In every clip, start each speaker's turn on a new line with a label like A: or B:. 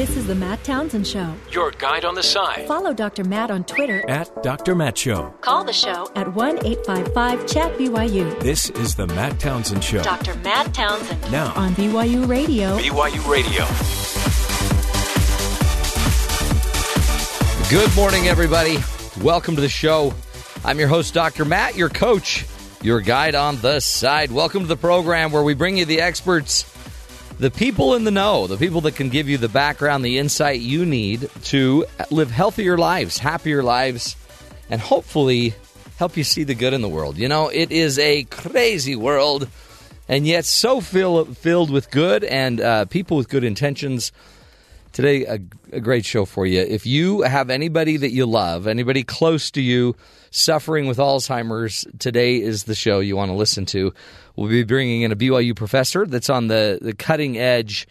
A: This is the Matt Townsend Show.
B: Your guide on the side.
A: Follow Dr. Matt on Twitter
B: at Dr. Matt Show.
A: Call the show at 1 855 Chat BYU.
B: This is the Matt Townsend Show.
A: Dr. Matt Townsend.
B: Now
A: on BYU Radio.
B: BYU Radio.
C: Good morning, everybody. Welcome to the show. I'm your host, Dr. Matt, your coach, your guide on the side. Welcome to the program where we bring you the experts the people in the know, the people that can give you the background, the insight you need to live healthier lives, happier lives, and hopefully help you see the good in the world. You know, it is a crazy world, and yet so fill, filled with good and uh, people with good intentions. Today, a, a great show for you. If you have anybody that you love, anybody close to you suffering with Alzheimer's, today is the show you want to listen to. We'll be bringing in a BYU professor that's on the, the cutting edge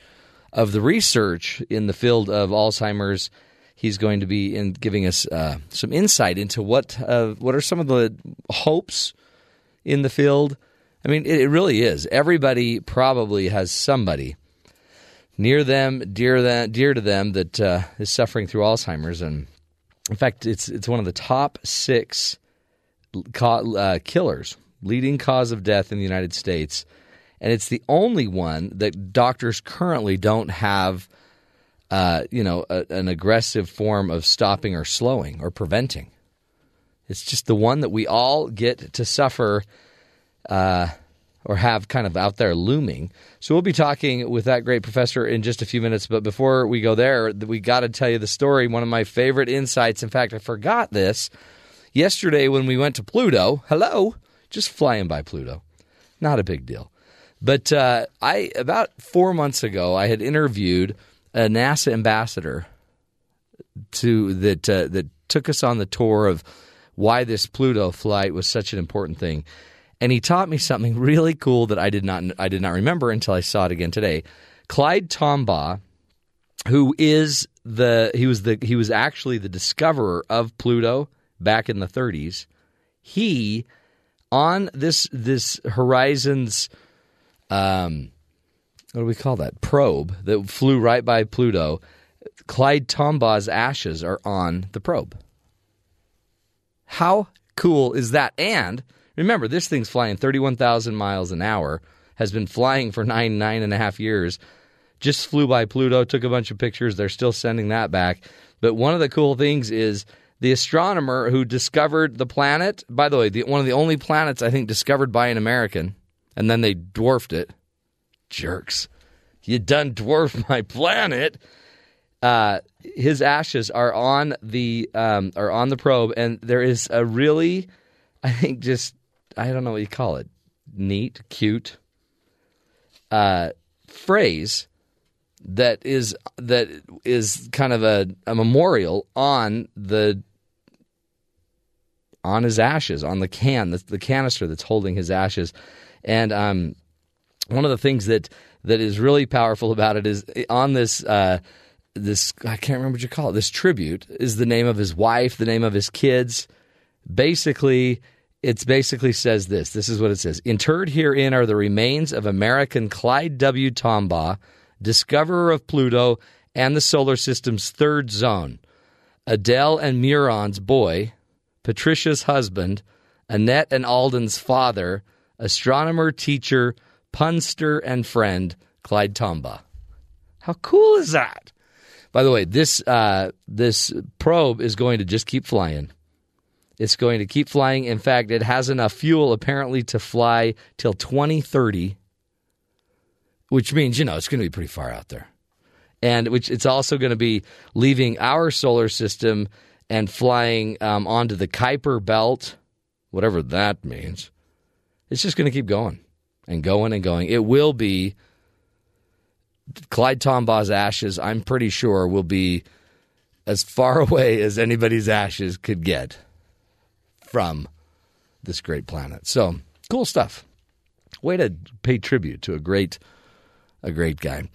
C: of the research in the field of Alzheimer's. He's going to be in giving us uh, some insight into what uh, what are some of the hopes in the field. I mean, it, it really is. Everybody probably has somebody near them, dear them, dear to them that uh, is suffering through Alzheimer's, and in fact, it's it's one of the top six uh, killers leading cause of death in the United States, and it's the only one that doctors currently don't have, uh, you know, a, an aggressive form of stopping or slowing or preventing. It's just the one that we all get to suffer. Uh, or have kind of out there looming. So we'll be talking with that great professor in just a few minutes. But before we go there, we got to tell you the story. One of my favorite insights. In fact, I forgot this yesterday when we went to Pluto. Hello, just flying by Pluto. Not a big deal. But uh, I about four months ago, I had interviewed a NASA ambassador to that uh, that took us on the tour of why this Pluto flight was such an important thing, and he taught me something really cool that I did not I did not remember until I saw it again today. Clyde Tombaugh, who is the he was the he was actually the discoverer of Pluto back in the 30s. He on this this Horizons, um, what do we call that probe that flew right by Pluto? Clyde Tombaugh's ashes are on the probe. How cool is that? And remember, this thing's flying thirty-one thousand miles an hour. Has been flying for nine nine and a half years. Just flew by Pluto, took a bunch of pictures. They're still sending that back. But one of the cool things is the astronomer who discovered the planet. By the way, the, one of the only planets I think discovered by an American, and then they dwarfed it. Jerks! You done dwarfed my planet. Uh, his ashes are on the um, are on the probe, and there is a really, I think, just I don't know what you call it, neat, cute uh, phrase that is that is kind of a, a memorial on the on his ashes, on the can, the, the canister that's holding his ashes. And um, one of the things that that is really powerful about it is on this uh, this I can't remember what you call it. This tribute is the name of his wife, the name of his kids. Basically, it basically says this. This is what it says: Interred herein are the remains of American Clyde W. Tombaugh, discoverer of Pluto and the solar system's third zone. Adelle and Muron's boy, Patricia's husband, Annette and Alden's father, astronomer, teacher, punster, and friend, Clyde Tombaugh. How cool is that? By the way, this uh, this probe is going to just keep flying. It's going to keep flying. In fact, it has enough fuel apparently to fly till 2030, which means you know it's going to be pretty far out there, and which it's also going to be leaving our solar system and flying um, onto the Kuiper Belt, whatever that means. It's just going to keep going and going and going. It will be Clyde Tombaugh's ashes. I'm pretty sure will be as far away as anybody's ashes could get from this great planet. So cool stuff. Way to pay tribute to a great, a great guy.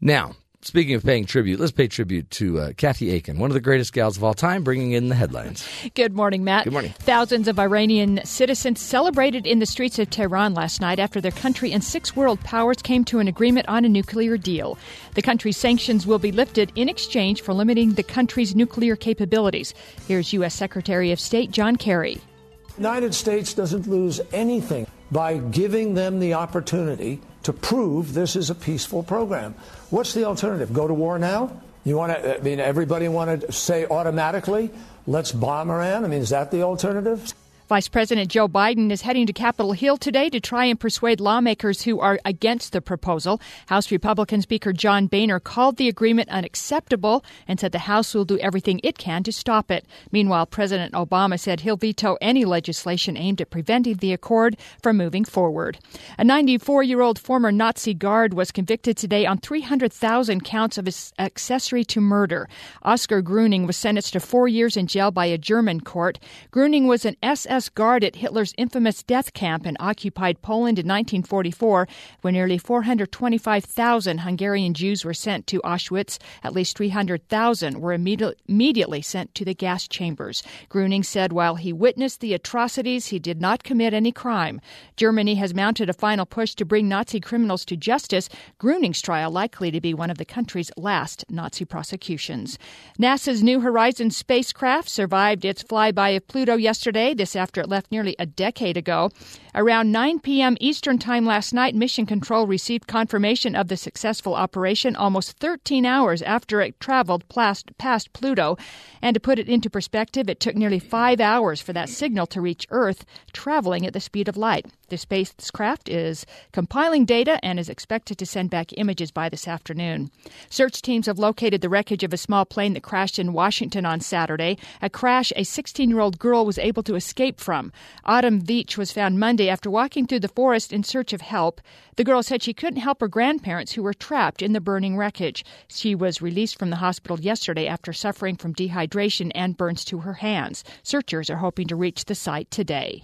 C: Now, speaking of paying tribute, let's pay tribute to uh, Kathy Aiken, one of the greatest gals of all time, bringing in the headlines.
D: Good morning, Matt.
C: Good morning.
D: Thousands of Iranian citizens celebrated in the streets of Tehran last night after their country and six world powers came to an agreement on a nuclear deal. The country's sanctions will be lifted in exchange for limiting the country's nuclear capabilities. Here's U.S. Secretary of State John Kerry.
E: The United States doesn't lose anything by giving them the opportunity to prove this is a peaceful program. What's the alternative? Go to war now? You want to, I mean, everybody want to say automatically, let's bomb Iran? I mean, is that the alternative?
D: Vice President Joe Biden is heading to Capitol Hill today to try and persuade lawmakers who are against the proposal. House Republican Speaker John Boehner called the agreement unacceptable and said the House will do everything it can to stop it. Meanwhile, President Obama said he'll veto any legislation aimed at preventing the accord from moving forward. A 94 year old former Nazi guard was convicted today on 300,000 counts of accessory to murder. Oscar Groening was sentenced to four years in jail by a German court. Groening was an SS Guard at Hitler's infamous death camp in occupied Poland in 1944, where nearly 425,000 Hungarian Jews were sent to Auschwitz. At least 300,000 were immediately, immediately sent to the gas chambers. Groening said while he witnessed the atrocities, he did not commit any crime. Germany has mounted a final push to bring Nazi criminals to justice. Groening's trial likely to be one of the country's last Nazi prosecutions. NASA's New Horizons spacecraft survived its flyby of Pluto yesterday. This after it left nearly a decade ago. Around 9 p.m. Eastern Time last night, Mission Control received confirmation of the successful operation almost 13 hours after it traveled past, Pluto. And to put it into perspective, it took nearly five hours for that signal to reach Earth, traveling at the speed of light. The spacecraft is compiling data and is expected to send back images by this afternoon. Search teams have located the wreckage of a small plane that crashed in Washington on Saturday. A crash a 16 year old girl was able to escape from. Autumn Veatch was found Monday after walking through the forest in search of help. The girl said she couldn't help her grandparents who were trapped in the burning wreckage. She was released from the hospital yesterday after suffering from dehydration and burns to her hands. Searchers are hoping to reach the site today.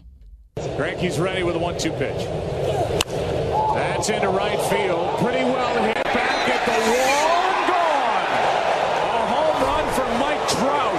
F: Greinke's ready with a one-two pitch. That's into right field. Pretty well hit. Back at the wall. Gone. A home run for Mike Trout.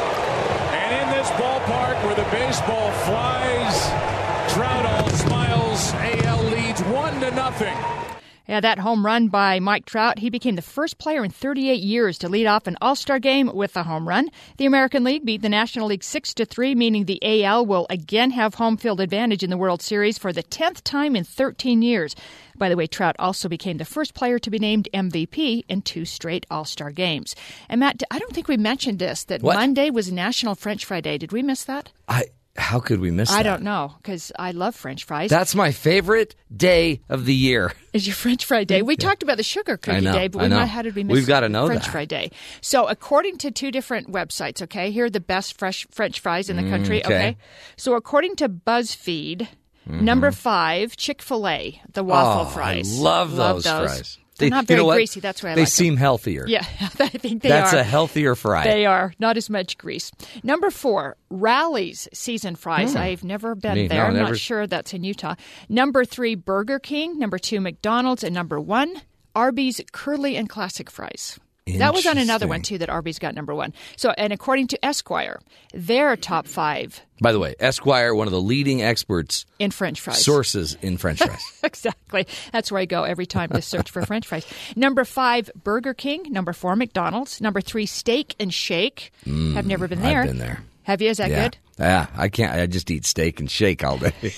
F: And in this ballpark where the baseball flies, Trout all smiles. AL leads one to nothing.
D: Yeah, that home run by Mike Trout, he became the first player in 38 years to lead off an All-Star game with a home run. The American League beat the National League 6 to 3, meaning the AL will again have home field advantage in the World Series for the 10th time in 13 years. By the way, Trout also became the first player to be named MVP in two straight All Star games. And Matt, I don't think we mentioned this that
C: What?
D: Monday was National French Fry Day. Did we miss that?
C: I how could we miss that?
D: I don't know because I love French fries.
C: That's my favorite day of the year.
D: is your French Fry Day. We talked about the sugar cookie
C: know,
D: day, but we might, how did we miss
C: We've gotta know
D: French
C: that.
D: Fry Day? So, according to two different websites, okay, here are the best fresh French fries in the country.
C: Mm, okay.
D: Okay, so according to BuzzFeed, number five, Chick Fil A, the waffle
C: Mm-hmm. oh,
D: fries.
C: I love those, fries.
D: They're
C: They-
D: not
C: you
D: very
C: know
D: greasy. That's why I
C: they
D: like them.
C: seem healthier.
D: Yeah, I think they are
C: That's
D: are.
C: a healthier fry.
D: They are not as much grease. Number four, Rally's seasoned fries. Hmm. I've never been.
C: Me, no,
D: there. I'm
C: never.
D: not sure that's in Utah. Number three, Burger King. Number two, McDonald's, and number one, Arby's curly and classic fries. That was on another one too. That Arby's got number one. So, and according to Esquire, their top five
C: By the way, Esquire, one of the leading experts,
D: in French fries.
C: sources in French fries.
D: exactly. That's where I go every time to search for French fries. Number five, Burger King. Number four, McDonald's. Number three, Steak and Shake. I've never been there.
C: Mm, I've been there.
D: Have you? Is that
C: yeah.
D: good?
C: Yeah, I can't. I just eat steak and shake all day.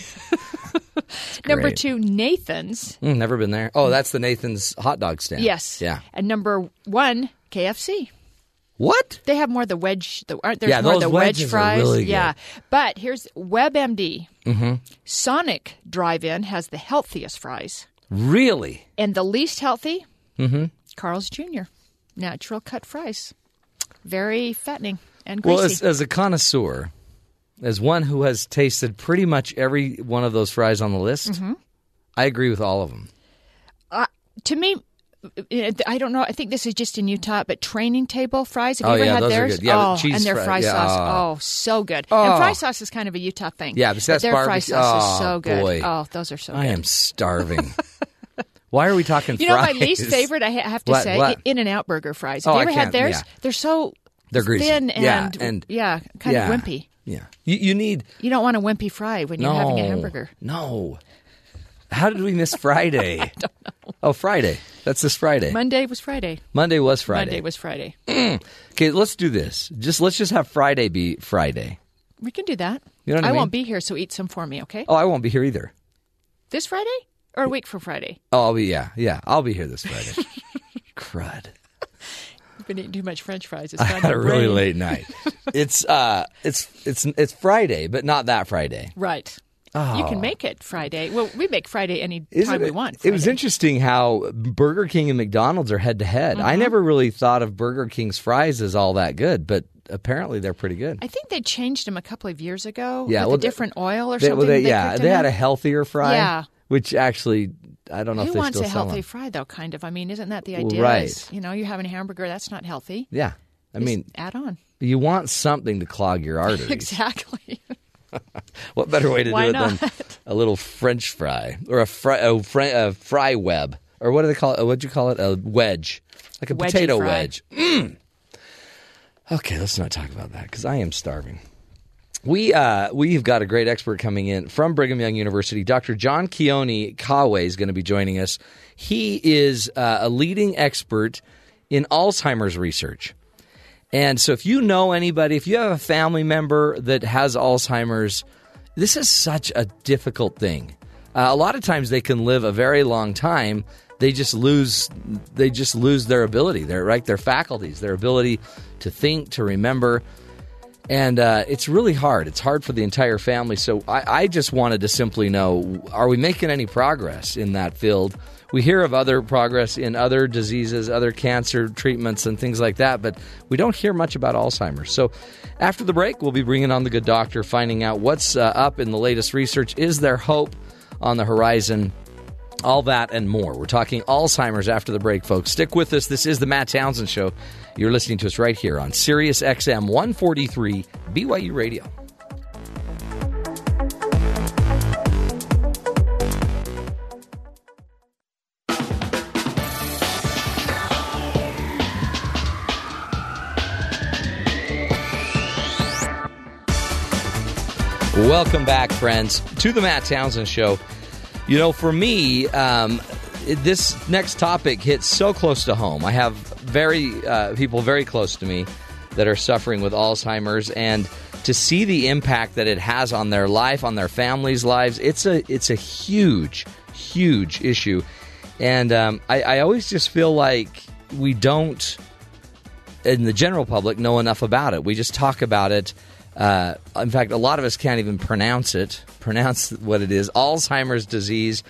D: Number
C: great.
D: two, Nathan's.
C: Mm, never been there. Oh, that's the Nathan's hot dog stand.
D: Yes.
C: Yeah.
D: And number one, KFC.
C: What?
D: They have more the wedge. The, aren't there
C: Yeah,
D: more
C: those
D: the wedge fries?
C: really good.
D: Yeah. But here's WebMD. Mm-hmm. Sonic Drive-In has the healthiest fries,
C: Really?
D: and the least healthy. Mm-hmm. Carl's Jr. Natural cut fries. Very fattening and greasy.
C: Well, as, as a connoisseur, as one who has tasted pretty much every one of those fries on the list,
D: Mm-hmm.
C: I agree with all of them.
D: uh, to me, I don't know. I think this is just in Utah, but training table fries. Have
C: Oh,
D: you ever
C: yeah,
D: had
C: those are
D: theirs?
C: good. Yeah,
D: oh,
C: cheese
D: and their
C: fry-
D: fry
C: yeah,
D: sauce.
C: oh.
D: Oh, so good.
C: Oh.
D: And fry sauce is kind of a Utah thing.
C: Yeah, but that's
D: their fry
C: barbecue-
D: sauce is
C: oh,
D: so good.
C: boy.
D: Oh, those are so
C: I
D: good.
C: am starving. Why are we talking fries?
D: You know, my least favorite, I have to
C: What-
D: say. In and Out Burger fries.
C: Oh,
D: Have you
C: I
D: ever had theirs? They're so
C: They're greasy.
D: thin and,
C: and-
D: yeah, kind of wimpy.
C: Yeah. You, you need.
D: You don't want a wimpy fry when you're
C: no.
D: having a hamburger.
C: No. How did we miss Friday? I don't know. Oh, Friday. That's this Friday.
D: Monday was Friday.
C: Monday was Friday.
D: Monday was Friday.
C: Okay, let's do this. Just let's just have Friday be Friday.
D: We can do that.
C: You know I
D: I
C: mean?
D: won't be here, so eat some for me, okay?
C: Oh, I won't be here either.
D: This Friday or a week from Friday?
C: Oh, I'll be yeah, yeah. I'll be here this Friday. Crud.
D: You've been eating too much French fries. It's
C: I had a
D: your
C: really late night. It's uh, it's it's it's Friday, but not that Friday.
D: Right. You can make it Friday. Well, we make Friday any
C: Isn't
D: time we
C: it-
D: want.
C: It was interesting how Burger King and McDonald's are head to head.
D: Mm-hmm.
C: I never really thought of Burger King's fries as all that good, but apparently they're pretty good.
D: I think they changed them a couple of years ago.
C: Yeah,
D: with
C: well,
D: a different oil or
C: They-
D: something.
C: well, they yeah, they had a healthier fry.
D: Yeah.
C: Which actually I don't know
D: Who
C: if they
D: wants
C: still
D: a healthy fry though? Kind of. I mean, isn't that the idea?
C: Right.
D: is, you know, you're having a hamburger. That's not healthy.
C: Yeah, I
D: Just
C: mean,
D: add on.
C: you want something to clog your arteries.
D: Exactly.
C: What better way to do it than a little French fry or a fry, a fry, a fry web or what do they call it? What'd you call it? A wedge, like a
D: Wedgie
C: potato
D: fry.
C: wedge. Mm. Okay, let's not talk about that because I am starving. We uh, we've got a great expert coming in from Brigham Young University. Dr. John Keoni Kauwe is going to be joining us. He is uh, a leading expert in Alzheimer's research. And so, if you know anybody, if you have a family member that has Alzheimer's, this is such a difficult thing. Uh, a lot of times, they can live a very long time. They just lose, they just lose their ability, their right, their faculties, their ability to think, to remember, and uh, it's really hard. It's hard for the entire family. So, I, I just wanted to simply know: Are we making any progress in that field? We hear of other progress in other diseases, other cancer treatments, and things like that, but we don't hear much about Alzheimer's. So, after the break, we'll be bringing on the good doctor, finding out what's uh, up in the latest research. Is there hope on the horizon? All that and more. We're talking Alzheimer's after the break, folks. Stick with us. This is the Matt Townsend Show. You're listening to us right here on Sirius XM 143 BYU Radio. Welcome back, friends, to the Matt Townsend Show. You know, for me, um, this next topic hits so close to home. I have very uh, people very close to me that are suffering with Alzheimer's, and to see the impact that it has on their life, on their families' lives, it's a it's a huge, huge issue. And um, I, I always just feel like we don't in the general public know enough about it. We just talk about it. Uh, in fact, a lot of us can't even pronounce it, pronounce what it is. Alzheimer's disease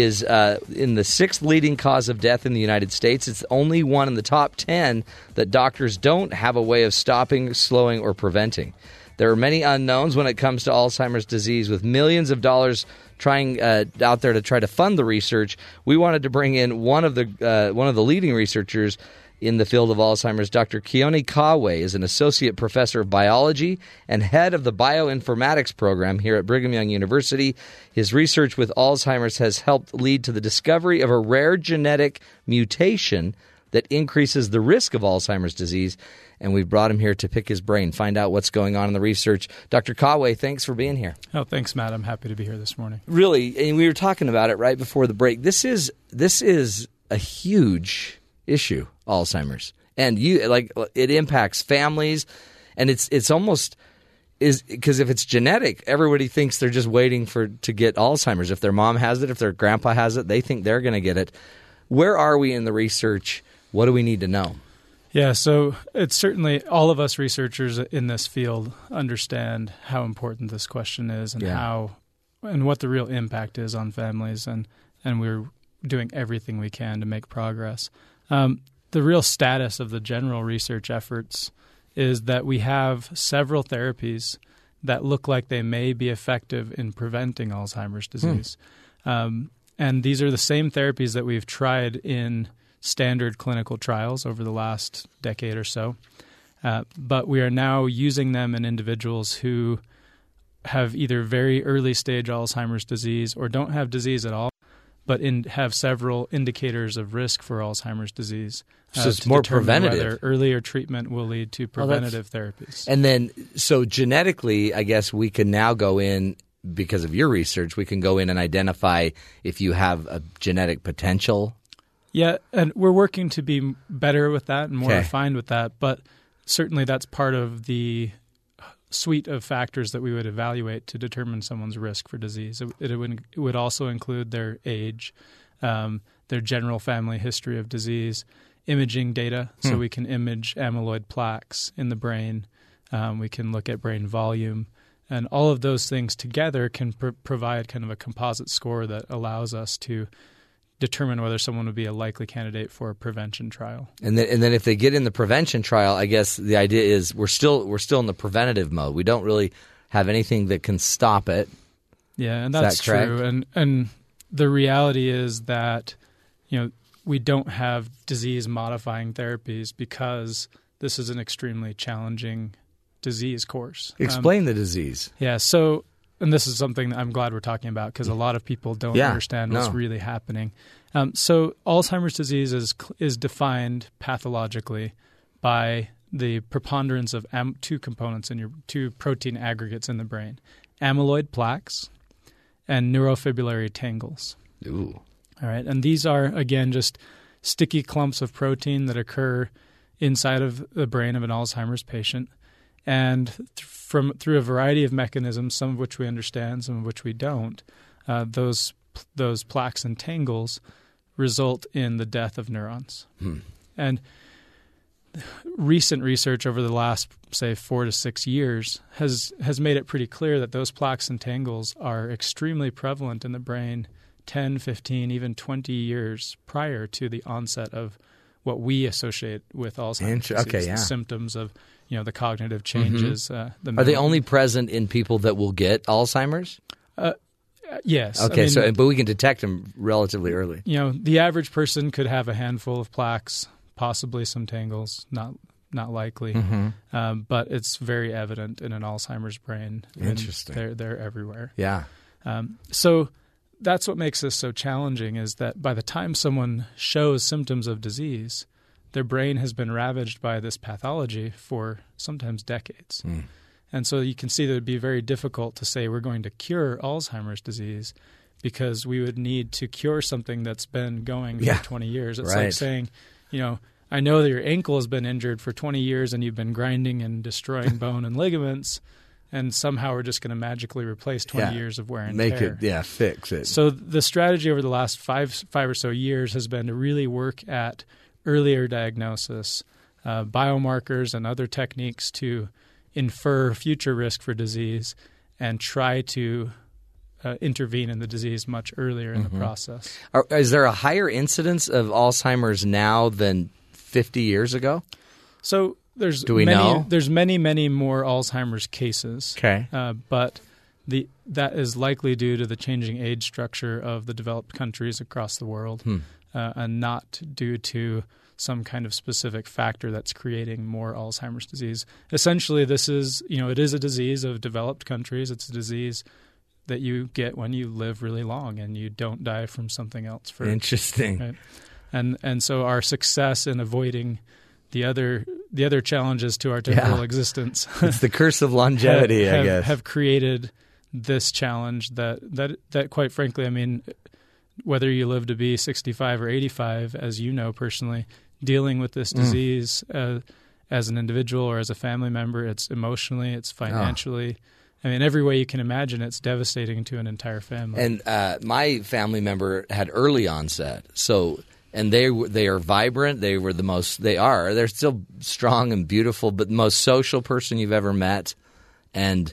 C: is uh, in the sixth leading cause of death in the United States. It's only one in the top 10 that doctors don't have a way of stopping, slowing, or preventing. There are many unknowns when it comes to Alzheimer's disease, with millions of dollars trying uh, out there to try to fund the research. We wanted to bring in one of the uh, one of the leading researchers in the field of Alzheimer's. Dr. Keoni Kauwe is an associate professor of biology and head of the bioinformatics program here at Brigham Young University. His research with Alzheimer's has helped lead to the discovery of a rare genetic mutation that increases the risk of Alzheimer's disease. And we've brought him here to pick his brain, find out what's going on in the research. Dr. Kauwe, thanks for being here.
G: Oh, thanks, Matt. I'm happy to be here this morning.
C: Really, and we were talking about it right before the break. This is this is a huge issue, Alzheimer's, and you like it impacts families, and it's it's almost is because if it's genetic, everybody thinks they're just waiting for to get Alzheimer's. If their mom has it, if their grandpa has it, they think they're going to get it. Where are we in the research? What do we need to know?
G: Yeah, so it's certainly all of us researchers in this field understand how important this question is and
C: Yeah.
G: how and what the real impact is on families, and and we're doing everything we can to make progress. Um, the real status of the general research efforts is that we have several therapies that look like they may be effective in preventing Alzheimer's disease. Um, and these are the same therapies that we've tried in standard clinical trials over the last decade or so. Uh, but we are now using them in individuals who have either very early stage Alzheimer's disease or don't have disease at all, but in, have several indicators of risk for Alzheimer's disease.
C: So uh,
G: it's
C: more preventative.
G: Earlier treatment will lead to preventative therapies.
C: And then, so genetically, I guess we can now go in because of your research. We can go in and identify if you have a genetic potential.
G: Yeah, and we're working to be better with that and more
C: Okay.
G: refined with that. But certainly, that's part of the suite of factors that we would evaluate to determine someone's risk for disease. It, it, would, it would also include their age, um, their general family history of disease, imaging data, so we can image amyloid plaques in the brain. Um, we can look at brain volume. And all of those things together can pr- provide kind of a composite score that allows us to determine whether someone would be a likely candidate for a prevention trial.
C: And then, and then if they get in the prevention trial, I guess the idea is we're still we're still in the preventative mode. We don't really have anything that can stop it.
G: Yeah, and that's
C: that
G: true. And and the reality is that you know we don't have disease modifying therapies because this is an extremely challenging disease course. Um,
C: Explain the disease.
G: Yeah. So, and this is something that I'm glad we're talking about because a lot of people don't
C: Yeah,
G: understand what's
C: no.
G: really happening. Um, so, Alzheimer's disease is is defined pathologically by the preponderance of am- two components in your two protein aggregates in the brain: amyloid plaques and neurofibrillary tangles.
C: Ooh.
G: All right, and these are again just sticky clumps of protein that occur inside of the brain of an Alzheimer's patient, and th- from through a variety of mechanisms, some of which we understand, some of which we don't, uh, those those plaques and tangles result in the death of neurons. And recent research over the last say 4 to 6 years has has made it pretty clear that those plaques and tangles are extremely prevalent in the brain 10, 15, even 20 years prior to the onset of what we associate with Alzheimer's
C: Inter-
G: disease,
C: okay, yeah.
G: symptoms of you know the cognitive changes. Uh, the
C: Are they only present in people that will get Alzheimer's?
G: Yes. I
C: Okay,
G: mean,
C: so but we can detect them relatively early.
G: you know the average person could have a handful of plaques, possibly some tangles, not not likely,
C: Mm-hmm.
G: um, but it's very evident in an Alzheimer's brain.
C: Interesting.
G: They're they're everywhere.
C: Yeah.
G: Um, so that's what makes this so challenging is that by the time someone shows symptoms of disease, their brain has been ravaged by this pathology for sometimes decades. Hmm. And so you can see that it would be very difficult to say we're going to cure Alzheimer's disease because we would need to cure something that's been going
C: Yeah.
G: for 20 years. It's
C: Right.
G: like saying, you know, I know that your ankle has been injured for 20 years and you've been grinding and destroying bone and ligaments, and somehow we're just going to magically replace 20
C: Yeah.
G: years of wear and
C: Make
G: tear.
C: it yeah, fix it.
G: So the strategy over the last five five or so years has been to really work at earlier diagnosis, uh, biomarkers, and other techniques to infer future risk for disease and try to uh, intervene in the disease much earlier in
C: Mm-hmm.
G: the process.
C: Are, is there a higher incidence of Alzheimer's now than 50 years ago?
G: So there's
C: Do we
G: many,
C: know?
G: There's many many more Alzheimer's cases.
C: Okay.
G: uh, but the that is likely due to the changing age structure of the developed countries across the world,
C: Hmm.
G: uh, and not due to some kind of specific factor that's creating more Alzheimer's disease. Essentially, this is you know it is a disease of developed countries. It's a disease that you get when you live really long and you don't die from something else for
C: Interesting.
G: right? And and so our success in avoiding the other the other challenges to our temporal
C: Yeah.
G: existence
C: It's the curse of longevity,
G: have,
C: I guess.
G: have created this challenge that that that quite frankly, I mean, whether you live to be 65 or 85, as you know personally, dealing with
C: Mm.
G: this disease uh, as an individual or as a family member, it's emotionally,
C: Ah.
G: it's financially. I mean, every way you can imagine, it's devastating to an entire family.
C: And uh, my family member had early onset, so and they they are vibrant. They were the most. They are. They're still strong and beautiful, but the most social person you've ever met, and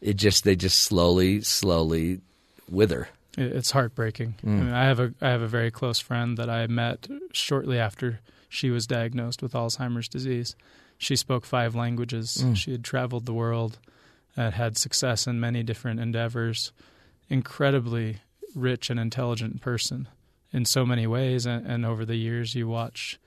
C: it just they just slowly, slowly wither.
G: It's heartbreaking.
C: Mm.
G: I, mean, I have a I have a very close friend that I met shortly after she was diagnosed with Alzheimer's disease. She spoke five languages.
C: Mm.
G: She had traveled the world, uh, had success in many different endeavors. Incredibly rich and intelligent person in so many ways, and, and over the years, you watch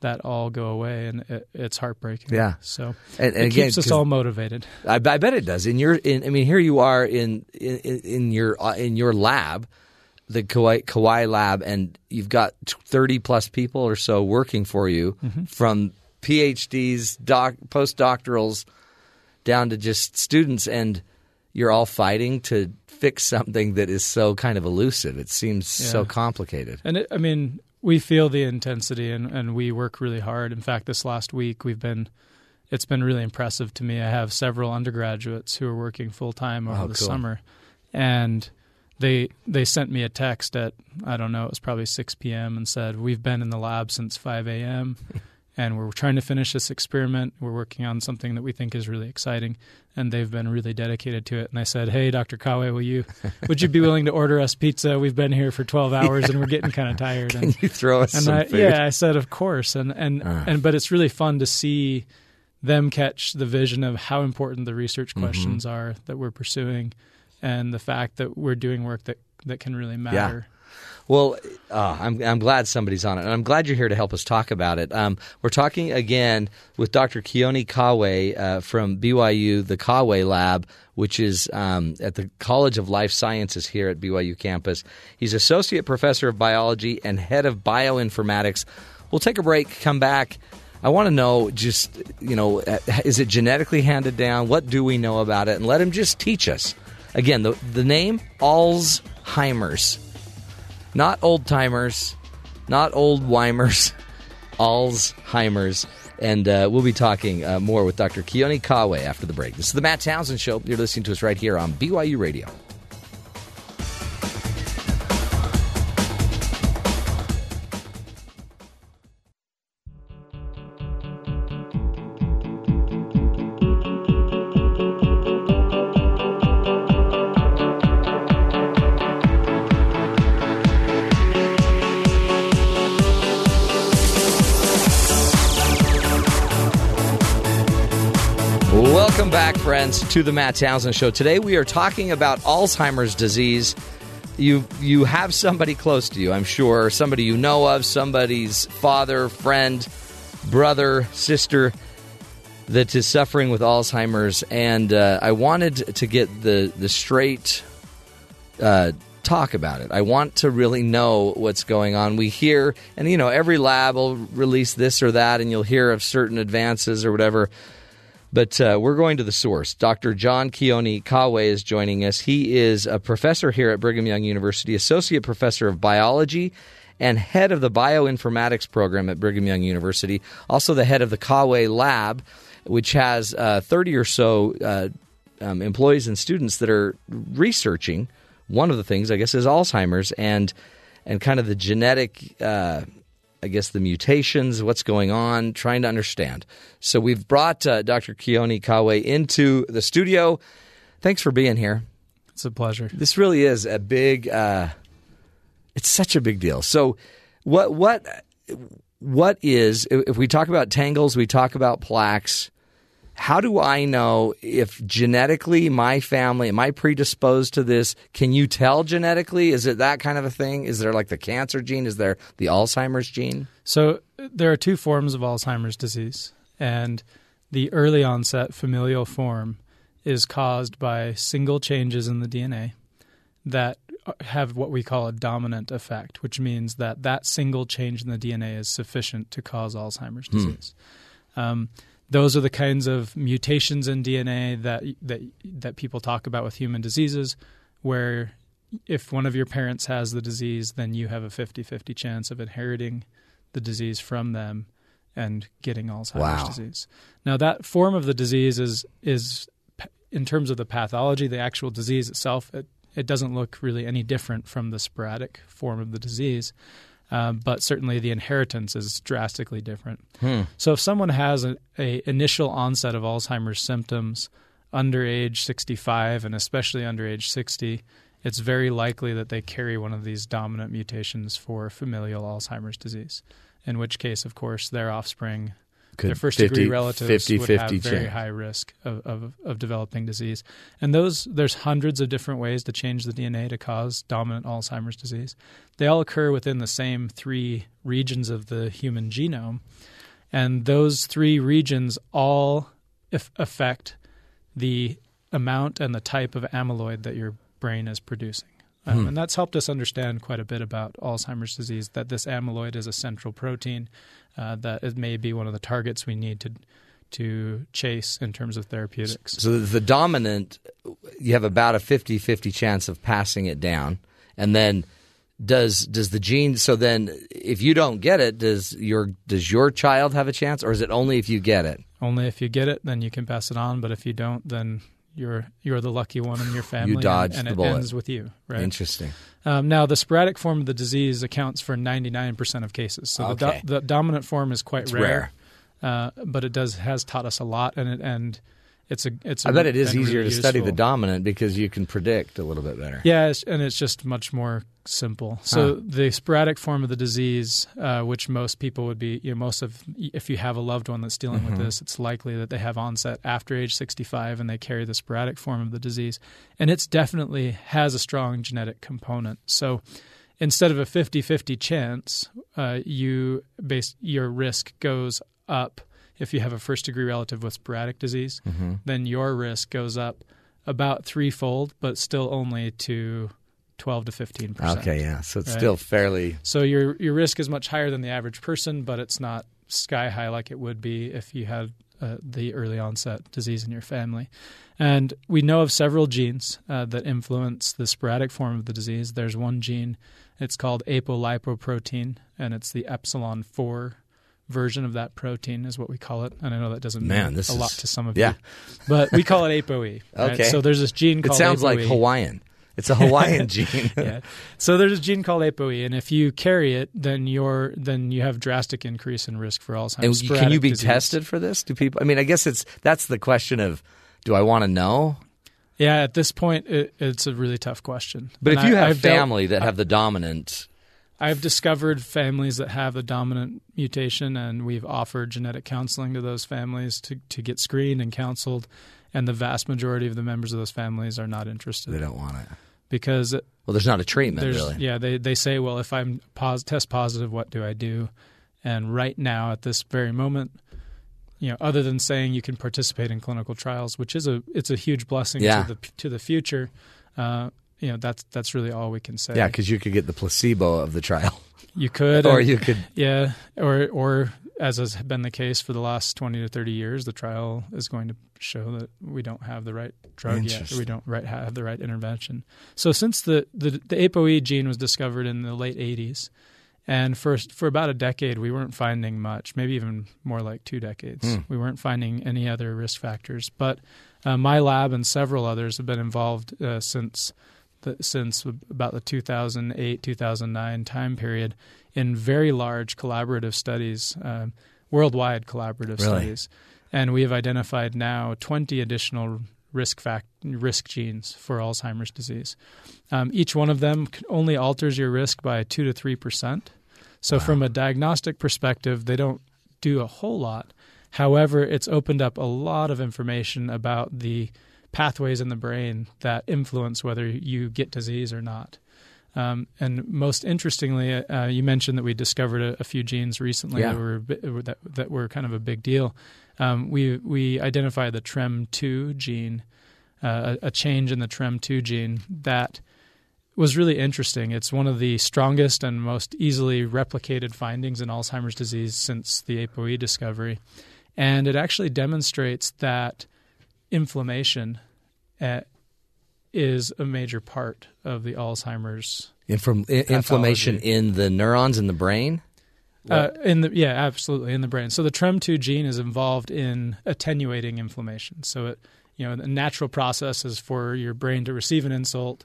G: that all go away, and it, it's heartbreaking.
C: Yeah.
G: So
C: And- and
G: it
C: again,
G: keeps us all motivated.
C: I, I bet it does. In your, in, I mean, here you are in in, in your uh, in your lab, the Kauwe, Kauwe lab, and you've got thirty plus people or so working for you, from PhDs, doc, postdoctorals, down to just students, and you're all fighting to fix something that is so kind of elusive. It seems so complicated.
G: And it, I mean, we feel the intensity and, and we work really hard. In fact, this last week we've been, it's been really impressive to me. I have several undergraduates who are working full time over
C: Oh,
G: the
C: cool.
G: summer, and they they sent me a text at I don't know it was probably six p.m. and said we've been in the lab since five a.m. and we're trying to finish this experiment. We're working on something that we think is really exciting, and they've been really dedicated to it. And I said, "Hey, Dr. Kauwe, will you would you be willing to order us pizza? We've been here for twelve hours and we're getting kind of tired." And,
C: you throw us
G: and
C: some
G: I,
C: food.
G: yeah, I said, "Of course." And and and but it's really fun to see them catch the vision of how important the research
C: Mm-hmm.
G: questions are that we're pursuing, and the fact that we're doing work that that can really matter.
C: Well, uh, I'm I'm glad somebody's on it, and I'm glad you're here to help us talk about it. Um, we're talking again with Dr. Keoni Kauwe uh, from BYU, the Kauwe Lab, which is um, at the College of Life Sciences here at BYU campus. He's associate professor of biology and head of bioinformatics. We'll take a break, come back. I want to know just you know, uh, is it genetically handed down? What do we know about it? And let him just teach us. Again, the the name Alzheimer's not old timers, not old Weimers, Alzheimer's. And uh, we'll be talking uh, more with Dr. Keoni Kauwe after the break. This is the Matt Townsend Show. You're listening to us right here on BYU Radio. To the Matt Townsend Show. Today we are talking about Alzheimer's disease. You you have somebody close to you, I'm sure, somebody you know of, somebody's father, friend, brother, sister that is suffering with Alzheimer's, and uh, I wanted to get the the straight uh, talk about it. I want to really know what's going on. We hear, and you know, every lab will release this or that, and you'll hear of certain advances or whatever. But uh, we're going to the source. Dr. John Keoni Kauwe is joining us. He is a professor here at Brigham Young University, associate professor of biology, and head of the bioinformatics program at Brigham Young University. Also, the head of the Kauwe Lab, which has uh, 30 or so uh, um, employees and students that are researching. One of the things, I guess, is Alzheimer's and and kind of the genetic. Uh, I guess the mutations, what's going on, trying to understand. So we've brought uh, Dr. Keoni Kauwe into the studio. Thanks for being here.
G: It's a pleasure.
C: This really is a big. Uh, it's such a big deal. So, what what what is if we talk about tangles, we talk about plaques. How do I know if genetically my family am I predisposed to this? Can you tell genetically? Is it that kind of a thing? Is there like the cancer gene? Is there the Alzheimer's gene?
G: So there are two forms of Alzheimer's disease, and the early onset familial form is caused by single changes in the DNA that have what we call a dominant effect, which means that that single change in the DNA is sufficient to cause Alzheimer's disease. Um, those are the kinds of mutations in DNA that that that people talk about with human diseases, where if one of your parents has the disease, then you have a 50-50 chance of inheriting the disease from them and getting Alzheimer's
C: Wow.
G: disease. Now that form of the disease is is in terms of the pathology, the actual disease itself, it, it doesn't look really any different from the sporadic form of the disease. Um, but certainly the inheritance is drastically different. So if someone has a, a initial onset of Alzheimer's symptoms under age 65 and especially under age 60, it's very likely that they carry one of these dominant mutations for familial Alzheimer's disease. In which case, of course, their offspring,
C: Could
G: their first degree
C: 50
G: relatives
C: 50,
G: would
C: 50
G: have very
C: chance.
G: high risk of, of, of developing disease. And those there's hundreds of different ways to change the DNA to cause dominant Alzheimer's disease. They all occur within the same three regions of the human genome, and those three regions all if affect the amount and the type of amyloid that your brain is producing. Um, And that's helped us understand quite a bit about Alzheimer's disease, that this amyloid is a central protein, uh, that it may be one of the targets we need to to chase in terms of therapeutics.
C: So the dominant, you have about a 50-50 chance of passing it down, and then does does the gene? So then, if you don't get it, does your does your child have a chance, or is it only if you get it?
G: Only if you get it, then you can pass it on. But if you don't, then you're you're the lucky one in your family. and-
C: dodged
G: and,
C: the
G: it
C: bullet.
G: ends with you. Right.
C: Interesting.
G: Um, now, the sporadic form of the disease accounts for 99% of cases. So
C: Okay.
G: the, do- the dominant form is quite
C: It's
G: rare, Uh, but it does has taught us a lot, and it, and it's a it's.
C: I bet it is easier
G: really
C: to study the dominant because you can predict a little bit better.
G: Yeah, it's, and it's just much more simple. So the sporadic form of the disease, uh, which most people would be, you know, most of if you have a loved one that's dealing
C: Mm-hmm.
G: with this, it's likely that they have onset after age 65 and they carry the sporadic form of the disease, and it's definitely has a strong genetic component. So instead of a 50-50 chance, uh, you base your risk goes up if you have a first degree relative with sporadic disease,
C: Mm-hmm.
G: then your risk goes up about threefold, but still only to 12 to 15 percent.
C: Okay, yeah. So it's
G: Right.
C: still fairly.
G: So your your risk is much higher than the average person, but it's not sky high like it would be if you had uh, the early onset disease in your family. And we know of several genes uh, that influence the sporadic form of the disease. There's one gene, it's called apolipoprotein, and it's the epsilon 4 version of that protein, is what we call it. And I know that doesn't
C: Man,
G: mean
C: this
G: a lot to some of
C: yeah.
G: you, but we call it ApoE. right?
C: Okay.
G: So there's this gene
C: It
G: called
C: sounds like
G: ApoE.
C: Hawaiian. It's a Hawaiian gene.
G: yeah. So there's a gene called ApoE, and if you carry it, then you're then you have drastic increase in risk for Alzheimer's.
C: And can you be
G: disease.
C: tested for this? Do people? I mean, I guess it's that's the question of, do I want to know?
G: Yeah, at this point, it, it's a really tough question.
C: But
G: And
C: if you
G: I-
C: have
G: I've dealt-
C: family that have the dominant,
G: I've discovered families that have a dominant mutation, and we've offered genetic counseling to those families to, to get screened and counseled. And the vast majority of the members of those families are not interested
C: they don't want it.
G: because
C: Well, there's not a treatment really.
G: yeah they they say well if I'm pos- test positive what do I do and right now at this very moment you know other than saying you can participate in clinical trials which is a it's a huge blessing
C: Yeah.
G: to the to the future uh, you know that's that's really all we can say.
C: Yeah, because you could get the placebo of the trial,
G: you could
C: or
G: and-
C: you could.
G: yeah or or as has been the case for the last 20 to 30 years the trial is going to show that we don't have the right drug yet or we don't right, have the right intervention. So since the, the the apoe gene was discovered in the late 80s and for for about a decade we weren't finding much maybe even more like two decades. We weren't finding any other risk factors. But uh, my lab and several others have been involved uh, since the, since about the 2008 2009 time period in very large collaborative studies, um, worldwide collaborative
C: Really?
G: studies, and we have identified now 20 additional risk fact risk genes for Alzheimer's disease. Um, each one of them only alters your risk by two to three percent. So, from a diagnostic perspective, they don't do a whole lot. However, it's opened up a lot of information about the pathways in the brain that influence whether you get disease or not. Um, and most interestingly, uh, you mentioned that we discovered a, a few genes recently
C: Yeah.
G: that were that, that were kind of a big deal. Um, we we identified the TREM2 gene, uh, a, a change in the TREM2 gene that was really interesting. It's one of the strongest and most easily replicated findings in Alzheimer's disease since the ApoE discovery, and it actually demonstrates that inflammation uh, is a major part of the Alzheimer's.
C: Inflam- inflammation in the neurons in the brain.
G: Uh, in the yeah, absolutely in the brain. So the TREM2 gene is involved in attenuating inflammation. So it you know the natural process is for your brain to receive an insult,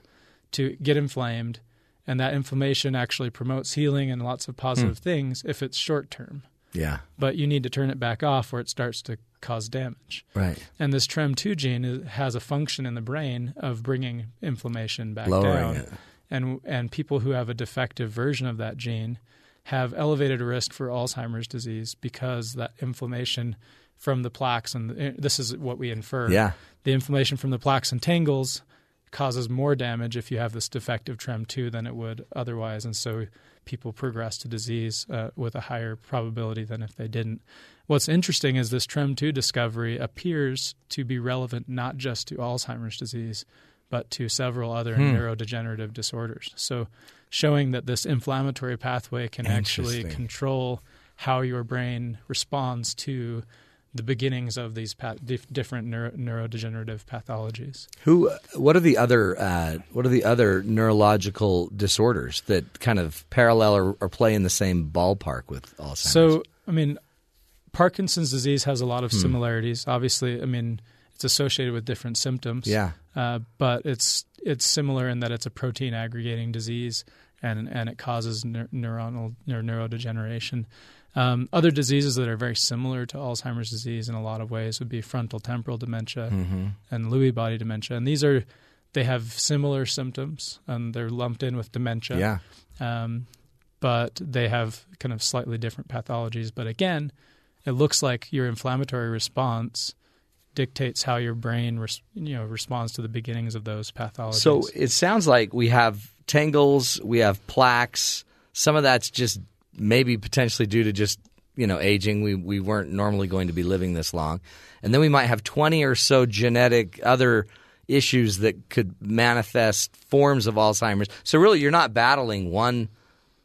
G: to get inflamed, and that inflammation actually promotes healing and lots of positive things if it's short term.
C: Yeah,
G: But you need to turn it back off where it starts to cause damage.
C: right.
G: And this TREM2 gene is, has a function in the brain of bringing inflammation back
C: Lowering
G: down.
C: it.
G: And and people who have a defective version of that gene have elevated risk for Alzheimer's disease because that inflammation from the plaques and the, this is what we infer.
C: Yeah.
G: The inflammation from the plaques and tangles causes more damage if you have this defective TREM2 than it would otherwise, and so people progress to disease uh, with a higher probability than if they didn't. What's interesting is this TREM2 discovery appears to be relevant not just to Alzheimer's disease, but to several other
C: Hmm.
G: neurodegenerative disorders. So, showing that this inflammatory pathway can actually control how your brain responds to the beginnings of these pa- dif- different neuro- neurodegenerative pathologies.
C: Who? What are the other? Uh, what are the other neurological disorders that kind of parallel or, or play in the same ballpark with Alzheimer's?
G: So, I mean, Parkinson's disease has a lot
C: Hmm.
G: of similarities. Obviously, I mean, it's associated with different symptoms.
C: Yeah.
G: Uh, but it's it's similar in that it's a protein aggregating disease, and and it causes neur- neuronal or neurodegeneration. Um, other diseases that are very similar to Alzheimer's disease in a lot of ways would be frontal temporal dementia
C: Mm-hmm.
G: and Lewy body dementia, and these are they have similar symptoms and they're lumped in with dementia
C: yeah.
G: um, but they have kind of slightly different pathologies. But again, it looks like your inflammatory response dictates how your brain res- you know responds to the beginnings of those pathologies.
C: So it sounds like we have tangles, we have plaques. Some of that's just maybe potentially due to just you know aging. We we weren't normally going to be living this long, and then we might have twenty or so genetic other issues that could manifest forms of Alzheimer's. So really, you're not battling one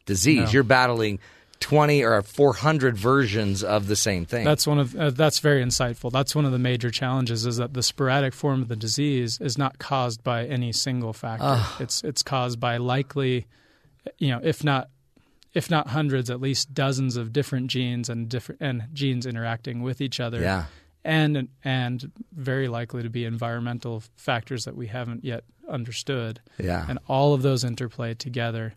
C: disease.
G: No.
C: You're battling twenty or four hundred versions of the same thing.
G: That's one of uh, that's very insightful. That's one of the major challenges is that the sporadic form of the disease is not caused by any single factor. It's it's caused by likely, you know, if not if not hundreds, at least dozens of different genes and different and genes interacting with each other.
C: yeah.
G: and and very likely to be environmental factors that we haven't yet understood.
C: Yeah.
G: And all of those interplay together.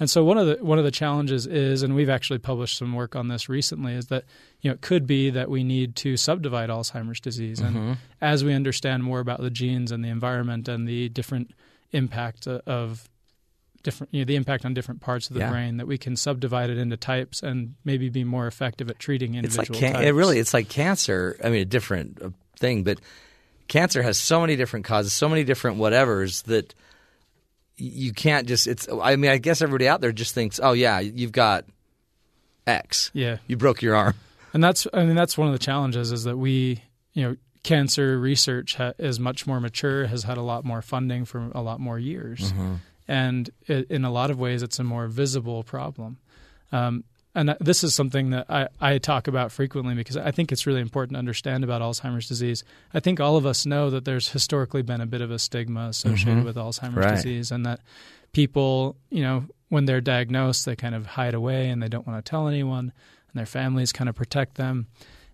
G: And so one of the one of the challenges is, and we've actually published some work on this recently, is that you know it could be that we need to subdivide Alzheimer's disease, and mm-hmm. as we understand more about the genes and the environment and the different impact uh, of different you know, the impact on different parts of the
C: Yeah.
G: brain, that we can subdivide it into types and maybe be more effective at treating
C: It's like can-
G: types.
C: it really it's like cancer. I mean, a different uh, thing, but cancer has so many different causes, so many different whatevers that you can't just. It's. I mean, I guess everybody out there just thinks, oh yeah, you've got X.
G: yeah.
C: You broke your arm.
G: And that's I mean that's one of the challenges is that we you know cancer research ha- is much more mature, has had a lot more funding for a lot more years, and it, in a lot of ways it's a more visible problem. Um, and this is something that I, I talk about frequently because I think it's really important to understand about Alzheimer's disease. I think all of us know that there's historically been a bit of a stigma associated with Alzheimer's
C: Right.
G: disease, and that people, you know, when they're diagnosed, they kind of hide away and they don't want to tell anyone, and their families kind of protect them.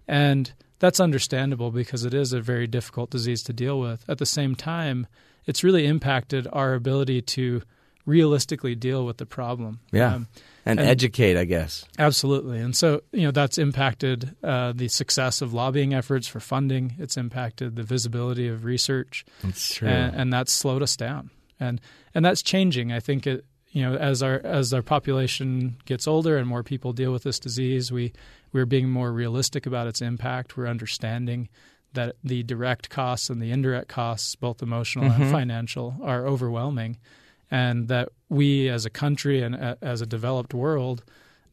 G: And that's understandable because it is a very difficult disease to deal with. At the same time, it's really impacted our ability to realistically deal with the problem.
C: Yeah.
G: Um,
C: And,
G: And-
C: educate, I guess.
G: Absolutely. And so, you know, that's impacted uh, the success of lobbying efforts for funding. It's impacted the visibility of research.
C: It's true.
G: And, and that's slowed us down. And and that's changing. I think it you know, as our as our population gets older and more people deal with this disease, we we're being more realistic about its impact. We're understanding that the direct costs and the indirect costs, both emotional and mm-hmm. financial, are overwhelming, and that we as a country and a, as a developed world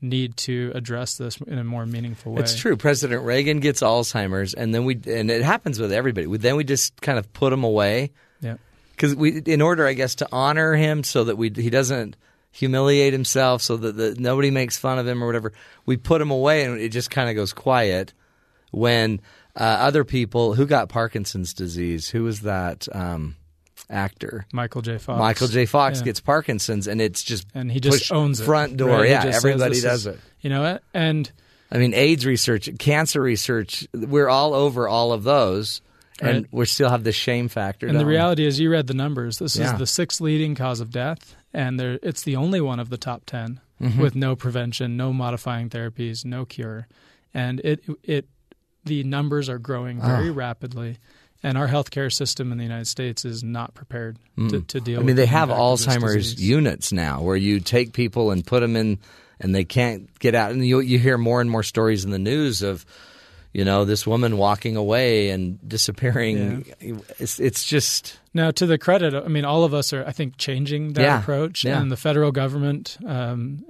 G: need to address this in a more meaningful way.
C: It's true. President Reagan gets Alzheimer's, and then we and it happens with everybody. We, then we just kind of put him away
G: Yeah.
C: because we, in order, I guess, to honor him, so that we he doesn't humiliate himself, so that the, nobody makes fun of him or whatever. We put him away, and it just kind of goes quiet. When uh, other people who got Parkinson's disease, who was that um, actor?
G: Michael J. Fox.
C: Michael J. Fox
G: Yeah.
C: gets Parkinson's, and it's just
G: and he just owns it.
C: front door.
G: right?
C: Yeah,
G: just says
C: everybody does
G: is-
C: it.
G: You know, and
C: I mean, AIDS research, cancer research, we're all over all of those, and
G: Right.
C: we still have the shame factor.
G: And the
C: we?
G: reality is, you read the numbers. This
C: Yeah.
G: is the sixth leading cause of death, and there, it's the only one of the top 10
C: Mm-hmm.
G: with no prevention, no modifying therapies, no cure, and it it the numbers are growing very
C: Ah.
G: rapidly, and our healthcare system in the United States is not prepared to, to deal.
C: Mm. I mean, they
G: the
C: have
G: impact of this
C: Alzheimer's units now where you take people and put them in, and they can't get out. And you you hear more and more stories in the news of, you know, this woman walking away and disappearing. It's it's just
G: Now, to the credit, I mean, all of us are, I think, changing that
C: Yeah.
G: approach,
C: Yeah.
G: and the federal government, um,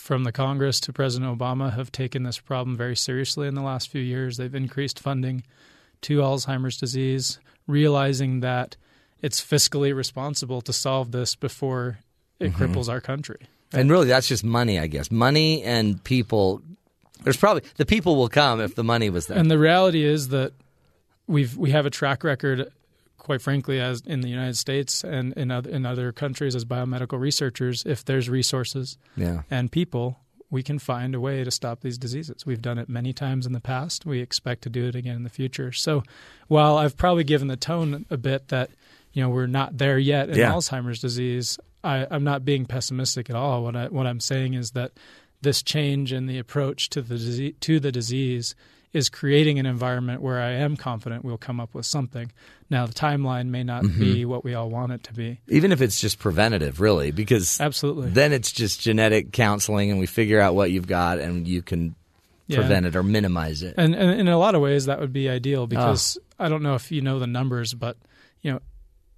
G: from the Congress to President Obama, have taken this problem very seriously in the last few years. They've increased funding to Alzheimer's disease, realizing that it's fiscally responsible to solve this before it
C: Mm-hmm.
G: cripples our country.
C: And really, that's just money, I guess. Money and people. There's probably the people will come if the money was there.
G: And the reality is that we've we have a track record, quite frankly, as in the United States and in other in other countries as biomedical researchers. If there's resources
C: yeah.
G: and people, we can find a way to stop these diseases. We've done it many times in the past. We expect to do it again in the future. So, while I've probably given the tone a bit that you know we're not there yet in
C: Yeah.
G: Alzheimer's disease, I, I'm not being pessimistic at all. What I what I'm saying is that this change in the approach to the disease, to the disease is creating an environment where I am confident we'll come up with something. Now, the timeline may not
C: Mm-hmm.
G: be what we all want it to be.
C: Even if it's just preventative, really, because
G: Absolutely.
C: then it's just genetic counseling, and we figure out what you've got, and you can
G: Yeah.
C: prevent it or minimize it.
G: And, and in a lot of ways, that would be ideal because
C: Ah.
G: I don't know if you know the numbers, but you know,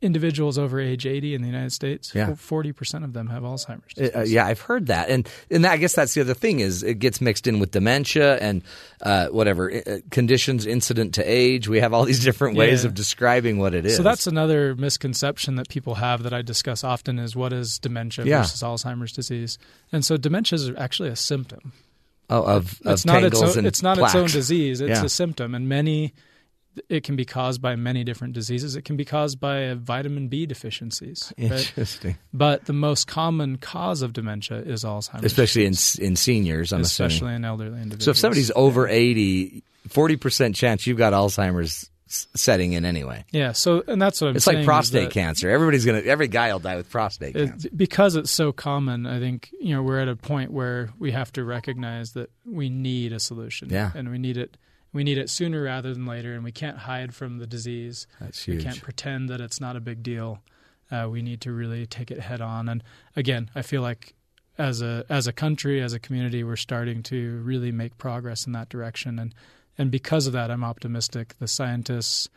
G: individuals over age 80 in the United States,
C: Yeah.
G: forty percent of them have Alzheimer's.
C: Uh,
G: disease.
C: yeah, I've heard that, and and I guess that's the other thing is it gets mixed in with dementia and uh, whatever uh, conditions incident to age. We have all these different ways
G: Yeah.
C: of describing what it is.
G: So that's another misconception that people have that I discuss often is what is dementia
C: Yeah.
G: versus Alzheimer's disease. And so dementia is actually a symptom.
C: oh, of of
G: it's not its own,
C: and
G: it's not its own disease. It's a symptom, and many it can be caused by many different diseases. It can be caused by vitamin B deficiencies. Right?
C: Interesting,
G: But the most common cause of dementia is Alzheimer's,
C: especially in in seniors. I'm
G: especially
C: assuming.
G: in elderly individuals.
C: So if somebody's over 80, 40 percent chance you've got Alzheimer's setting in anyway.
G: yeah, so and that's what I'm
C: It's like prostate cancer. Everybody's gonna every guy will die with prostate cancer.
G: because it's so common. I think you know we're at a point where we have to recognize that we need a solution.
C: Yeah.
G: and we need it. We need it sooner rather than later, and we can't hide from the disease.
C: That's huge.
G: We can't pretend that it's not a big deal. Uh, we need to really take it head on. And again, I feel like as a as a country, as a community, we're starting to really make progress in that direction. And and because of that, I'm optimistic. The scientists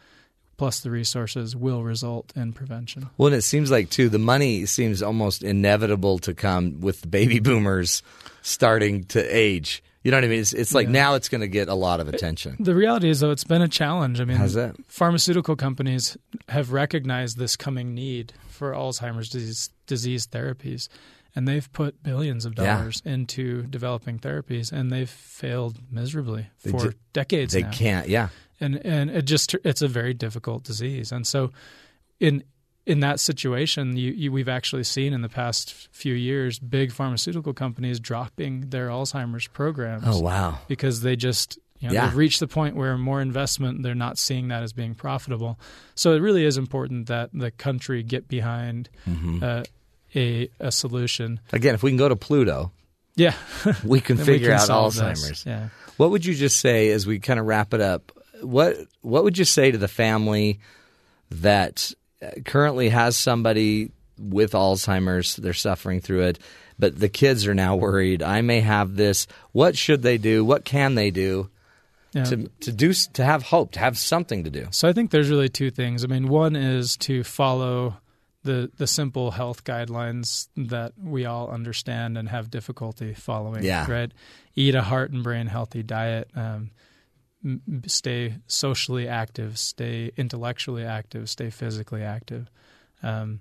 G: plus the resources will result in prevention.
C: Well, and it seems like too the money seems almost inevitable to come with the baby boomers starting to age. You know what I mean? It's, it's like
G: Yeah.
C: now it's going to get a lot of attention.
G: The reality is, though, it's been a challenge. I mean,
C: How's that?
G: pharmaceutical companies have recognized this coming need for Alzheimer's disease, disease therapies, and they've put billions of
C: Yeah.
G: dollars into developing therapies, and they've failed miserably
C: They
G: for
C: ju-
G: decades
C: They
G: now.
C: can't. Yeah.
G: and and it just it's a very difficult disease, and so in in that situation, you, you, we've actually seen in the past few years big pharmaceutical companies dropping their Alzheimer's programs
C: Oh wow.
G: because they just you know,
C: Yeah.
G: they've reached the point where more investment they're not seeing that as being profitable. So it really is important that the country get behind
C: Mm-hmm.
G: uh, a a solution.
C: Again, if we can go to Pluto,
G: Yeah,
C: we can
G: Then we
C: figure
G: can
C: out
G: solve this.
C: Alzheimer's.
G: Yeah.
C: What would you just say as we kind of wrap it up? What What would you say to the family that currently has somebody with Alzheimer's? They're suffering through it, but the kids are now worried. I may have this. What should they do? What can they do
G: Yeah.
C: to to do to have hope, to have something to do?
G: So I think there's really two things. I mean, one is to follow the the simple health guidelines that we all understand and have difficulty following.
C: Yeah.
G: Right. Eat a heart and brain healthy diet. Um, stay socially active. Stay intellectually active. Stay physically active. Um,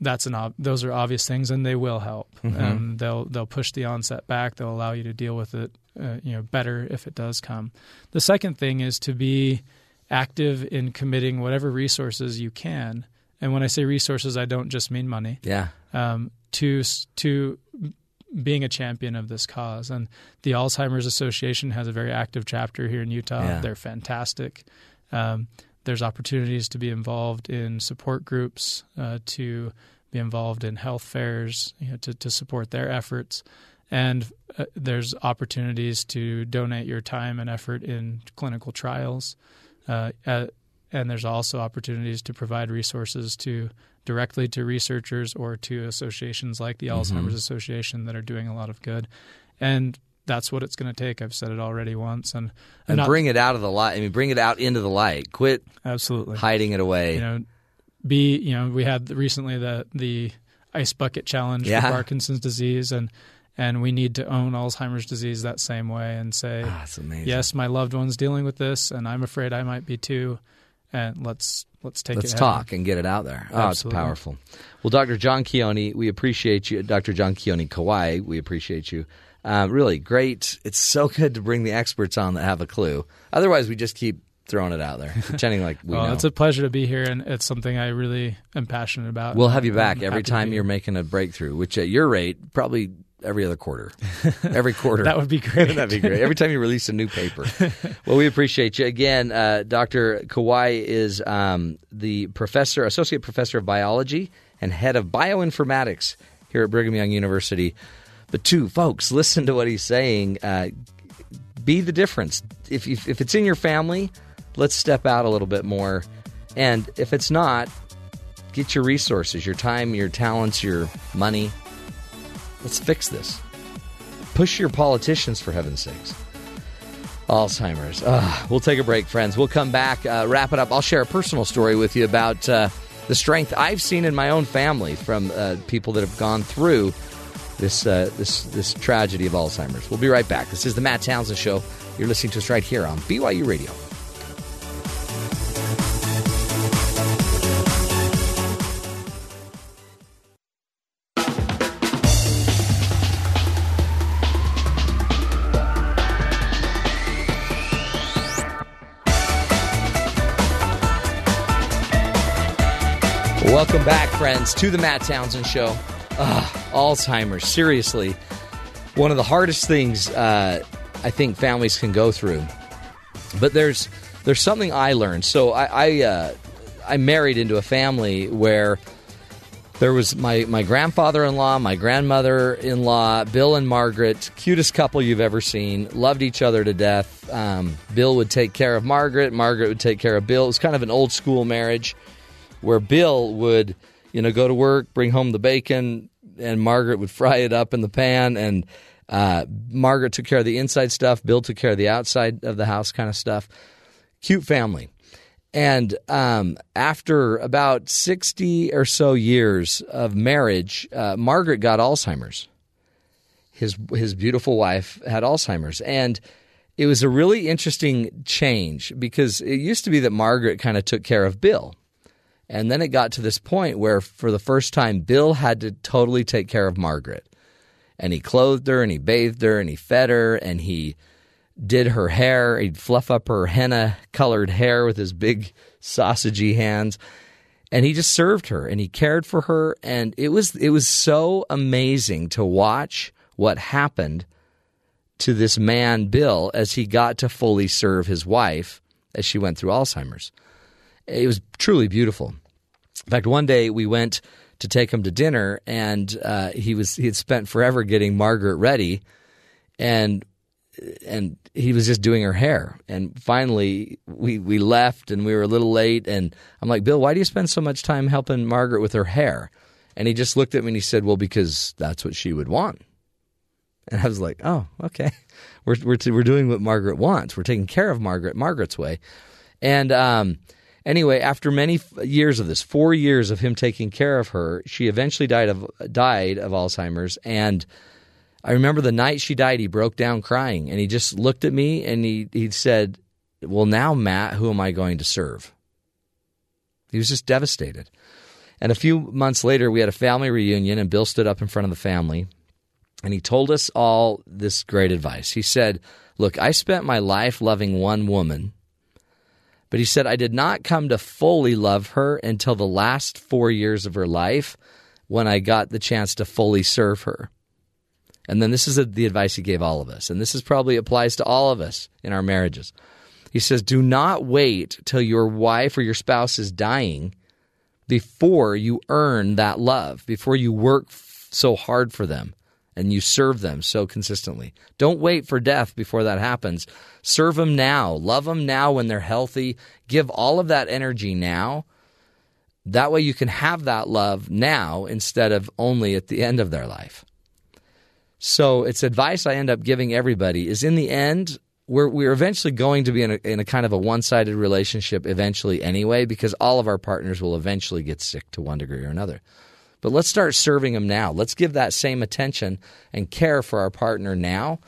G: that's an ob- those are obvious things, and they will help. Um, they'll they'll push the onset back. They'll allow you to deal with it, uh, you know, better if it does come. The second thing is to be active in committing whatever resources you can. And when I say resources, I don't just mean money.
C: Yeah,
G: Um, to to being a champion of this cause. And the Alzheimer's Association has a very active chapter here in Utah.
C: Yeah.
G: They're fantastic. Um, there's opportunities to be involved in support groups, uh, to be involved in health fairs, you know, to, to support their efforts. And uh, there's opportunities to donate your time and effort in clinical trials. Uh, uh, and there's also opportunities to provide resources to directly to researchers or to associations like the Alzheimer's Association that are doing a lot of good. And that's what it's going to take. I've said it already once, and I'm
C: and
G: not-
C: bring it out of the light. I mean, bring it out into the light. Quit
G: absolutely
C: hiding it away.
G: you know, be you know, we had recently the the ice bucket challenge
C: Yeah.
G: for Parkinson's disease, and and we need to own Alzheimer's disease that same way and say,
C: Ah,
G: yes, my loved one's dealing with this, and I'm afraid I might be too, and let's let's take
C: Let's
G: it.
C: talk and get it out there. Oh,
G: Absolutely.
C: it's powerful. Well, Dr. John Keoni, we appreciate you. Dr. John Keoni Kauwe, we appreciate you. Uh, really great. It's so good to bring the experts on that have a clue. Otherwise, we just keep throwing it out there, pretending like we
G: Well,
C: know.
G: it's a pleasure to be here, and it's something I really am passionate about.
C: we'll have you
G: I'm
C: back every time you're making a breakthrough, which at your rate, probably every other quarter. Every quarter.
G: That would be great.
C: That'd be great. Every time you release a new paper. well, we appreciate you. Again, uh, Dr. Kauwe is um, the professor, associate professor of biology and head of bioinformatics here at Brigham Young University. But two, folks, listen to what he's saying. Uh, be the difference. If, if, if it's in your family, let's step out a little bit more. And if it's not, get your resources, your time, your talents, your money. Let's fix this. Push your politicians, for heaven's sakes. Alzheimer's. Ugh. we'll take a break, friends. We'll come back, uh, wrap it up. I'll share a personal story with you about uh, the strength I've seen in my own family from uh, people that have gone through this uh, this this tragedy of Alzheimer's. We'll be right back. This is the Matt Townsend Show. You're listening to us right here on BYU Radio. Friends, to the Matt Townsend Show. Ugh, Alzheimer's, seriously, one of the hardest things uh, I think families can go through. But there's there's something I learned. So I I, uh, I married into a family where there was my, my grandfather-in-law, my grandmother-in-law, Bill and Margaret, cutest couple you've ever seen, loved each other to death. Um, Bill would take care of Margaret, Margaret would take care of Bill. It was kind of an old school marriage where Bill would, you know, go to work, bring home the bacon, and Margaret would fry it up in the pan. And uh, Margaret took care of the inside stuff. Bill took care of the outside of the house kind of stuff. Cute family. And um, after about 60 or so years of marriage, uh, Margaret got Alzheimer's. His, his beautiful wife had Alzheimer's. And it was a really interesting change because it used to be that Margaret kind of took care of Bill. And then it got to this point where, for the first time, Bill had to totally take care of Margaret. And he clothed her and he bathed her and he fed her and he did her hair. He'd fluff up her henna colored hair with his big sausagey hands. And he just served her and he cared for her. And it was, it was so amazing to watch what happened to this man, Bill, as he got to fully serve his wife as she went through Alzheimer's. It was truly beautiful. In fact, one day we went to take him to dinner, and uh, he was he had spent forever getting Margaret ready, and and he was just doing her hair. And finally, we we left, and we were a little late. And I'm like, Bill, why do you spend so much time helping Margaret with her hair? And he just looked at me and he said, Well, because that's what she would want. And I was like, Oh, okay. We're we're we're doing what Margaret wants. We're taking care of Margaret Margaret's way. And um, anyway, after many years of this, four years of him taking care of her, she eventually died of died of Alzheimer's. And I remember the night she died, he broke down crying, and he just looked at me and he he said, "Well, now Matt, who am I going to serve?" He was just devastated. And a few months later, we had a family reunion, and Bill stood up in front of the family, and he told us all this great advice. He said, "Look, I spent my life loving one woman." But he said, I did not come to fully love her until the last four years of her life when I got the chance to fully serve her. And then this is the advice he gave all of us. And this is probably applies to all of us in our marriages. He says, Do not wait till your wife or your spouse is dying before you earn that love, before you work so hard for them and you serve them so consistently. Don't wait for death before that happens. Serve them now. Love them now when they're healthy. Give all of that energy now. That way you can have that love now instead of only at the end of their life. So it's advice I end up giving everybody is in the end, we're, we're eventually going to be in a, in a kind of a one sided relationship eventually anyway, because all of our partners will eventually get sick to one degree or another. But let's start serving them now. Let's give that same attention and care for our partner now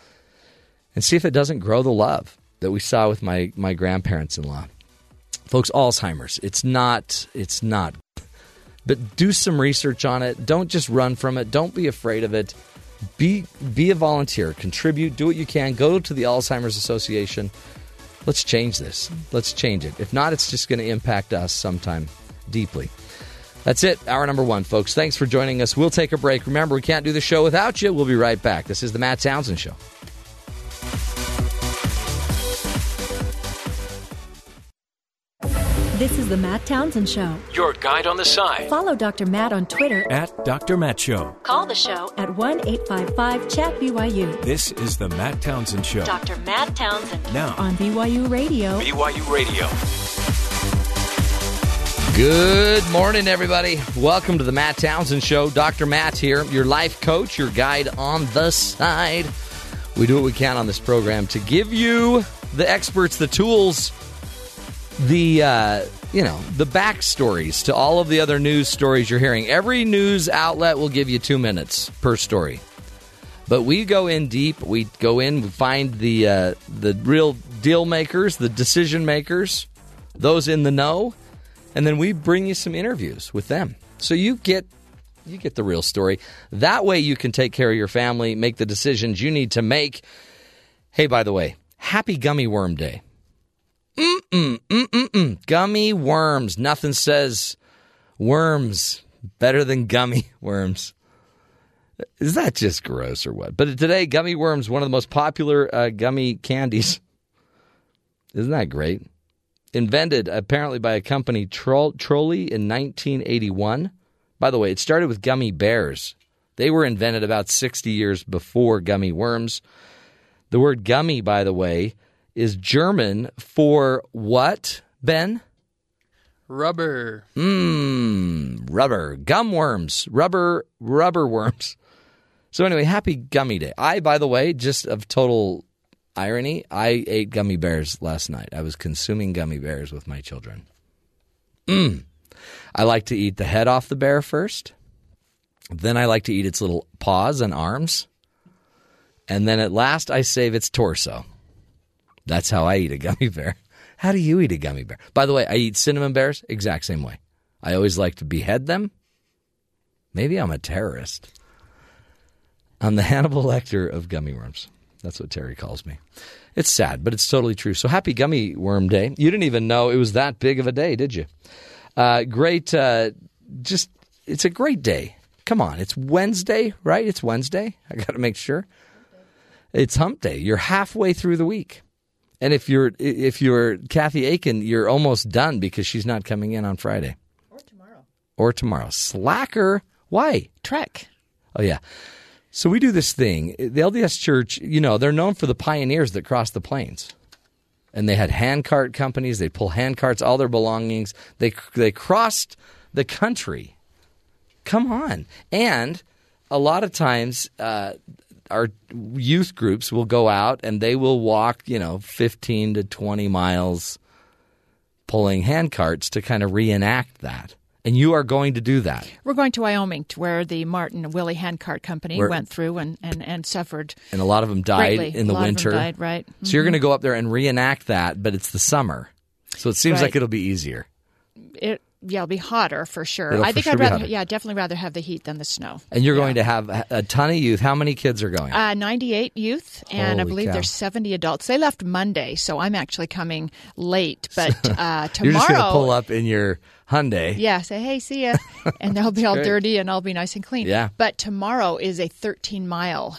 C: and see if it doesn't grow the love that we saw with my, my grandparents in law. folks, Alzheimer's. It's not. It's not. But do some research on it. Don't just run from it. Don't be afraid of it. Be be a volunteer. Contribute. Do what you can. Go to the Alzheimer's Association. Let's change this. Let's change it. If not, it's just going to impact us sometime deeply. That's it. Hour number one, folks. Thanks for joining us. We'll take a break. Remember, we can't do the show without you. We'll be right back. This is the Matt Townsend Show.
A: This is the Matt Townsend Show.
B: Your guide on the side.
A: Follow Dr. Matt on Twitter.
B: At Dr. Matt Show.
A: Call the show at 1 855 Chat BYU.
B: This is the Matt Townsend Show.
A: Dr. Matt Townsend
B: Now,
A: on BYU Radio.
B: BYU Radio.
C: Good morning, everybody. Welcome to the Matt Townsend Show. Dr. Matt here, your life coach, your guide on the side. We do what we can on this program to give you the experts, the tools, the uh, you know the backstories to all of the other news stories you're hearing. Every news outlet will give you two minutes per story, but we go in deep. We go in, we find the uh, the real deal makers, the decision makers, those in the know, and then we bring you some interviews with them, so you get you get the real story. That way, you can take care of your family, make the decisions you need to make. Hey, by the way, happy Gummy Worm Day. Mm-mm, mm-mm-mm. Gummy worms. Nothing says worms better than gummy worms. Is that just gross or what? But today, gummy worms, one of the most popular uh, gummy candies. Isn't that great? Invented apparently by a company, Tro- Trolli, in 1981. By the way, it started with gummy bears. They were invented about 60 years before gummy worms. The word gummy, by the way, is German for what, Ben?
G: Rubber.
C: Mmm, rubber. Gum worms. Rubber, rubber worms. So, anyway, happy gummy day. I, by the way, just of total irony, I ate gummy bears last night. I was consuming gummy bears with my children. Mmm. I like to eat the head off the bear first. Then I like to eat its little paws and arms. And then at last, I save its torso. That's how I eat a gummy bear. How do you eat a gummy bear? By the way, I eat cinnamon bears exact same way. I always like to behead them. Maybe I'm a terrorist. I'm the Hannibal Lecter of gummy worms. That's what Terry calls me. It's sad, but it's totally true. So happy Gummy Worm Day. You didn't even know it was that big of a day, did you? Uh, great. Uh, just, it's a great day. Come on. It's Wednesday, right? It's Wednesday. I got to make sure. It's hump day. You're halfway through the week. And if you're if you're Kathy Aiken, you're almost done because she's not coming in on Friday. Or tomorrow. Or tomorrow. Slacker. Why?
D: Trek.
C: Oh yeah. So we do this thing. The LDS Church, you know, they're known for the pioneers that crossed the plains. And they had handcart companies. They pull handcarts, all their belongings. They they crossed the country. Come on. And a lot of times, uh, our youth groups will go out and they will walk, you know, 15 to 20 miles pulling handcarts to kind of reenact that. And you are going to do that.
D: We're going to Wyoming, to where the Martin Willie Handcart Company
C: Where-
D: went through and, and, and suffered
C: And a lot of them died
D: greatly.
C: in the
D: A lot of
C: winter.
D: them died, right?
C: So you're going to go up there and reenact that, but it's the summer. So it seems
D: Right.
C: like it'll be easier.
D: It yeah, it'll be hotter for sure.
C: It'll
D: I think
C: sure
D: I'd rather yeah, definitely rather have the heat than the snow.
C: And you're
D: Yeah.
C: going to have a- ton of youth. How many kids are going?
D: Uh, 98 youth, and I believe
C: cow.
D: there's 70 adults. They left Monday, so I'm actually coming late. But uh, tomorrow,
C: you're just going to pull up in your Hyundai.
D: Yeah, say hey, see ya, and they'll be all
C: great.
D: dirty, and I'll be nice and clean.
C: Yeah.
D: But tomorrow is a 13 mile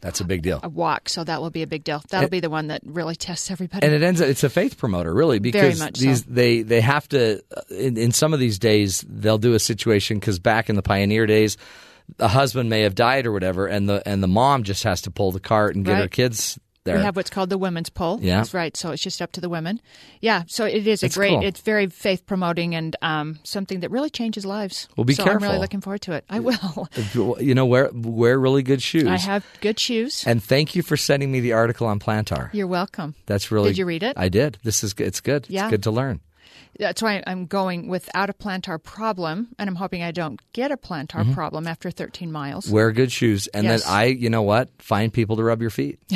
C: That's a big deal.
D: A walk, so that will be a big deal. That'll be the one that really tests everybody.
C: and it ends up it's a faith promoter really because these
D: so.
C: they they have to uh, in, in some of these days they'll do a situation because back in the pioneer days the husband may have died or whatever and the and the mom just has to pull the cart and get her kids there
D: We have what's called the women's poll.
C: Yeah.
D: That's right. So it's just up to the women. Yeah. So it is a
C: It's
D: great.
C: cool.
D: It's very faith promoting and um, something that really changes lives.
C: Well, be
D: so I'm really looking forward to it. I will.
C: you know wear wear really good shoes
D: I have good shoes.
C: and thank you for sending me the article on plantar
D: You're welcome.
C: that's really
D: Did you read it?
C: i did this is it's good
D: Yeah.
C: it's good to learn
D: That's why I'm going without a plantar problem, and I'm hoping I don't get a plantar mm-hmm. problem after 13 miles.
C: Wear good shoes, and
D: Yes.
C: then I, you know what? Find people to rub your feet.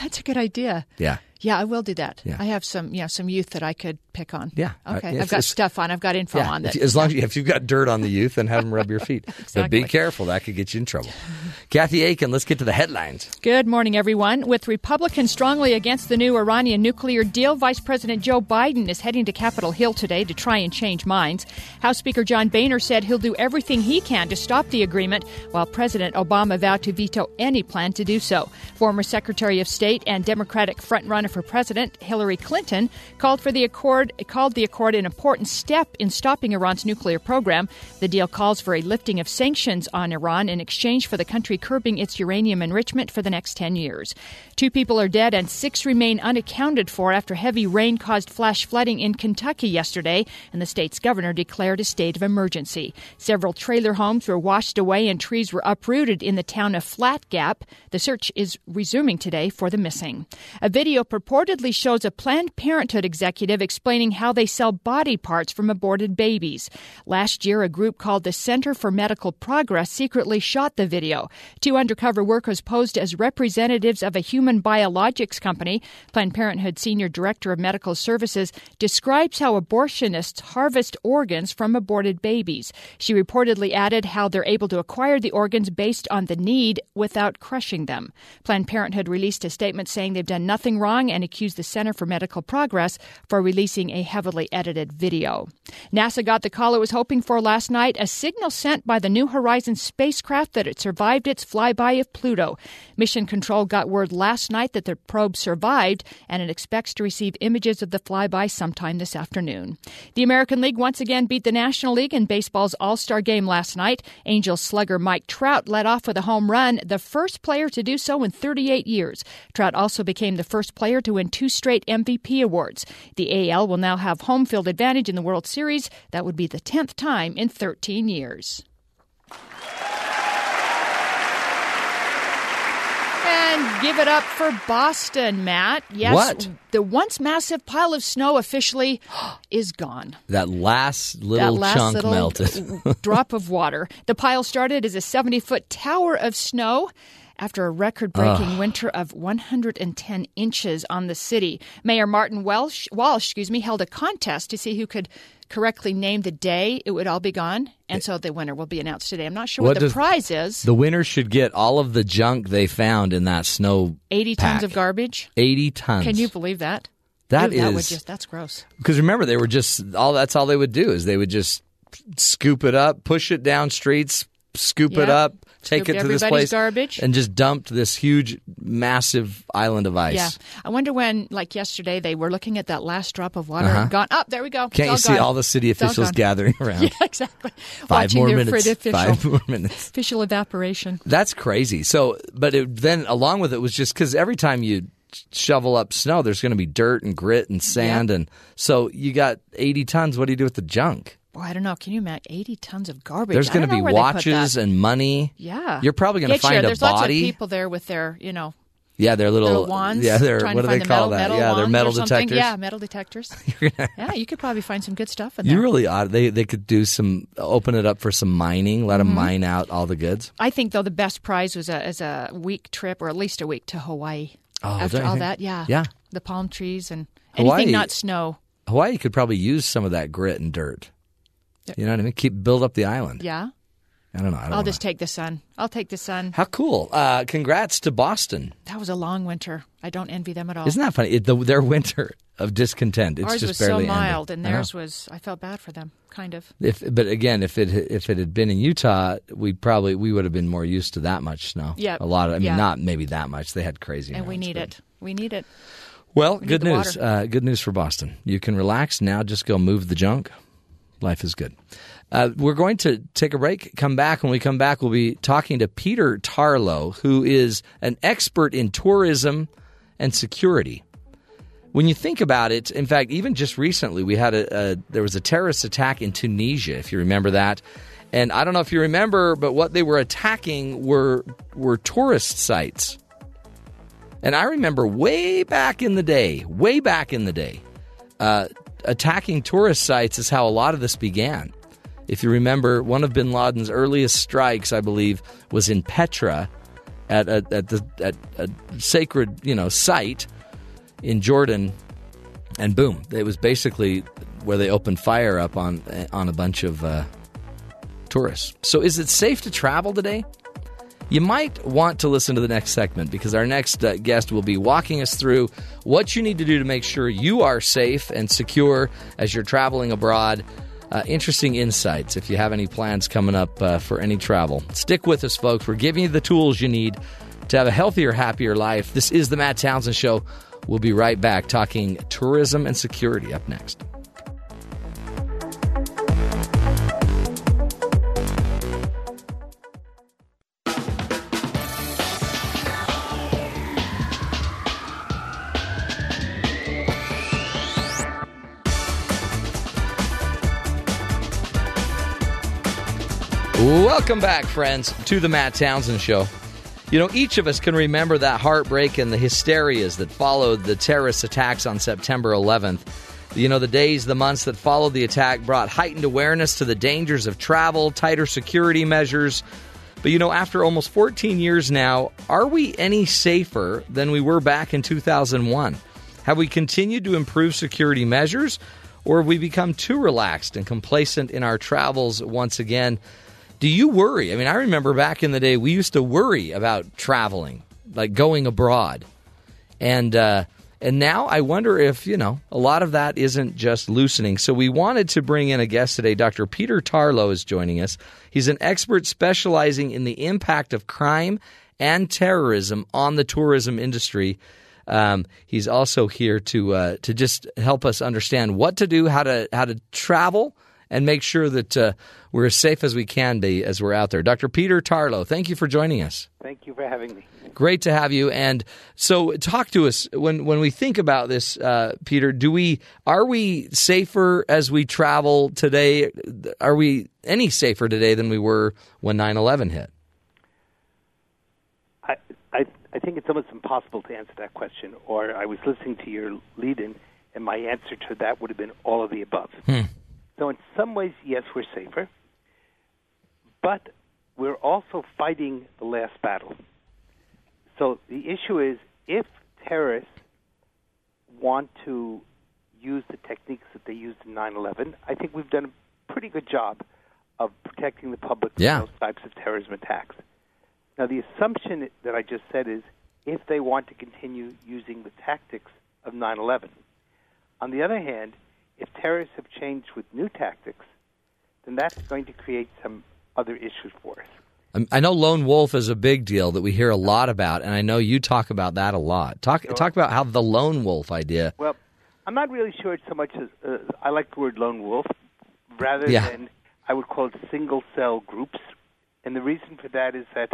D: That's a good idea.
C: Yeah.
D: Yeah, I will do that.
C: Yeah.
D: I have some, you know, some youth that I could pick on.
C: Yeah. Uh,
D: Okay.
C: if
D: I've got stuff on. I've got info
C: Yeah,
D: on that.
C: you- as long as you, if you've got dirt on the youth, then have them rub your feet. But be careful; that could get you in trouble. Kathy Aiken, let's get to the headlines.
D: Good morning, everyone. With Republicans strongly against the new Iranian nuclear deal, Vice President Joe Biden is heading to Capitol Hill today to try and change minds. House Speaker John Boehner said he'll do everything he can to stop the agreement, while President Obama vowed to veto any plan to do so. Former Secretary of State and Democratic frontrunner for president Hillary Clinton called for the accord called the accord an important step in stopping Iran's nuclear program. The deal calls for a lifting of sanctions on Iran in exchange for the country curbing its uranium enrichment for the next 10 years. Two people are dead and six remain unaccounted for after heavy rain caused flash flooding in Kentucky yesterday, and the state's governor declared a state of emergency. Several trailer homes were washed away and trees were uprooted in the town of Flat Gap. The search is resuming today for the missing. A video purportedly shows a Planned Parenthood executive explaining how they sell body parts from aborted babies. Last year, a group called the Center for Medical Progress secretly shot the video. Two undercover workers posed as representatives of a human biologics company. Planned Parenthood Senior Director of Medical Services describes how abortionists harvest organs from aborted babies. She reportedly added how they're able to acquire the organs based on the need without crushing them. Planned Parenthood released a statement saying they've done nothing wrong and accused the Center for Medical Progress for releasing a heavily edited video. NASA got the call it was hoping for last night a signal sent by the New Horizons spacecraft that it survived its flyby of Pluto. Mission Control got word last night that the probe survived and it expects to receive images of the flyby sometime this afternoon. The American League once again beat the National League in baseball's All Star game last night. Angels slugger Mike Trout led off with a home run, the first player to do so in 38 years. Trout also became the first player to win two straight MVP awards. The AL will now have home field advantage in the World Series. That would be the 10th time in 13 years. And give it up for Boston, Matt. Yes,
C: What?
D: the once massive pile of snow officially is gone.
C: That last little
D: that last
C: chunk
D: little
C: melted.
D: drop of water. The pile started as a 70 foot tower of snow. After a record breaking winter of 110 inches on the city, Mayor Martin Welsh, Walsh excuse me, held a contest to see who could correctly name the day it would all be gone. And so the winner will be announced today. I'm not sure what,
C: What
D: the prize is
C: the winners should get all of the junk they found in that snow.
D: 80
C: pack.
D: tons of garbage.
C: 80 tons.
D: Can you believe that?
C: That
D: Ew, that would just that's gross.
C: Because remember, they were just all. That's all they would do is they would just scoop it up, push it down streets, scoop it up, take it to this place,
D: garbage.
C: and just dumped this huge, massive island of ice.
D: Yeah, I wonder when, like yesterday, they were looking at that last drop of water
C: Uh-huh.
D: and gone. Up there we go.
C: Can't you see
D: gone.
C: all the city officials gathering around?
D: Yeah, exactly.
C: Five
D: Watching
C: more minutes.
D: official,
C: Five more minutes.
D: official evaporation.
C: That's crazy. So, but it, then along with it was just because every time you shovel up snow, there's going to be dirt and grit and sand, and so you got 80 tons. What do you do with the junk?
D: Boy, I don't know. Can you imagine 80 tons of garbage?
C: There's going to be
D: know where they put
C: watches and money.
D: Yeah.
C: You're probably going to find a body.
D: There's lots of people there with their, you know,
C: Yeah, they're little,
D: little wands.
C: Yeah, they're what do they
D: the
C: call
D: metal,
C: that?
D: metal
C: yeah, they're metal detectors.
D: Yeah, metal detectors. yeah, you could probably find some good stuff in there.
C: You really ought. They they could do some open it up for some mining. Let them
D: Mm-hmm.
C: mine out all the goods.
D: I think though the best prize was a as a week trip or at least a week to Hawaii.
C: Oh,
D: After all
C: think?
D: that, yeah,
C: Yeah.
D: the palm trees and
C: Hawaii-
D: anything not snow.
C: Hawaii could probably use some of that grit and dirt. You know what I mean? Keep build up the island.
D: Yeah,
C: I don't know. I don't
D: I'll
C: know.
D: just take the sun. I'll take the sun.
C: How cool! Uh, congrats to Boston.
D: That was a long winter. I don't envy them at all.
C: Isn't that funny? It, the, their winter of discontent. It's
D: Ours
C: just
D: was so mild,
C: ended.
D: and theirs was. I felt bad for them, kind of.
C: If, but again, if it if it had been in Utah, we probably we would have been more used to that much snow.
D: Yeah.
C: a lot of. I mean,
D: Yeah.
C: not maybe that much. They had crazy.
D: And we need
C: but-
D: it. We need it.
C: Well,
D: need
C: good news. Uh, good news for Boston. You can relax now. Just go move the junk. Life is good. Uh, we're going to take a break. Come back. When we come back, we'll be talking to Peter Tarlow, who is an expert in tourism and security. When you think about it, in fact, even just recently, we had a, a there was a terrorist attack in Tunisia. If you remember that, and I don't know if you remember, but what they were attacking were were tourist sites. And I remember way back in the day, way back in the day, uh, attacking tourist sites is how a lot of this began. If you remember, one of bin Laden's earliest strikes, I believe, was in Petra at a, at the at a sacred you know site in Jordan, and boom, it was basically where they opened fire up on on a bunch of uh, tourists. So, is it safe to travel today? You might want to listen to the next segment because our next uh, guest will be walking us through what you need to do to make sure you are safe and secure as you're traveling abroad. Uh, interesting insights if you have any plans coming up uh, for any travel. Stick with us, folks. We're giving you the tools you need to have a healthier, happier life. This is the Matt Townsend Show. We'll be right back talking tourism and security up next. Welcome back, friends, to the Matt Townsend Show. You know, each of us can remember that heartbreak and the hysterias that followed the terrorist attacks on September 11th. You know, the days, the months that followed the attack brought heightened awareness to the dangers of travel, tighter security measures. But, you know, after almost 14 years now, are we any safer than we were back in 2001? Have we continued to improve security measures, or have we become too relaxed and complacent in our travels once again? Do you worry? I mean, I remember back in the day, we used to worry about traveling, like going abroad. And, uh, and now I wonder if, you know, a lot of that isn't just loosening. So we wanted to bring in a guest today. Dr. Peter Tarlow is joining us. He's an expert specializing in the impact of crime and terrorism on the tourism industry. Um, he's also here to uh, to just help us understand what to do, how to how to travel, and make sure that uh, we're as safe as we can be as we're out there. Dr. Peter Tarlow, thank you for joining us.
H: Thank you for having me.
C: Great to have you. And so, talk to us when when we think about this, uh, Peter. Do we are we safer as we travel today? Are we any safer today than we were when 9-11 hit?
H: I, I I think it's almost impossible to answer that question. Or I was listening to your lead-in, and my answer to that would have been all of the above.
C: Hmm.
H: So, in some ways, yes, we're safer, but we're also fighting the last battle. So, the issue is if terrorists want to use the techniques that they used in 9 11, I think we've done a pretty good job of protecting the public
C: Yeah.
H: from those types of terrorism attacks. Now, the assumption that I just said is if they want to continue using the tactics of 9 11. On the other hand, if terrorists have changed with new tactics, then that's going to create some other issues for us.
C: Um, I know lone wolf is a big deal that we hear a lot about, and I know you talk about that a lot. Talk talk about how the lone wolf idea.
H: Well, I'm not really sure it's so much as uh, I like the word lone wolf rather
C: Yeah.
H: than I would call it single cell groups. And the reason for that is that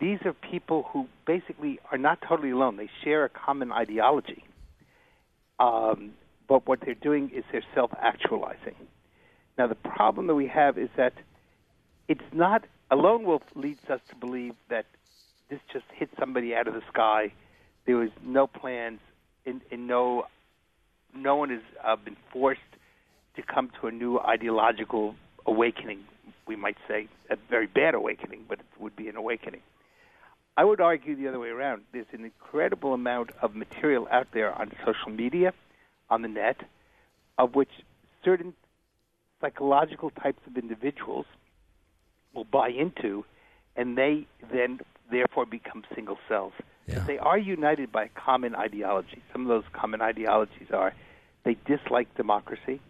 H: these are people who basically are not totally alone. They share a common ideology. Um, but what they're doing is they're self actualizing. Now, the problem that we have is that it's not a lone wolf leads us to believe that this just hit somebody out of the sky. There was no plans, and, and no no one has uh, been forced to come to a new ideological awakening. We might say a very bad awakening, but it would be an awakening. I would argue the other way around. There's an incredible amount of material out there on social media, on the net, of which certain psychological types of individuals will buy into, and they then therefore become single cells.
C: Yeah.
H: But they are united by a common ideology. Some of those common ideologies are they dislike democracy.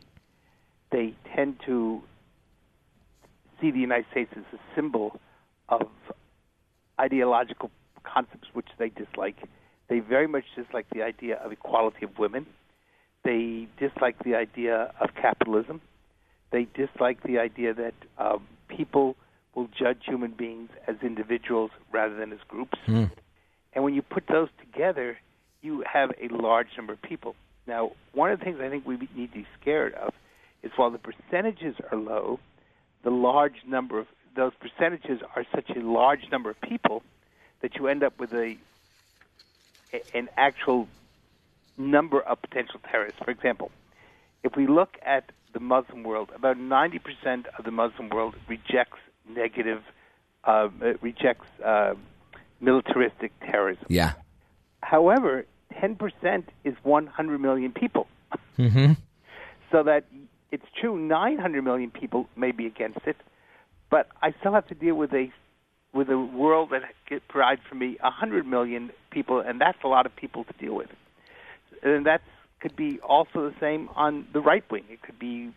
H: They tend to see the United States as a symbol of ideological concepts which they dislike. They very much dislike the idea of equality of women. They dislike the idea of capitalism. They dislike the idea that um, people will judge human beings as individuals rather than as groups.
C: Hmm.
H: And when you put those together, you have a large number of people. Now, one of the things I think we need to be scared of is while the percentages are low, the large number of those percentages are such a large number of people that you end up with a an actual number of potential terrorists. For example, if we look at the Muslim world, about 90% of the Muslim world rejects negative, uh, rejects uh, militaristic terrorism.
C: Yeah.
H: However, 10% is 100 million people.
C: Mm-hmm.
H: So that it's true, 900 million people may be against it, but I still have to deal with a with a world that provides for me 100 million people, and that's a lot of people to deal with. And that could be also the same on the right wing. It could be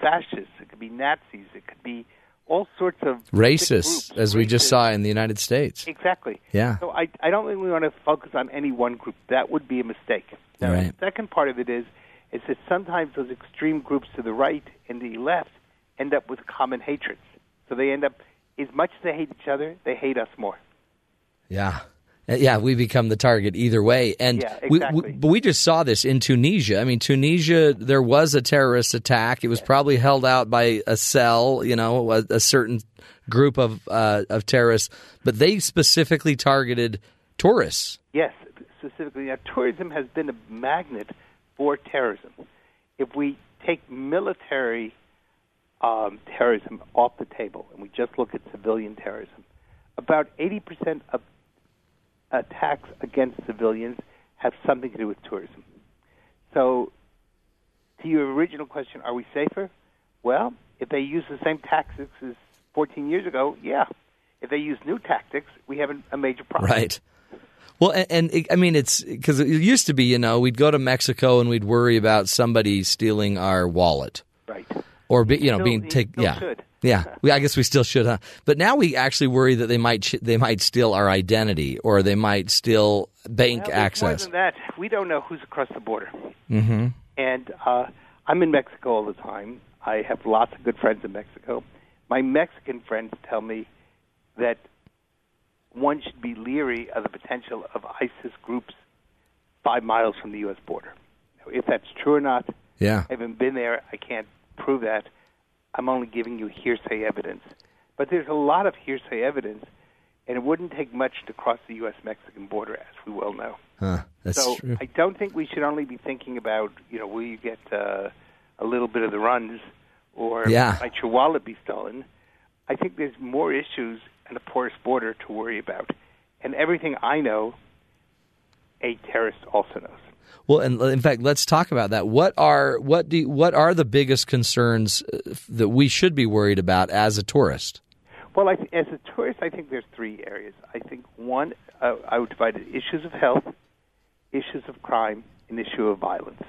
H: fascists. It could be Nazis. It could be all sorts of
C: Racists, as we just saw in the United States.
H: Exactly.
C: Yeah.
H: So I, I don't think we want to focus on any one group. That would be a mistake. Now,
C: Right.
H: the second part of it is, is that sometimes those extreme groups to the right and the left end up with common hatreds. So they end up, as much as they hate each other, they hate us more.
C: Yeah. Uh, Yeah, we become the target either way, and
H: Yeah,
C: we,
H: exactly.
C: we, but we just saw this in Tunisia. I mean, Tunisia, there was a terrorist attack. It was probably held out by a cell, you know, a, a certain group of uh, of terrorists, but they specifically targeted tourists.
H: Yes, specifically. Now, tourism has been a magnet for terrorism. If we take military um, terrorism off the table and we just look at civilian terrorism, about 80% of attacks against civilians have something to do with tourism. So, to your original question, are we safer? Well, if they use the same tactics as 14 years ago, yeah. If they use new tactics, we have a- major problem.
C: Right. Well, and, and it, I mean, it's because it used to be, you know, we'd go to Mexico and we'd worry about somebody stealing our wallet
H: Right.
C: Or, be, you know,
H: Still-
C: being
H: you
C: take yeah.
H: should.
C: Yeah, we, I guess we still should, huh? But now we actually worry that they might they might steal our identity or they might steal bank
H: Well,
C: access.
H: More than that, we don't know who's across the border. Mm-hmm. And uh, I'm in Mexico all the time. I have lots of good friends in Mexico. My Mexican friends tell me that one should be leery of the potential of ISIS groups five miles from the U.S. border. If that's true or not,
C: Yeah,
H: I haven't been there. I can't prove that. I'm only giving you hearsay evidence. But there's a lot of hearsay evidence, and it wouldn't take much to cross the U.S. Mexican border, as we well know.
C: huh, that's
H: so
C: true.
H: I don't think we should only be thinking about, you know, will you get uh, a little bit of the runs or
C: Yeah.
H: might your wallet be stolen? I think there's more issues and a porous border to worry about. And everything I know, a terrorist also knows.
C: Well, and in fact, let's talk about that. What are what do what are the biggest concerns uh, that we should be worried about as a tourist?
H: Well, I th- as a tourist, I think there's three areas. I think one, uh, I would divide it issues of health, issues of crime, and issue of violence.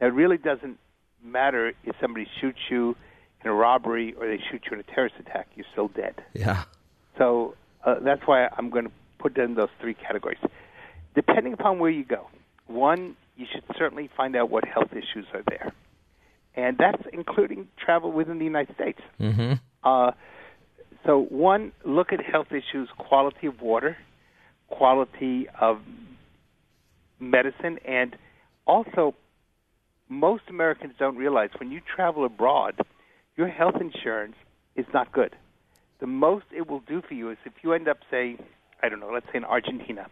H: Now, it really doesn't matter if somebody shoots you in a robbery or they shoot you in a terrorist attack; you're still dead.
C: Yeah,
H: So uh, that's why I'm going to put in those three categories. Depending upon where you go, one, you should certainly find out what health issues are there, and that's including travel within the United States.
C: mm-hmm.
H: Uh, so, one, look at health issues, quality of water, quality of medicine, and also, most Americans don't realize when you travel abroad, your health insurance is not good. The most it will do for you is if you end up, say, I don't know, let's say in Argentina,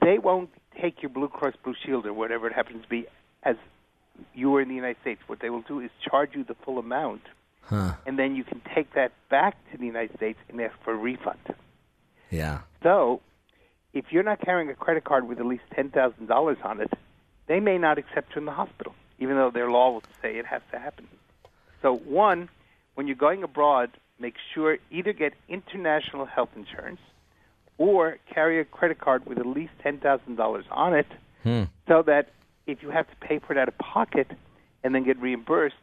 H: they won't take your Blue Cross Blue Shield or whatever it happens to be as you are in the United States. What they will do is charge you the full amount
C: huh?
H: and then you can take that back to the United States and ask for a refund.
C: Yeah,
H: So, if you're not carrying a credit card with at least ten thousand dollars on it, they may not accept you in the hospital, even though their law will say it has to happen. So, one, when you're going abroad, make sure either get international health insurance or carry a credit card with at least ten thousand dollars on it,
C: Hmm.
H: so that if you have to pay for it out of pocket and then get reimbursed,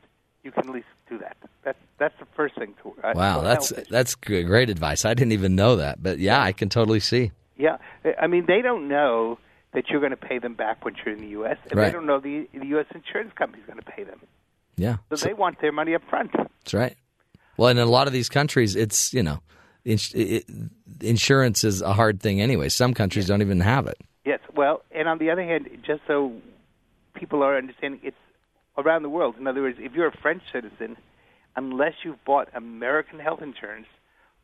H: you can at least do that. That's that's the first thing to. Uh,
C: wow, that's that's good, great advice. I didn't even know that, but yeah, I can totally see.
H: Yeah, I mean they don't know that you're going to pay them back when you're in the U.S. and
C: Right.
H: they don't know the the U.S. insurance company's going to pay them.
C: Yeah,
H: So they want their money up front.
C: That's right. Well, and in a lot of these countries, it's you know, ins- it, insurance is a hard thing anyway. Some countries don't even have it.
H: Yes. Well, and on the other hand, just so people are understanding, it's around the world. In other words, if you're a French citizen, unless you've bought American health insurance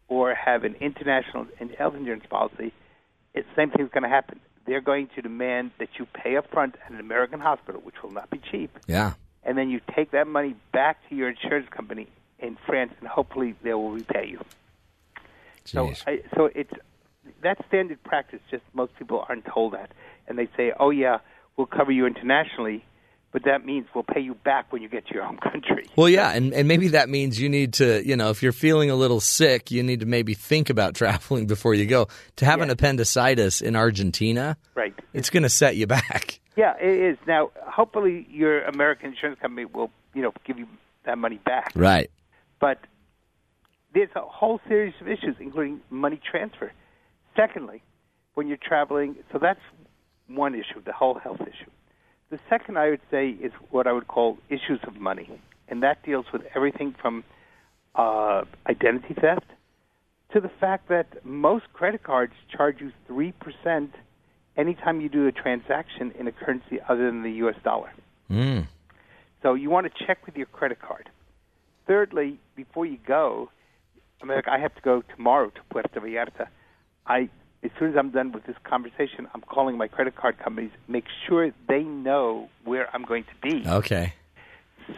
H: or have an international health insurance policy, it's the same thing's going to happen. They're going to demand that you pay up front at an American hospital, which will not be cheap,
C: Yeah,
H: and then you take that money back to your insurance company in France, and hopefully they will repay you. So, I, so it's that's standard practice. Just most people aren't told that, and they say, "Oh yeah, we'll cover you internationally," but that means we'll pay you back when you get to your home country.
C: Well, yeah, and, and maybe that means you need to, you know, if you're feeling a little sick, you need to maybe think about traveling before you go. To have an appendicitis in Argentina,
H: Right.
C: it's going to set you back.
H: Yeah, it is. Now, hopefully, your American insurance company will, you know, give you that money back.
C: Right.
H: But there's a whole series of issues, including money transfer. Secondly, when you're traveling, so that's one issue, the whole health issue. The second, I would say, is what I would call issues of money, and that deals with everything from uh, identity theft to the fact that most credit cards charge you three percent anytime you do a transaction in a currency other than the U.S. dollar.
C: Mm.
H: So you want to check with your credit card. Thirdly, before you go, Like I have to go tomorrow to Puerto Vallarta. I, as soon as I'm done with this conversation, I'm calling my credit card companies, make sure they know where I'm going to be,
C: Okay.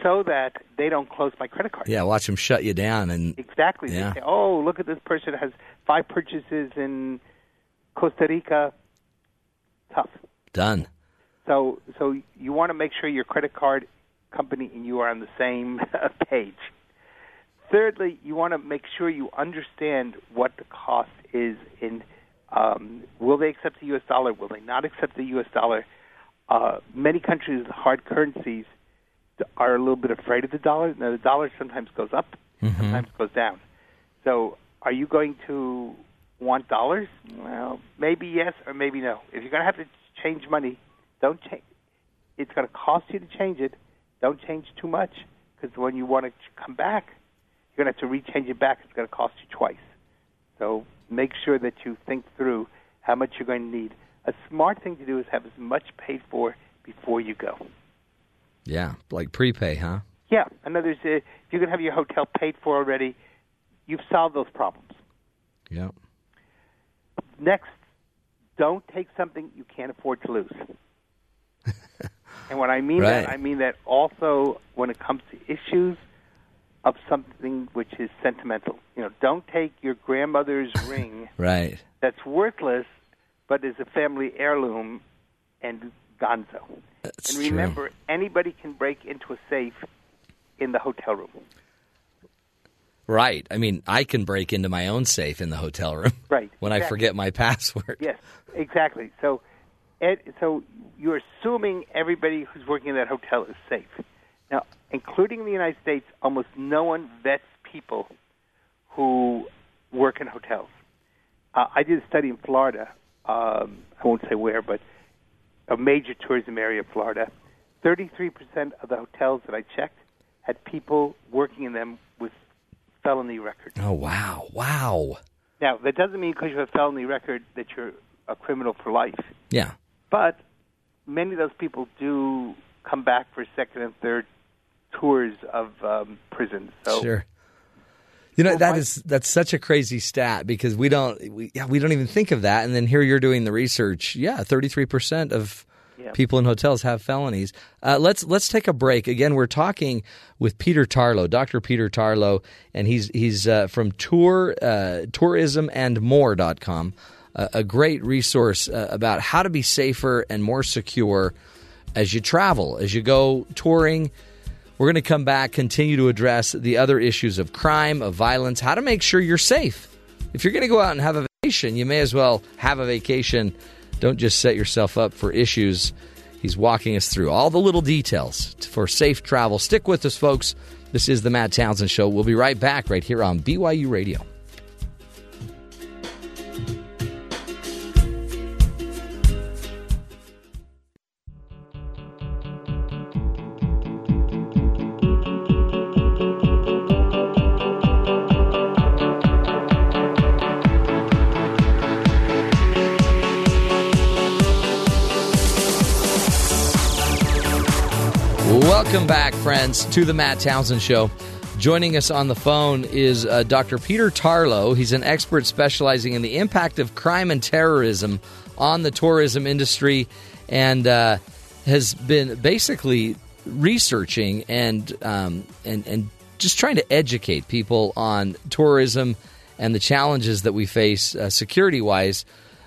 H: so that they don't close my credit card.
C: Yeah, watch them shut you down. And
H: Exactly.
C: Yeah.
H: They say, "Oh, look at this person has five purchases in Costa Rica." Tough.
C: done.
H: So, so you want to make sure your credit card company and you are on the same page. Thirdly, you want to make sure you understand what the cost is in. Um, will they accept the U.S. dollar? Will they not accept the U.S. dollar? Uh, many countries with hard currencies are a little bit afraid of the dollar. Now, the dollar sometimes goes up, sometimes goes down. So, are you going to want dollars? Well, maybe yes or maybe no. If you're going to have to change money, don't change. It's going to cost you to change it. Don't change too much because when you want to come back, you're going to have to rechange it back. It's going to cost you twice. So make sure that you think through how much you're going to need. A smart thing to do is have as much paid for before you go.
C: Yeah, like prepay, huh?
H: Yeah, in other words, if you're going to have your hotel paid for already, you've solved those problems.
C: Yeah.
H: Next, don't take something you can't afford to lose. and when I mean
C: Right.
H: that, I mean that also when it comes to issues of something which is sentimental. You know, don't take your grandmother's ring
C: Right.
H: that's worthless but is a family heirloom and gonzo.
C: That's
H: and remember, anybody can break into a safe in the hotel room.
C: Right. I mean, I can break into my own safe in the hotel room.
H: Right,
C: When I forget my password.
H: Yes, exactly. So, Ed, so you're assuming everybody who's working in that hotel is safe. Now, including the United States, almost no one vets people who work in hotels. Uh, I did a study in Florida. Um, I won't say where, but a major tourism area of Florida. Thirty-three percent of the hotels that I checked had people working in them with felony records.
C: Oh, wow. Wow.
H: Now, that doesn't mean because you have a felony record that you're a criminal for life.
C: Yeah.
H: But many of those people do come back for second and third tours of um, prisons. So
C: Sure. You know
H: Well,
C: that
H: my-
C: is that's such a crazy stat because we don't we, yeah, we don't even think of that and then here you're doing the research. Yeah, 33% of
H: Yeah.
C: people in hotels have felonies. Uh, let's let's take a break. Again, we're talking with Peter Tarlow, Dr. Peter Tarlow, and he's he's uh, from tour uh, tourismandmore.com, uh, a great resource uh, about how to be safer and more secure as you travel, as you go touring. We're going to come back, continue to address the other issues of crime, of violence, how to make sure you're safe. If you're going to go out and have a vacation, you may as well have a vacation. Don't just set yourself up for issues. He's walking us through all the little details for safe travel. Stick with us, folks. This is the Matt Townsend Show. We'll be right back right here on BYU Radio. Welcome back, friends, to the Matt Townsend Show. Joining us on the phone is uh, Dr. Peter Tarlow. He's an expert specializing in the impact of crime and terrorism on the tourism industry and uh, has been basically researching and um, and and just trying to educate people on tourism and the challenges that we face uh, security wise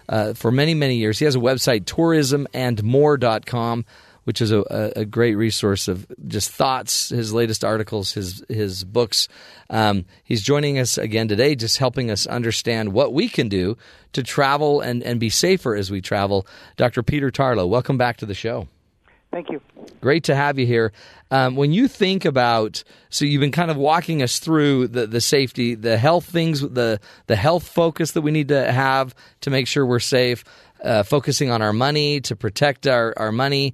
C: uh, for many many years. He has a website tourismandmore.com which is a, a, great resource of just thoughts, his latest articles, his his books. Um, he's joining us again today, just helping us understand what we can do to travel and, and be safer as we travel. Dr. Peter Tarlow, welcome back to the show.
H: Thank you.
C: Great to have you here. Um, when you think about, so you've been kind of walking us through the, the safety, the health things, the the health focus that we need to have to make sure we're safe, uh, focusing on our money to protect our, our money.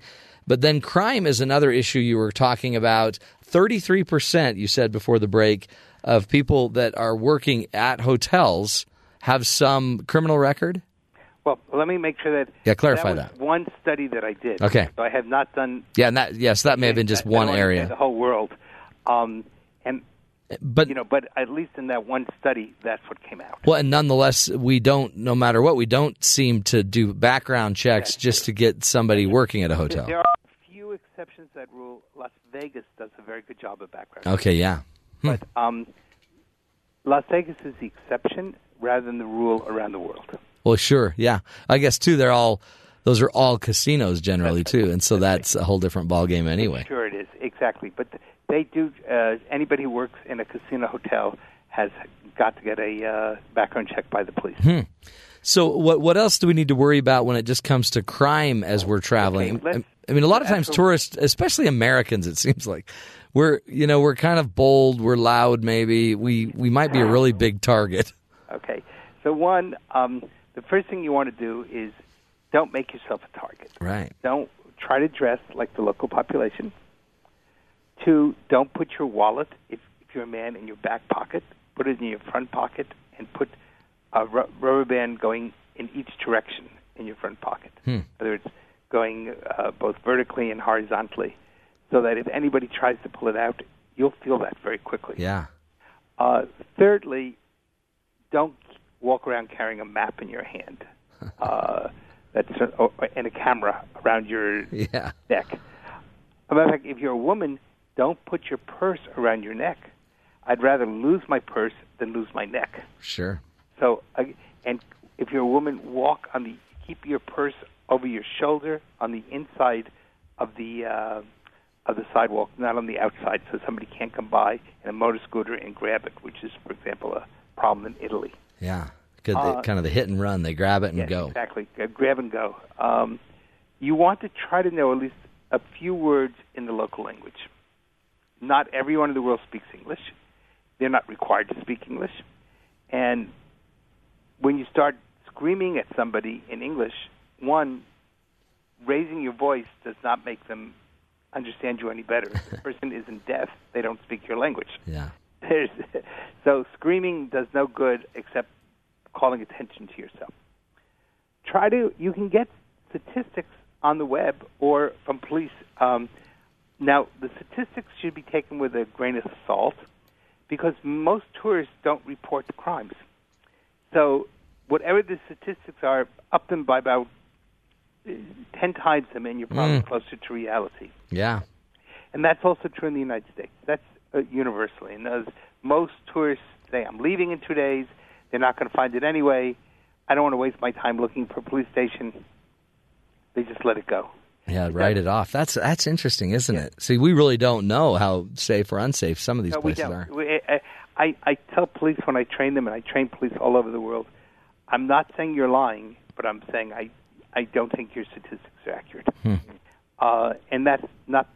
C: But then crime is another issue you were talking about. 33%, you said before the break, of people that are working at hotels have some criminal record?
H: Well, let me make sure that
C: yeah, clarify
H: that.
C: that.
H: One study that I did.
C: Okay,
H: so I have not done.
C: Yeah, and that yes, that may have been just one area.
H: The whole world, um, and
C: but
H: you know, but at least in that one study, that's what came out.
C: Well, and nonetheless, we don't. No matter what, we don't seem to do background checks just to get somebody working at a hotel.
H: There are few exceptions that rule. Las Vegas does a very good job of background.
C: Okay, yeah,
H: hmm. but um, Las Vegas is the exception rather than the rule around the world.
C: Well, sure, yeah. I guess too. They're all those are all casinos generally too, and so that's a whole different ball game anyway.
H: Sure, it is exactly, but they do. Uh, anybody who works in a casino hotel has got to get a uh, background check by the police.
C: Hmm. So, what what else do we need to worry about when it just comes to crime as we're traveling?
H: Okay,
C: I mean, a lot of times tourists, especially Americans, it seems like we're you know we're kind of bold, we're loud. Maybe we we might be a really big target.
H: Okay, so one, um, the first thing you want to do is don't make yourself a target.
C: Right.
H: Don't try to dress like the local population. Two, don't put your wallet, if, if you're a man, in your back pocket. Put it in your front pocket and put a rubber band going in each direction in your front pocket.
C: Hmm.
H: Whether it's going uh, both vertically and horizontally, so that if anybody tries to pull it out, you'll feel that very quickly.
C: Yeah.
H: Uh, thirdly, don't walk around carrying a map in your hand. Uh, that's uh, and a camera around your
C: yeah.
H: neck. As a matter of fact, if you're a woman, don't put your purse around your neck. I'd rather lose my purse than lose my neck.
C: Sure.
H: So, and if you're a woman, walk on the keep your purse over your shoulder on the inside of the uh, of the sidewalk, not on the outside, so somebody can't come by in a motor scooter and grab it, which is, for example, a problem in Italy.
C: Yeah, Good,
H: Uh,
C: kind of the hit and run. They grab it and
H: yes,
C: go.
H: exactly. Grab and go. Um, you want to try to know at least a few words in the local language. Not everyone in the world speaks English. They're not required to speak English. And when you start screaming at somebody in English, one, raising your voice does not make them understand you any better. If the person isn't deaf, they don't speak your language.
C: Yeah.
H: There's, so screaming does no good except calling attention to yourself. Try to, you can get statistics on the web or from police. Um, now, the statistics should be taken with a grain of salt because most tourists don't report the crimes. So, whatever the statistics are, up them by about 10 times them, and you're probably
C: Mm.
H: closer to reality.
C: Yeah.
H: And that's also true in the United States. That's uh, universally. And those, most tourists say, I'm leaving in two days. They're not going to find it anyway. I don't want to waste my time looking for a police station. They just let it go.
C: Yeah, write it off. That's that's interesting, isn't it? See, we really don't know how safe or unsafe some of these
H: no,
C: places are.
H: We, I, I, I tell police when I train them, and I train police all over the world, I'm not saying you're lying, but I'm saying I, I don't think your statistics are accurate.
C: Hmm.
H: Uh, and that's not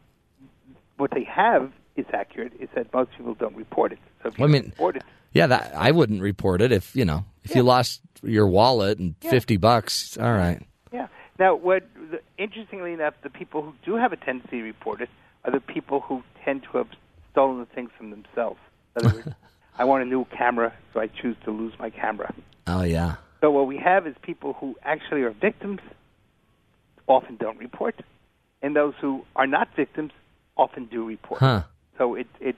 H: what they have is accurate. Is that most people don't report it. So if you
C: I mean,
H: report it,
C: Yeah, that I wouldn't report it if you know if you lost your wallet and
H: Yeah.
C: fifty bucks. All right.
H: Yeah. Now, what the, interestingly enough, the people who do have a tendency to report it are the people who tend to have stolen the things from themselves. In other words, I want a new camera, so I choose to lose my camera.
C: Oh yeah.
H: So what we have is people who actually are victims often don't report, and those who are not victims often do report.
C: Huh.
H: So it it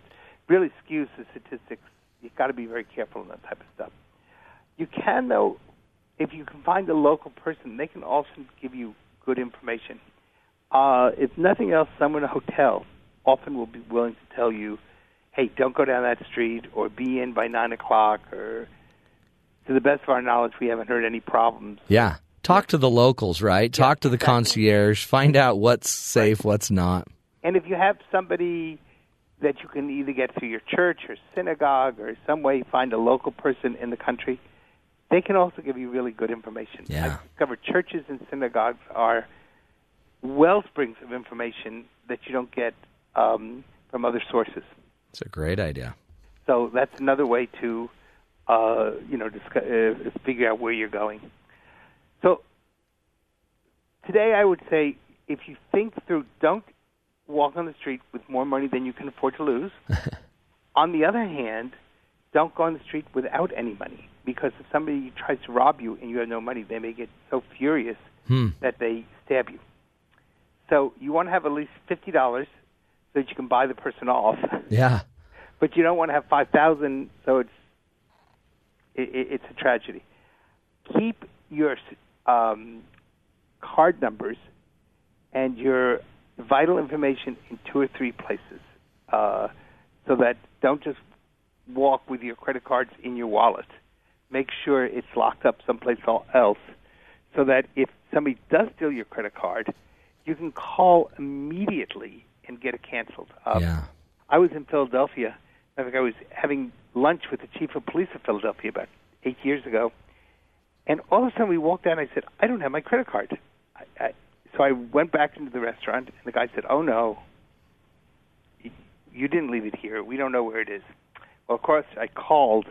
H: really skews the statistics. You've got to be very careful in that type of stuff. You can though, if you can find a local person, they can often give you good information. Uh, if nothing else, someone in a hotel often will be willing to tell you, "Hey, don't go down that street," or "Be in by nine o'clock," or to the best of our knowledge, we haven't heard any problems.
C: Yeah. Talk to the locals, right? Talk to the
H: exactly.
C: concierge. Find out what's safe, what's not.
H: And if you have somebody that you can either get through your church or synagogue or some way find a local person in the country, they can also give you really good information.
C: Yeah.
H: I've discovered churches and synagogues are wellsprings of information that you don't get um, from other sources.
C: It's a great idea.
H: So that's another way to, uh, you know, discuss, uh, figure out where you're going. So today, I would say if you think through, don't walk on the street with more money than you can afford to lose. on the other hand, don't go on the street without any money because if somebody tries to rob you and you have no money, they may get so furious
C: Hmm.
H: that they stab you. So you want to have at least fifty dollars so that you can buy the person off
C: Yeah.
H: but you don't want to have five thousand, so it's it, it, it's a tragedy. Keep your um, card numbers and your vital information in two or three places, uh, so that don't just walk with your credit cards in your wallet. Make sure it's locked up someplace else, so that if somebody does steal your credit card, you can call immediately and get it canceled. Um,
C: Yeah.
H: I was in Philadelphia. I think I was having lunch with the chief of police of Philadelphia about eight years ago, and all of a sudden we walked down. and I said, "I don't have my credit card." I, I, so I went back into the restaurant, and the guy said, "Oh no, you didn't leave it here. We don't know where it is." Well, of course, I called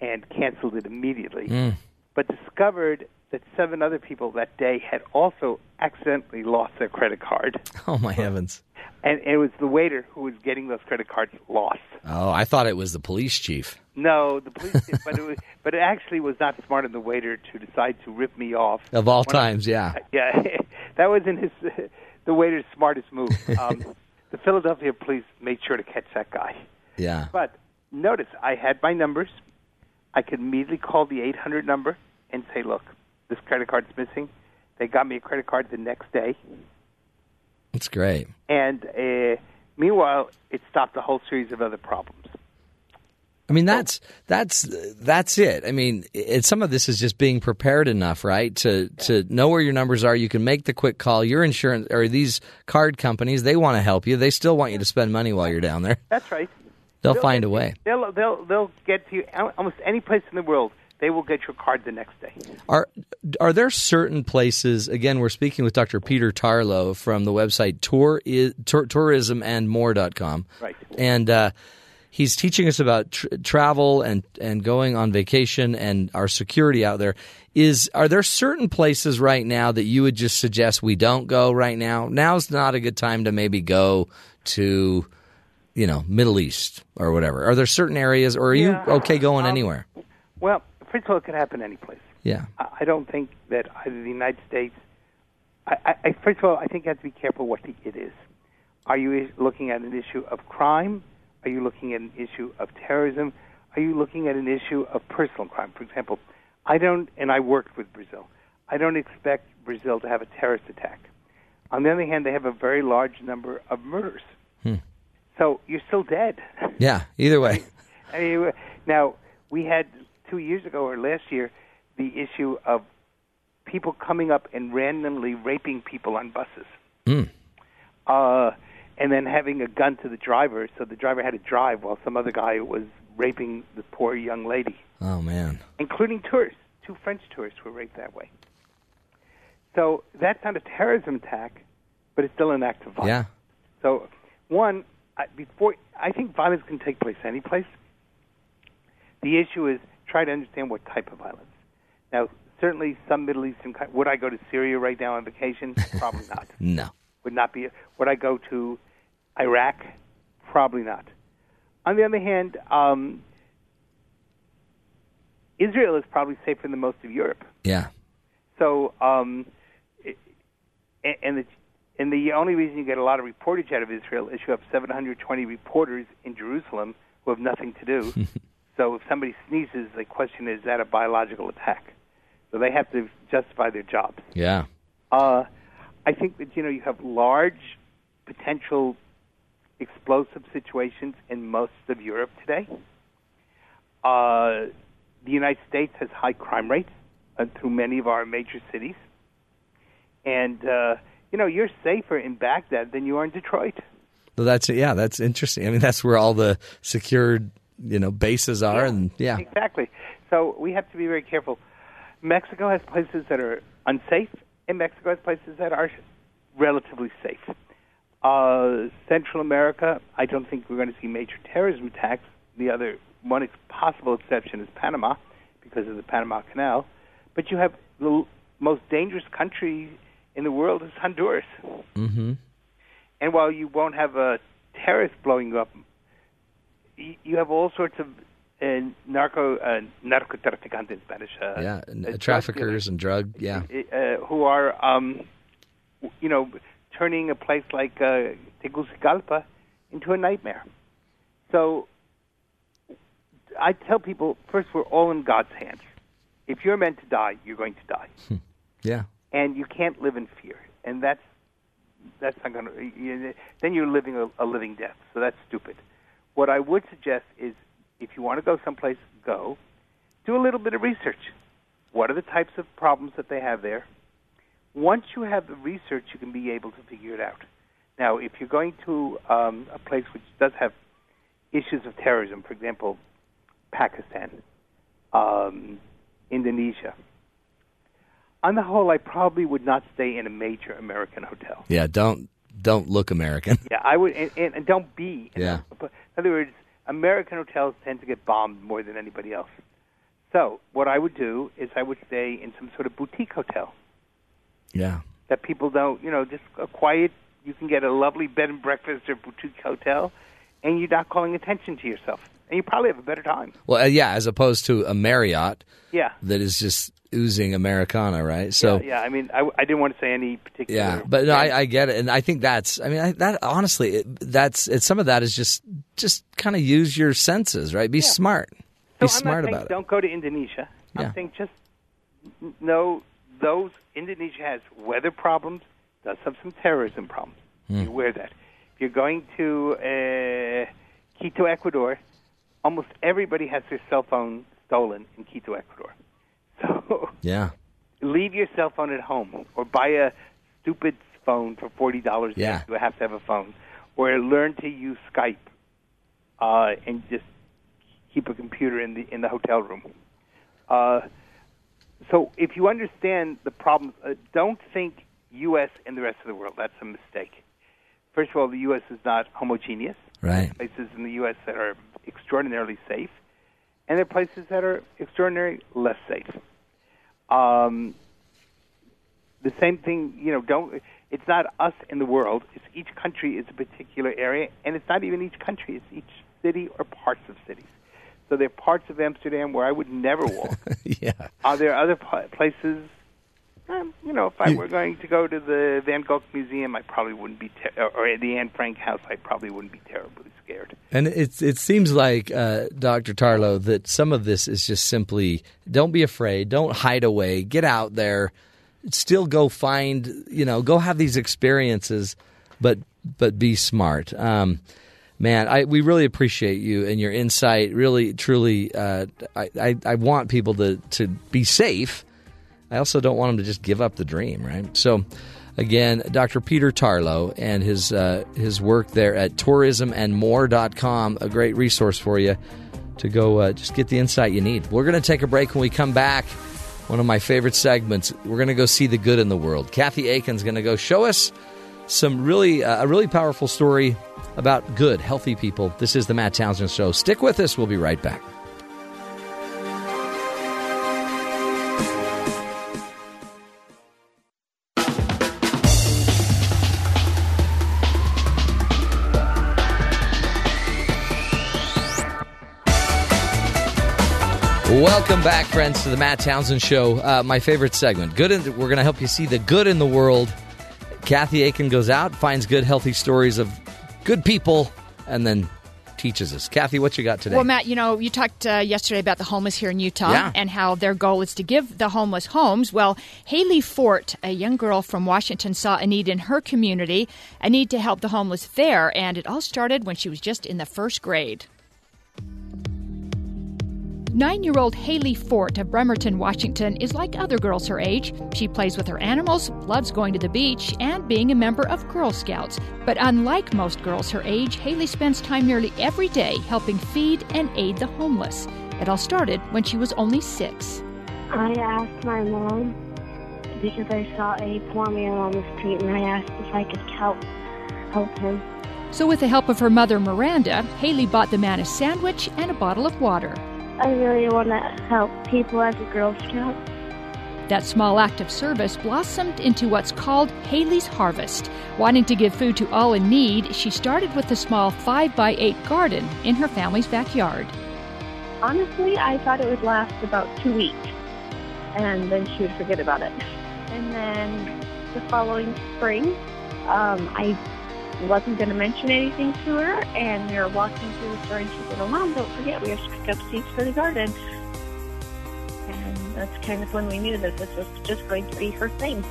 H: and canceled it immediately,
C: Mm.
H: but discovered that seven other people that day had also accidentally lost their credit card,
C: Oh my heavens.
H: and it was the waiter who was getting those credit cards lost.
C: Oh, I thought it was the police chief.
H: No, the police chief, but it was, but it actually was not smart of the waiter to decide to rip me off.
C: Of all times, yeah.
H: yeah, that wasn't his the waiter's smartest move. Um, the Philadelphia police made sure to catch that guy.
C: Yeah.
H: But notice, I had my numbers. I could immediately call the 800 number and say, "Look, this credit card's missing." They got me a credit card the next day,
C: It's great.
H: and uh, meanwhile, it stopped a whole series of other problems.
C: I mean that's that's that's it. I mean, it, some of this is just being prepared enough, right? To to know where your numbers are. You can make the quick call. Your insurance or these card companies, they want to help you. They still want you to spend money while you're down there.
H: That's right.
C: They'll find a way.
H: They'll they'll they'll get to you almost any place in the world. They will get your card the next day.
C: Are are there certain places? Again, we're speaking with Dr. Peter Tarlow from the website tour, tour tourismandmore.com.
H: Right.
C: And uh, he's teaching us about tr- travel and and going on vacation and our security out there. Is are there certain places right now that you would just suggest we don't go right now? Now's not a good time to maybe go to you know Middle East or whatever. Are there certain areas, or are
H: Yeah.
C: you okay going
H: Um,
C: anywhere?
H: Well, first of all, it could happen any place.
C: Yeah.
H: I I don't think that either the United States. I, I, first of all, I think you have to be careful what the, it is. Are you looking at an issue of crime? Are you looking at an issue of terrorism? Are you looking at an issue of personal crime? For example, I don't, and I worked with Brazil. I don't expect Brazil to have a terrorist attack. On the other hand, they have a very large number of murders. Hmm. So you're still dead.
C: Yeah. Either way.
H: I mean, now we had two years ago or last year the issue of people coming up and randomly raping people on buses,
C: Mm.
H: uh, and then having a gun to the driver, so the driver had to drive while some other guy was raping the poor young lady,
C: Oh man.
H: including tourists. Two French tourists were raped that way. So that's not a terrorism attack, but it's still an act of violence.
C: Yeah.
H: So, one, I, before I think violence can take place any place. The issue is try to understand what type of violence. Now, certainly, some Middle Eastern. coun- Would I go to Syria right now on vacation? Probably not.
C: No.
H: Would not be. Would I go to Iraq? Probably not. On the other hand, um, Israel is probably safer than most of Europe.
C: Yeah.
H: So, um, it, and the and the only reason you get a lot of reportage out of Israel is you have 720 reporters in Jerusalem who have nothing to do. so if somebody sneezes, the question is, is that a biological attack? So they have to justify their jobs.
C: Yeah.
H: Uh, I think that you know you have large potential explosive situations in most of Europe today. Uh, the United States has high crime rates uh, through many of our major cities, and uh, you know you're safer in Baghdad than you are in Detroit.
C: Well, that's yeah, that's interesting. I mean, that's where all the secured you know bases are, and yeah,
H: exactly. So we have to be very careful. Mexico has places that are unsafe, and Mexico has places that are relatively safe. Uh, Central America, I don't think we're going to see major terrorism attacks. The other one ex- possible exception is Panama because of the Panama Canal. But you have the l- most dangerous country in the world is Honduras.
C: mm-hmm.
H: And while you won't have a terrorist blowing up, you have all sorts of uh, narco uh, narcotraficante in Spanish. Uh,
C: yeah,
H: uh,
C: and traffickers and drug, yeah,
H: uh, who are, um, you know, turning a place like uh, Tegucigalpa into a nightmare. So I tell people first, we're all in God's hands. If you're meant to die, you're going to die,
C: yeah,
H: and you can't live in fear. And that's that's not going to. Then you're living a, a living death. So that's stupid. What I would suggest is, if you want to go someplace, go. Do a little bit of research. What are the types of problems that they have there? Once you have the research, you can be able to figure it out. Now, if you're going to um, a place which does have issues of terrorism, for example, Pakistan, um, Indonesia, on the whole, I probably would not stay in a major American hotel.
C: yeah. Don't don't look American.
H: Yeah, I would, and, and, and don't be.
C: Yeah.
H: In other words, American hotels tend to get bombed more than anybody else. So, what I would do is I would stay in some sort of boutique hotel
C: yeah,
H: that people don't, you know, just a quiet. You can get a lovely bed and breakfast or boutique hotel, and you're not calling attention to yourself, and you probably have a better time.
C: well, uh, yeah, as opposed to a Marriott
H: Yeah.
C: that is just oozing Americana, right? So.
H: yeah, yeah. I mean, I, I didn't want to say any particular.
C: Yeah, but no, I, I get it, and I think that's. I mean, I, that honestly, it, that's. It, some of that is just, just kind of use your senses, right? Be smart. Be
H: I'm
C: smart about it.
H: Don't go to Indonesia.
C: Yeah.
H: I'm saying just know those Indonesia has weather problems, does have some terrorism problems. You aware that. If you're going to uh, Quito, Ecuador, almost everybody has their cell phone stolen in Quito, Ecuador. So
C: Yeah,
H: leave your cell phone at home, or buy a stupid phone for forty dollars.
C: Yeah.
H: you have to have a phone, or learn to use Skype, uh, and just keep a computer in the in the hotel room. Uh, so if you understand the problems, uh, don't think U.S. and the rest of the world. That's a mistake. First of all, the U.S. is not homogeneous.
C: right.
H: Places in the U.S. that are extraordinarily safe, and there are places that are extraordinarily less safe. Um, the same thing, you know, don't. It's not us in the world. It's each country is a particular area, and it's not even each country. It's each city or parts of cities. So there are parts of Amsterdam where I would never walk.
C: yeah,
H: Are there other places? Um, you know, if I were going to go to the Van Gogh Museum, I probably wouldn't be, ter- or the Anne Frank House, I probably wouldn't be terribly scared.
C: and it it seems like uh, Dr. Tarlow that some of this is just simply don't be afraid, don't hide away, get out there, still go find, you know, go have these experiences, but but be smart. Um, man, I we really appreciate you and your insight. Really, truly, uh, I, I I want people to to be safe. I also don't want them to just give up the dream, right? So, again, Dr. Peter Tarlow and his uh, his work there at tourismandmore.com, a great resource for you to go uh, just get the insight you need. We're going to take a break when we come back. One of my favorite segments. We're going to go see the good in the world. Kathy Aiken's going to go show us some really uh, a really powerful story about good, healthy people. This is the Matt Townsend Show. Stick with us. We'll be right back. Welcome back, friends, to the Matt Townsend Show. Uh, my favorite segment. Good. In, we're going to help you see the good in the world. Kathy Aiken goes out, finds good, healthy stories of good people, and then teaches us. Kathy, what you got today?
D: Well, Matt, you know, you talked uh, yesterday about the homeless here in Utah
C: Yeah.
D: and how their goal is to give the homeless homes. Well, Hailey Fort, a young girl from Washington, saw a need in her community, a need to help the homeless there, and it all started when she was just in the first grade. Nine year old Hailey Fort of Bremerton, Washington, is like other girls her age. She plays with her animals, loves going to the beach, and being a member of Girl Scouts. But unlike most girls her age, Hailey spends time nearly every day helping feed and aid the homeless. It all started when she was only six.
I: I asked my mom because I saw a poor man on the street and I asked if I could help help him.
D: So, with the help of her mother, Miranda, Hailey bought the man a sandwich and a bottle of water.
I: I really want to help people as a Girl Scout.
D: That small act of service blossomed into what's called Hailey's Harvest. Wanting to give food to all in need, she started with a small 5 by 8 garden in her family's backyard.
I: Honestly, I thought it would last about two weeks, and then she would forget about it. And then the following spring, um, I wasn't going to mention anything to her, and we were walking through the store, and she said, "Oh, Mom, don't forget, we have to pick up seeds for the garden." And that's kind of when we knew that this was just going to be her thing.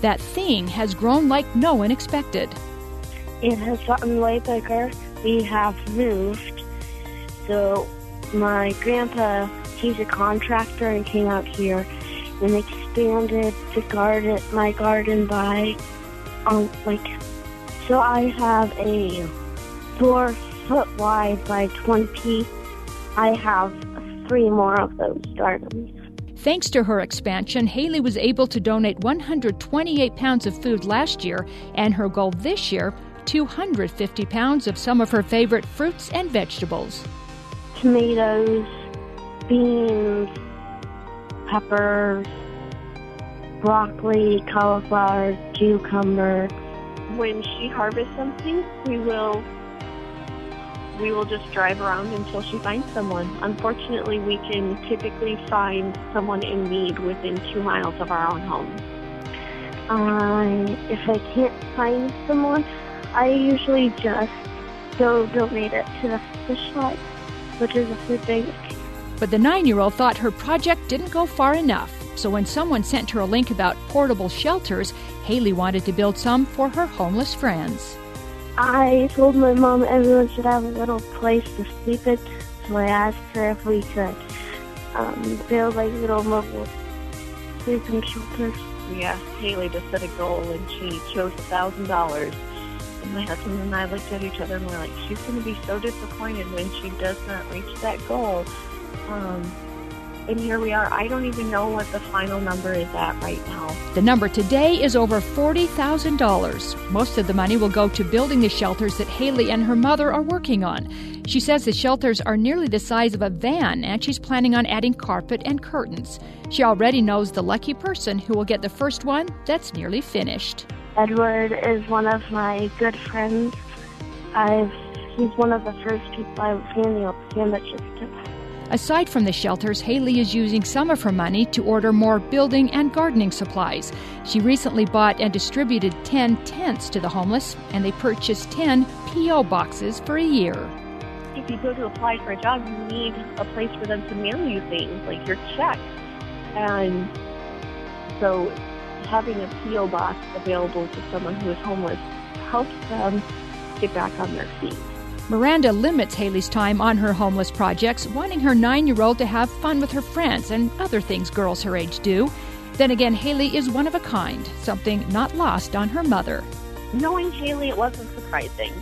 D: That thing has grown like no one expected.
I: It has gotten way bigger. We have moved. So my grandpa, he's a contractor and came out here and expanded the garden, my garden by, um, like, so I have a four foot wide by 20. I have three more of those gardens.
D: Thanks to her expansion, Hailey was able to donate 128 pounds of food last year, and her goal this year 250 pounds of some of her favorite fruits and vegetables.
I: tomatoes, beans, peppers, broccoli, cauliflower, cucumber. When she harvests something, we will we will just drive around until she finds someone. Unfortunately, we can typically find someone in need within two miles of our own home. Uh, if I can't find someone, I usually just go donate it to the fish lot, which is a food bank.
D: But the nine year old thought her project didn't go far enough. So when someone sent her a link about portable shelters, Hailey wanted to build some for her homeless friends.
I: I told my mom everyone should have a little place to sleep in, so I asked her if we could um, build like little mobile sleeping shelters. We asked Hailey to set a goal, and she chose a thousand dollars. And my husband and I looked at each other and we're like, she's going to be so disappointed when she does not reach that goal. Um, and here we are. I don't even know what the final number is at right now.
D: The number today is over $40,000. Most of the money will go to building the shelters that Hailey and her mother are working on. She says the shelters are nearly the size of a van and she's planning on adding carpet and curtains. She already knows the lucky person who will get the first one that's nearly finished.
I: Edward is one of my good friends. I've he's one of the first people I was handing out sandwiches to.
D: Aside from the shelters, Hailey is using some of her money to order more building and gardening supplies. She recently bought and distributed 10 tents to the homeless, and they purchased 10 P.O. boxes for a year.
I: If you go to apply for a job, you need a place for them to mail you things like your check, and so having a PO box available to someone who is homeless helps them get back on their feet.
D: Miranda limits Hailey's time on her homeless projects, wanting her nine year old to have fun with her friends and other things girls her age do. Then again, Hailey is one of a kind, something not lost on her mother.
I: Knowing Hailey, it wasn't surprising.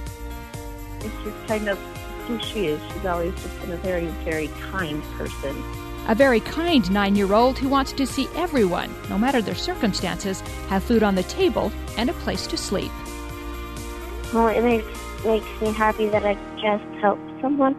I: It's just kind of who she is. She's always just been a very, very kind person.
D: A very kind nine year old who wants to see everyone, no matter their circumstances, have food on the table and a place to sleep.
I: Well, it makes, makes me happy that I just helped someone.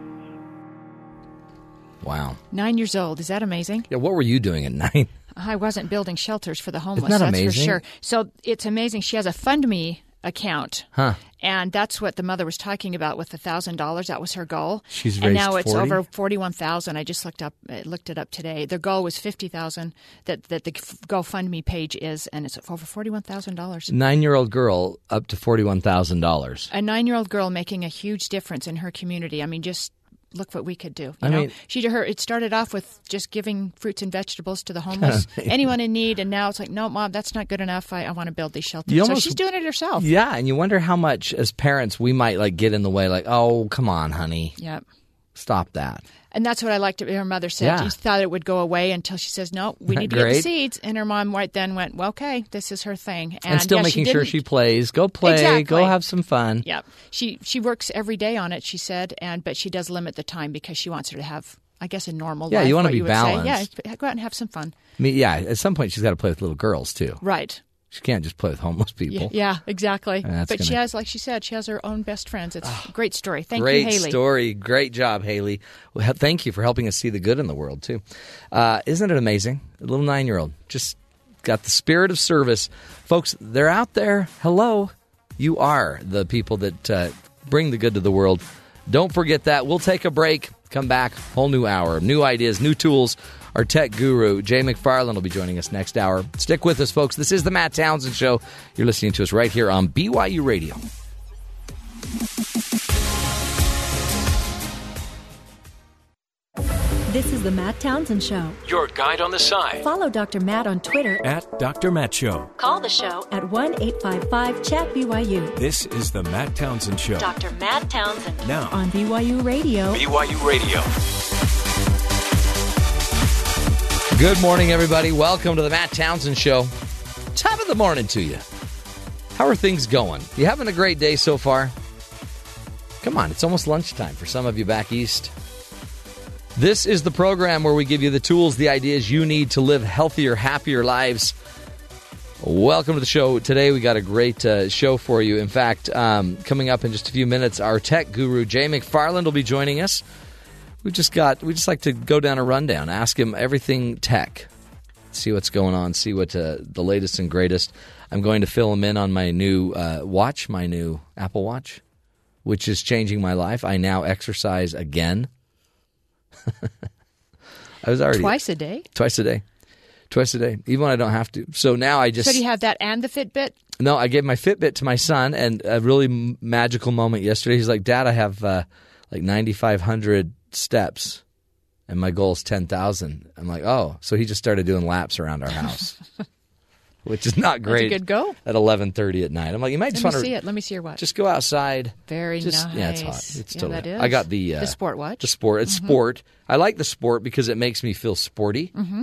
C: Wow.
D: Nine years old, is that amazing?
C: Yeah, what were you doing at nine?
D: I wasn't building shelters for the homeless,
C: that
D: that's for
C: amazing?
D: sure. So it's amazing. She has a fund me account.
C: Huh.
D: And that's what the mother was talking about with the thousand dollars. That was her goal.
C: She's
D: and
C: raised
D: now it's
C: 40?
D: over forty one thousand. I just looked up uh, looked it up today. Their goal was fifty thousand. That that the GoFundMe page is, and it's over forty one thousand dollars.
C: Nine year old girl up to $41,000.
D: A nine year old girl making a huge difference in her community. I mean, just look what we could do. You
C: I
D: know,
C: mean-
D: she her it started off with just giving fruits and vegetables to the homeless, anyone in need, and now it's like, no, mom, that's not good enough. I, I want to build these shelters.
C: You
D: so she's doing it herself.
C: Yeah, and you wonder how much as parents we might like get in the way like, "Oh, come on, honey.
D: Yep.
C: Stop that."
D: And that's what I liked. Her mother said
C: Yeah.
D: she thought it would go away until she says, "No, we need to get the seeds." And her mom right then went, "Well, okay, this is her thing." And,
C: And, still
D: yeah,
C: making sure she plays. Go play,
D: Exactly.
C: go have some fun.
D: Yep. She she works every day on it. She said, and but she does limit the time because she wants her to have, I guess, a normal
C: Yeah,
D: life.
C: you wanna be
D: would say.
C: balanced.
D: Yeah, go out and have some fun.
C: I mean, yeah, at some point she's got to play with little girls too.
D: Right.
C: She can't just play with homeless people.
D: Yeah, exactly. But she
C: gonna-
D: has, like she said, she has her own best friends. It's a great story. Thank
C: Great
D: you, Hailey.
C: Great story. Great job, Hailey. Well, thank you for helping us see the good in the world, too. Uh, isn't it amazing? A little nine year old just got the spirit of service. Folks, they're out there. Hello. You are the people that uh, bring the good to the world. Don't forget that. We'll take a break, come back, whole new hour, new ideas, new tools. Our tech guru, Jay McFarland, will be joining us next hour. Stick with us, folks. This is the Matt Townsend Show. You're listening to us right here on BYU Radio.
A: This is the Matt Townsend Show.
B: Your guide on the side
A: Follow Dr. Matt on Twitter.
B: at Dr. Matt Show.
A: Call the show at 1 855 Chat BYU
B: This is the Matt Townsend Show.
A: Dr. Matt Townsend
B: Now,
A: on BYU Radio.
B: BYU Radio.
C: Good morning, everybody. Welcome to the Matt Townsend Show. Top of the morning to you. How are things going? You having a great day so far? Come on, it's almost lunchtime for some of you back east. This is the program where we give you the tools, the ideas you need to live healthier, happier lives. Welcome to the show. Today we got a great uh, show for you. In fact, um, coming up in just a few minutes, our tech guru Jay McFarland will be joining us. We just got we just like to go down a rundown, ask him everything tech, see what's going on, see what uh, the latest and greatest. I'm going to fill him in on my new uh, watch, my new Apple Watch, which is changing my life. I now exercise again. I was already
D: Twice a day.
C: twice a day, twice a day, even when I don't have to. So now I just
D: So do you have that and the Fitbit?
C: no, I gave my Fitbit to my son, and a really m- magical moment yesterday. He's like, "Dad, I have uh, like 9,500 steps, and my goal is 10,000." I'm like, "Oh!" So he just started doing laps around our house, which is not
D: That's
C: great.
D: a good go.
C: at 11:30 at night. I'm like, "You might just
D: Let
C: want
D: see it. Let me see your watch.
C: just go outside."
D: Very
C: just,
D: nice.
C: Yeah, it's hot. It's
D: Yeah,
C: totally.
D: that is.
C: I got the uh,
D: The sport watch. Mm-hmm.
C: The sport. It's sport. I like the sport because it makes me feel sporty. Mm-hmm.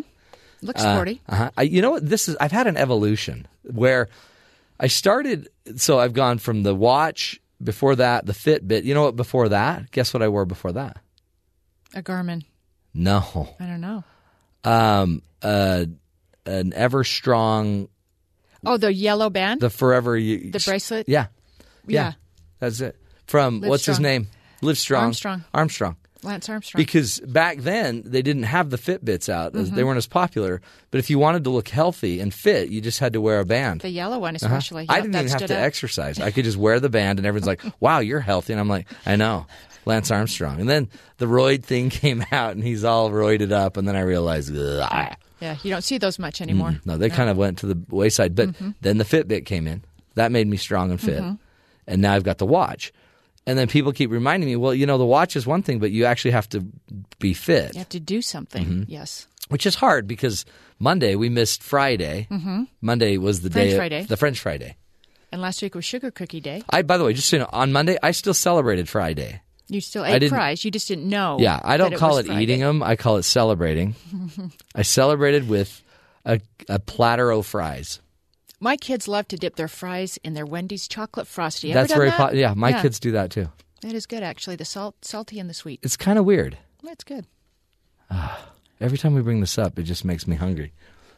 D: Looks sporty.
C: Uh-huh. I, you know what? This is. I've had an evolution where I started. So I've gone from the watch before that, the Fitbit. You know what? Before that, guess what I wore before that?
D: A Garmin.
C: No,
D: I don't know.
C: um, uh, an ever strong,
D: Oh, the yellow band.
C: the forever. You,
D: The bracelet?
C: Yeah,
D: yeah.
C: that's it. From
D: Live
C: what's his name? Live Strong.
D: Armstrong.
C: Armstrong.
D: Lance Armstrong.
C: Because back then they didn't have the Fitbits out;
D: Mm-hmm.
C: they weren't as popular. But if you wanted to look healthy and fit, you just had to wear a band.
D: the yellow one,
C: Uh-huh.
D: especially.
C: I didn't even have to
D: out.
C: exercise. I could just wear the band, and everyone's like, "Wow, you're healthy," and I'm like, "I know." Lance Armstrong, and then the roid thing came out, and he's all roided up, and then I realized, Ugh.
D: Yeah, you don't see those much anymore.
C: no, they kind of went to the wayside. But
D: Mm-hmm.
C: then the Fitbit came in, that made me strong and fit, and now I've got the watch. And then people keep reminding me, well, you know, the watch is one thing, but you actually have to be fit,
D: You have to do something.
C: Mm-hmm.
D: Yes.
C: which is hard because Monday we missed Friday. Mm-hmm. Monday was the
D: French
C: day,
D: Friday.
C: the French Friday.
D: And last week was Sugar Cookie Day.
C: I, by the way, just so you know, on Monday I still celebrated Friday.
D: You still ate fries. You just didn't know.
C: Yeah, I don't call it
D: Friday.
C: eating them. I call it celebrating. I celebrated with a, a platter of fries.
D: My kids love to dip their fries in their Wendy's chocolate frosty. Ever
C: That's very
D: that?
C: po- yeah. My kids do that too.
D: That is good, actually. The salt, salty and the sweet.
C: It's kind of weird.
D: That's good.
C: Every time we bring this up, it just makes me hungry,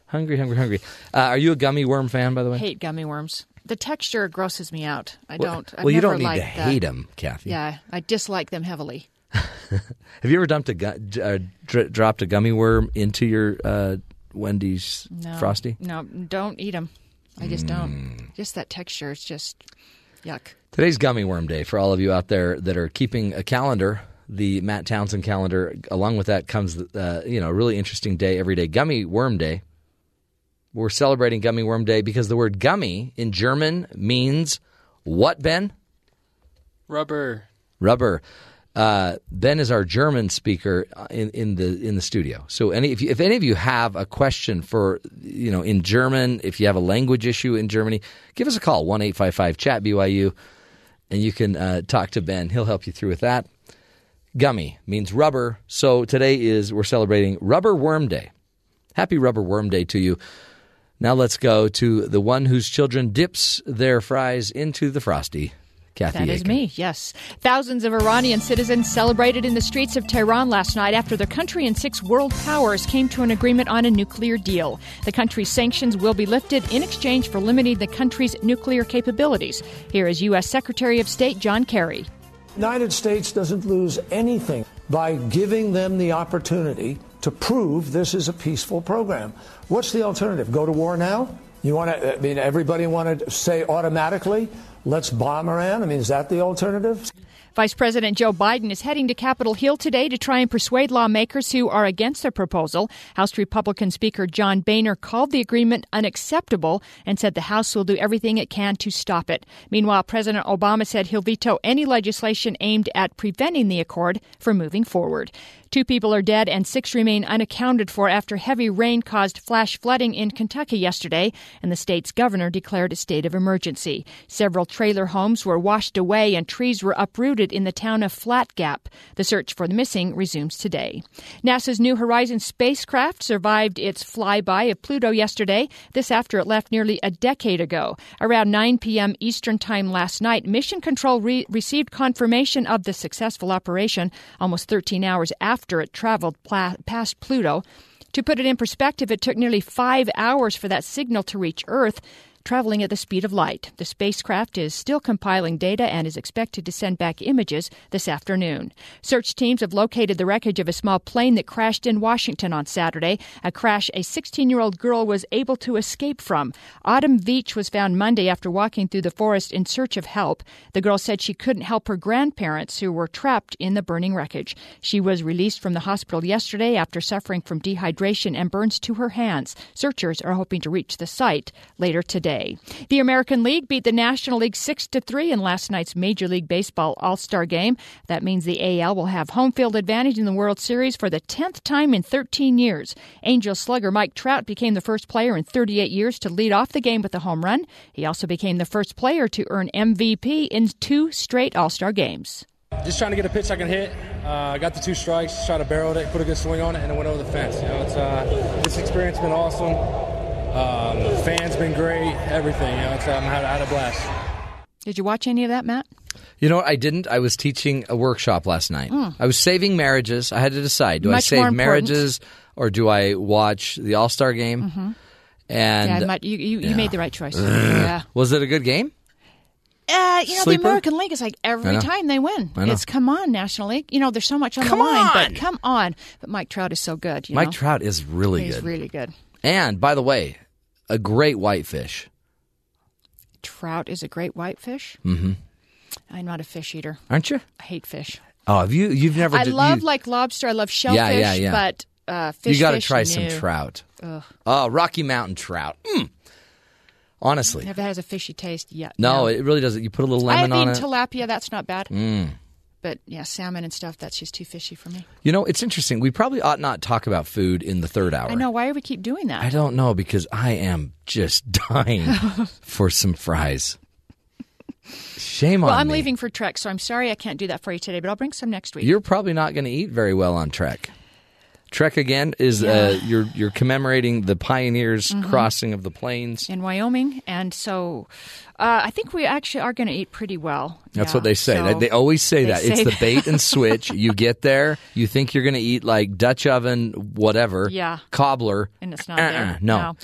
C: hungry, hungry, hungry. Uh, are you a gummy worm fan, by the way?
D: Hate gummy worms. The texture grosses me out. I
C: well,
D: don't. I've
C: well, you don't need to
D: that.
C: hate them, Kathy.
D: Yeah, I dislike them heavily.
C: Have you ever dumped a gu- uh, dr- dropped a gummy worm into your uh, Wendy's
D: No,
C: frosty?
D: No, don't eat them. I just don't. Just that texture is just yuck.
C: Today's Gummy Worm Day for all of you out there that are keeping a calendar. The Matt Townsend calendar. Along with that comes, uh, you know, a really interesting day every day. Gummy Worm Day. We're celebrating Gummy Worm Day because the word gummy in German means what, Ben?
G: Rubber.
C: Rubber. Uh, ben is our German speaker in, in the in the studio. So, any if, you, if any of you have a question for you know in German, if you have a language issue in Germany, give us a call one eight five five chat BYU, and you can uh, talk to Ben. He'll help you through with that. Gummy means rubber. So today is we're celebrating Rubber Worm Day. Happy Rubber Worm Day to you. Now let's go to the one whose children dips their fries into the frosty. Kathy
D: That is
C: Aiken.
D: me, yes. Thousands of Iranian citizens celebrated in the streets of Tehran last night after the country and six world powers came to an agreement on a nuclear deal. The country's sanctions will be lifted in exchange for limiting the country's nuclear capabilities. Here is U.S. Secretary of State John Kerry.
E: United States doesn't lose anything by giving them the opportunity to prove this is a peaceful program. What's the alternative? Go to war now? You want to? I mean, everybody want to say automatically, let's bomb Iran? I mean, is that the alternative?
D: Vice President Joe Biden is heading to Capitol Hill today to try and persuade lawmakers who are against the proposal. House Republican Speaker John Boehner called the agreement unacceptable and said the House will do everything it can to stop it. Meanwhile, President Obama said he'll veto any legislation aimed at preventing the accord from moving forward. Two people are dead and six remain unaccounted for after heavy rain caused flash flooding in Kentucky yesterday, and the state's governor declared a state of emergency. Several trailer homes were washed away and trees were uprooted in the town of Flat Gap. The search for the missing resumes today. NASA's New Horizons spacecraft survived its flyby of Pluto yesterday, this after it left nearly a decade ago. Around 9 p.m. Eastern Time last night, Mission Control re- received confirmation of the successful operation almost 13 hours after it traveled past Pluto. To put it in perspective, it took nearly five hours for that signal to reach Earth, traveling at the speed of light. The spacecraft is still compiling data and is expected to send back images this afternoon. Search teams have located the wreckage of a small plane that crashed in Washington on Saturday, a crash a 16 year old girl was able to escape from. Autumn Veatch was found Monday after walking through the forest in search of help. The girl said she couldn't help her grandparents who were trapped in the burning wreckage. She was released from the hospital yesterday after suffering from dehydration and burns to her hands. Searchers are hoping to reach the site later today. The American League beat the National League 6 to 3 in last night's Major League Baseball All-Star game. That means the AL will have home field advantage in the World Series for the 10th time in 13 years. Angel slugger Mike Trout became the first player in 38 years to lead off the game with a home run. He also became the first player to earn MVP in two straight All-Star games.
J: Just trying to get a pitch I can hit. Uh, got the two strikes, try to barrel it, put a good swing on it, and it went over the fence. You know, it's uh, this experience has been awesome. Um, the fans been great. Everything. You know, it's, um, I, had, I had a blast.
D: Did you watch any of that, Matt?
C: You know what? I didn't. I was teaching a workshop last night. I was saving marriages. I had to decide: do I.
D: Much more
C: save marriages or do I watch the All Star game?
D: Mhm.
C: And
D: yeah, Matt, you, you, you made the right choice. yeah.
C: was it a good game?
D: Uh, you know,
C: Sleeper?
D: the American League is like every time they win. It's come on, National League. You know, there's so much on
C: Come
D: the line,
C: on!
D: but come on. But Mike Trout is so good. You
C: Mike
D: know?
C: Trout is really
D: He's
C: good.
D: really good.
C: And by the way, a great whitefish.
D: Trout is a great whitefish.
C: Mm-hmm.
D: I'm not a fish eater.
C: Aren't you?
D: I hate fish.
C: Oh, have you? You've never?
D: I
C: did-
D: love
C: you,
D: like lobster. I love shellfish.
C: Yeah, yeah, yeah.
D: But uh, fish.
C: you got to try some trout.
D: Ugh.
C: Oh, Rocky Mountain trout. Mm. Honestly,
D: Never has a fishy taste yet.
C: no, it really doesn't. You put a little lemon on
D: eaten
C: it.
D: tilapia. That's not bad.
C: Mm.
D: But yeah, salmon and stuff. That's just too fishy for me.
C: You know, it's interesting. We probably ought not talk about food in the third hour.
D: I know. Why do we keep doing that?
C: I don't know because I am just dying for some fries. Shame on you.
D: well,
C: on
D: I'm
C: me.
D: leaving for Trek, so I'm sorry I can't do that for you today. But I'll bring some next week.
C: You're probably not going to eat very well on Trek. Trek again is uh, you're you're commemorating the pioneers
D: Mhm.
C: crossing of the plains.
D: in Wyoming, and so uh, I think we actually are going to eat pretty well.
C: That's
D: Yeah,
C: what they say.
D: so
C: They- they always say
D: they
C: that. It's
D: say
C: the bait and switch. you get there, you think you're going to eat like Dutch oven, whatever,
D: Yeah.
C: cobbler,
D: and it's not
C: Uh-uh,
D: there.
C: no.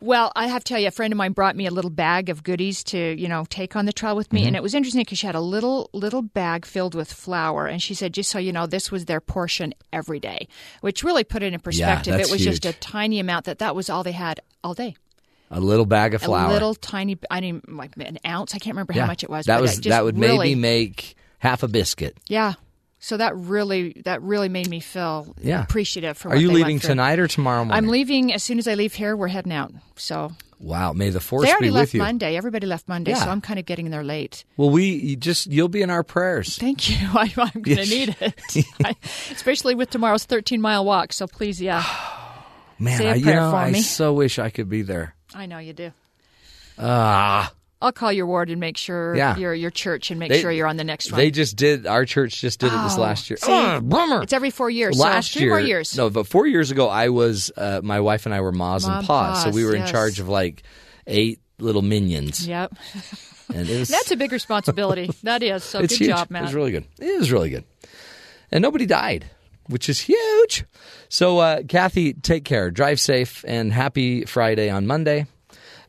D: Well, I have to tell you, a friend of mine brought me a little bag of goodies to, you know, take on the trail with me,
C: Mhm.
D: and it was interesting because she had a little little bag filled with flour, and she said, just so you know, this was their portion every day, which really put it in perspective.
C: that's
D: it was just a tiny amount that that was all they had all day.
C: A little bag of flour.
D: A little tiny, I didn't like an ounce. I can't remember
C: Yeah.
D: how much it was.
C: That
D: but
C: was
D: just
C: that would
D: really,
C: maybe make half a biscuit.
D: Yeah. So that really that really made me feel
C: Yeah.
D: appreciative for.
C: Are
D: what
C: you leaving tonight or tomorrow morning?
D: I'm leaving as soon as I leave here. We're heading out. So
C: Wow, may the force
D: they already
C: be
D: left
C: with you.
D: Monday. Everybody left Monday,
C: Yeah.
D: so I'm kind of getting there late.
C: Well, we you just you'll be in our prayers.
D: Thank you. I, I'm going to need it, I, especially with tomorrow's 13 mile walk. So please, yeah,
C: Man,
D: Say a
C: I, you know, I so wish I could be there.
D: I know you do.
C: Ah,
D: I'll call your ward and make sure
C: Yeah.
D: your your church and make
C: They-
D: sure you're on the next one.
C: they just did. Our church just did it this
D: Oh,
C: last year.
D: see?
C: Ah, bummer.
D: It's every four years.
C: last
D: so
C: year,
D: more years.
C: no, but four years ago, I was uh, my wife and I were Moz
D: Ma
C: and Paws, so we were in charge of like eight little minions.
D: Yep.
C: And it was,
D: That's a big responsibility. that is. So
C: it's
D: good
C: huge.
D: job,
C: It was really good. It was really good. And nobody died, which is huge. So, uh, Kathy, take care. Drive safe and happy Friday on Monday.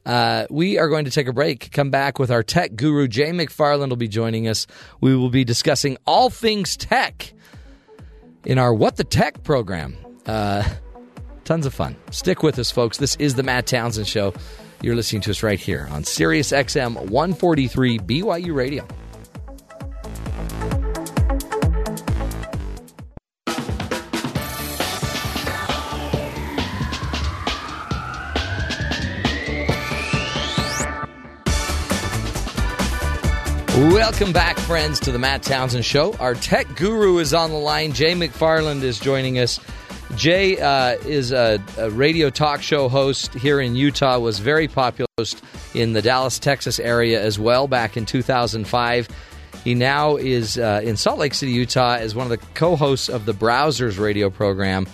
C: Uh, we are going to take a break. Come back with our tech guru, Jay McFarland, will be joining us. We will be discussing all things tech in our What the Tech program. Uh, tons of fun. Stick with us, folks. This is the Matt Townsend Show. You're listening to us right here on Sirius XM 143 BYU Radio. Welcome back, friends, to the Matt Townsend Show. Our tech guru is on the line. Jay McFarland is joining us. Jay uh, is a, a radio talk show host here in Utah, was very popular in the Dallas, Texas area as well back in 2005. He now is uh, in Salt Lake City, Utah, as one of the co hosts of the Browsers radio program,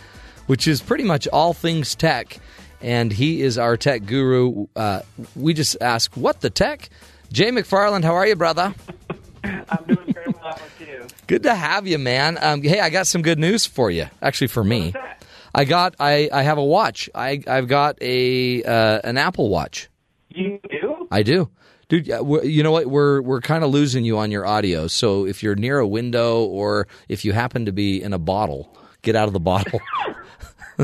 C: which is pretty much all things tech. And he is our tech guru. Uh, we just ask, what the tech? Jay McFarland, how are you, brother?
K: I'm doing very well with you.
C: Good to have you, man. Um, hey, I got some good news for you. Actually, for me, I got I, I have a watch. I I've got a uh, an Apple Watch.
K: You do?
C: I do, dude. You know what? We're we're kind of losing you on your audio. So if you're near a window or if you happen to be in a bottle, get out of the bottle.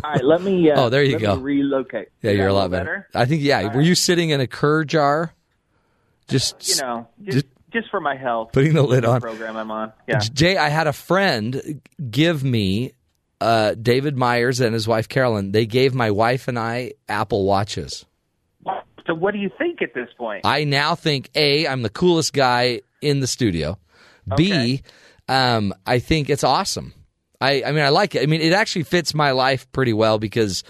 K: All right, let me. Uh,
C: Oh, there you
K: let
C: go.
K: Relocate.
C: yeah, you're a lot
K: little
C: better. I think. Yeah. Were you sitting in a cur jar? Just
K: You know, just,
C: just
K: just for my health.
C: putting the lid on.
K: Program I'm on. Yeah.
C: Jay, I had a friend give me uh, David Myers and his wife Carolyn. They gave my wife and I Apple Watches.
K: So what do you think at this point?
C: I now think A, I'm the coolest guy in the studio. B, um, I think it's awesome. I, I mean, I like it. I mean, it actually fits my life pretty well because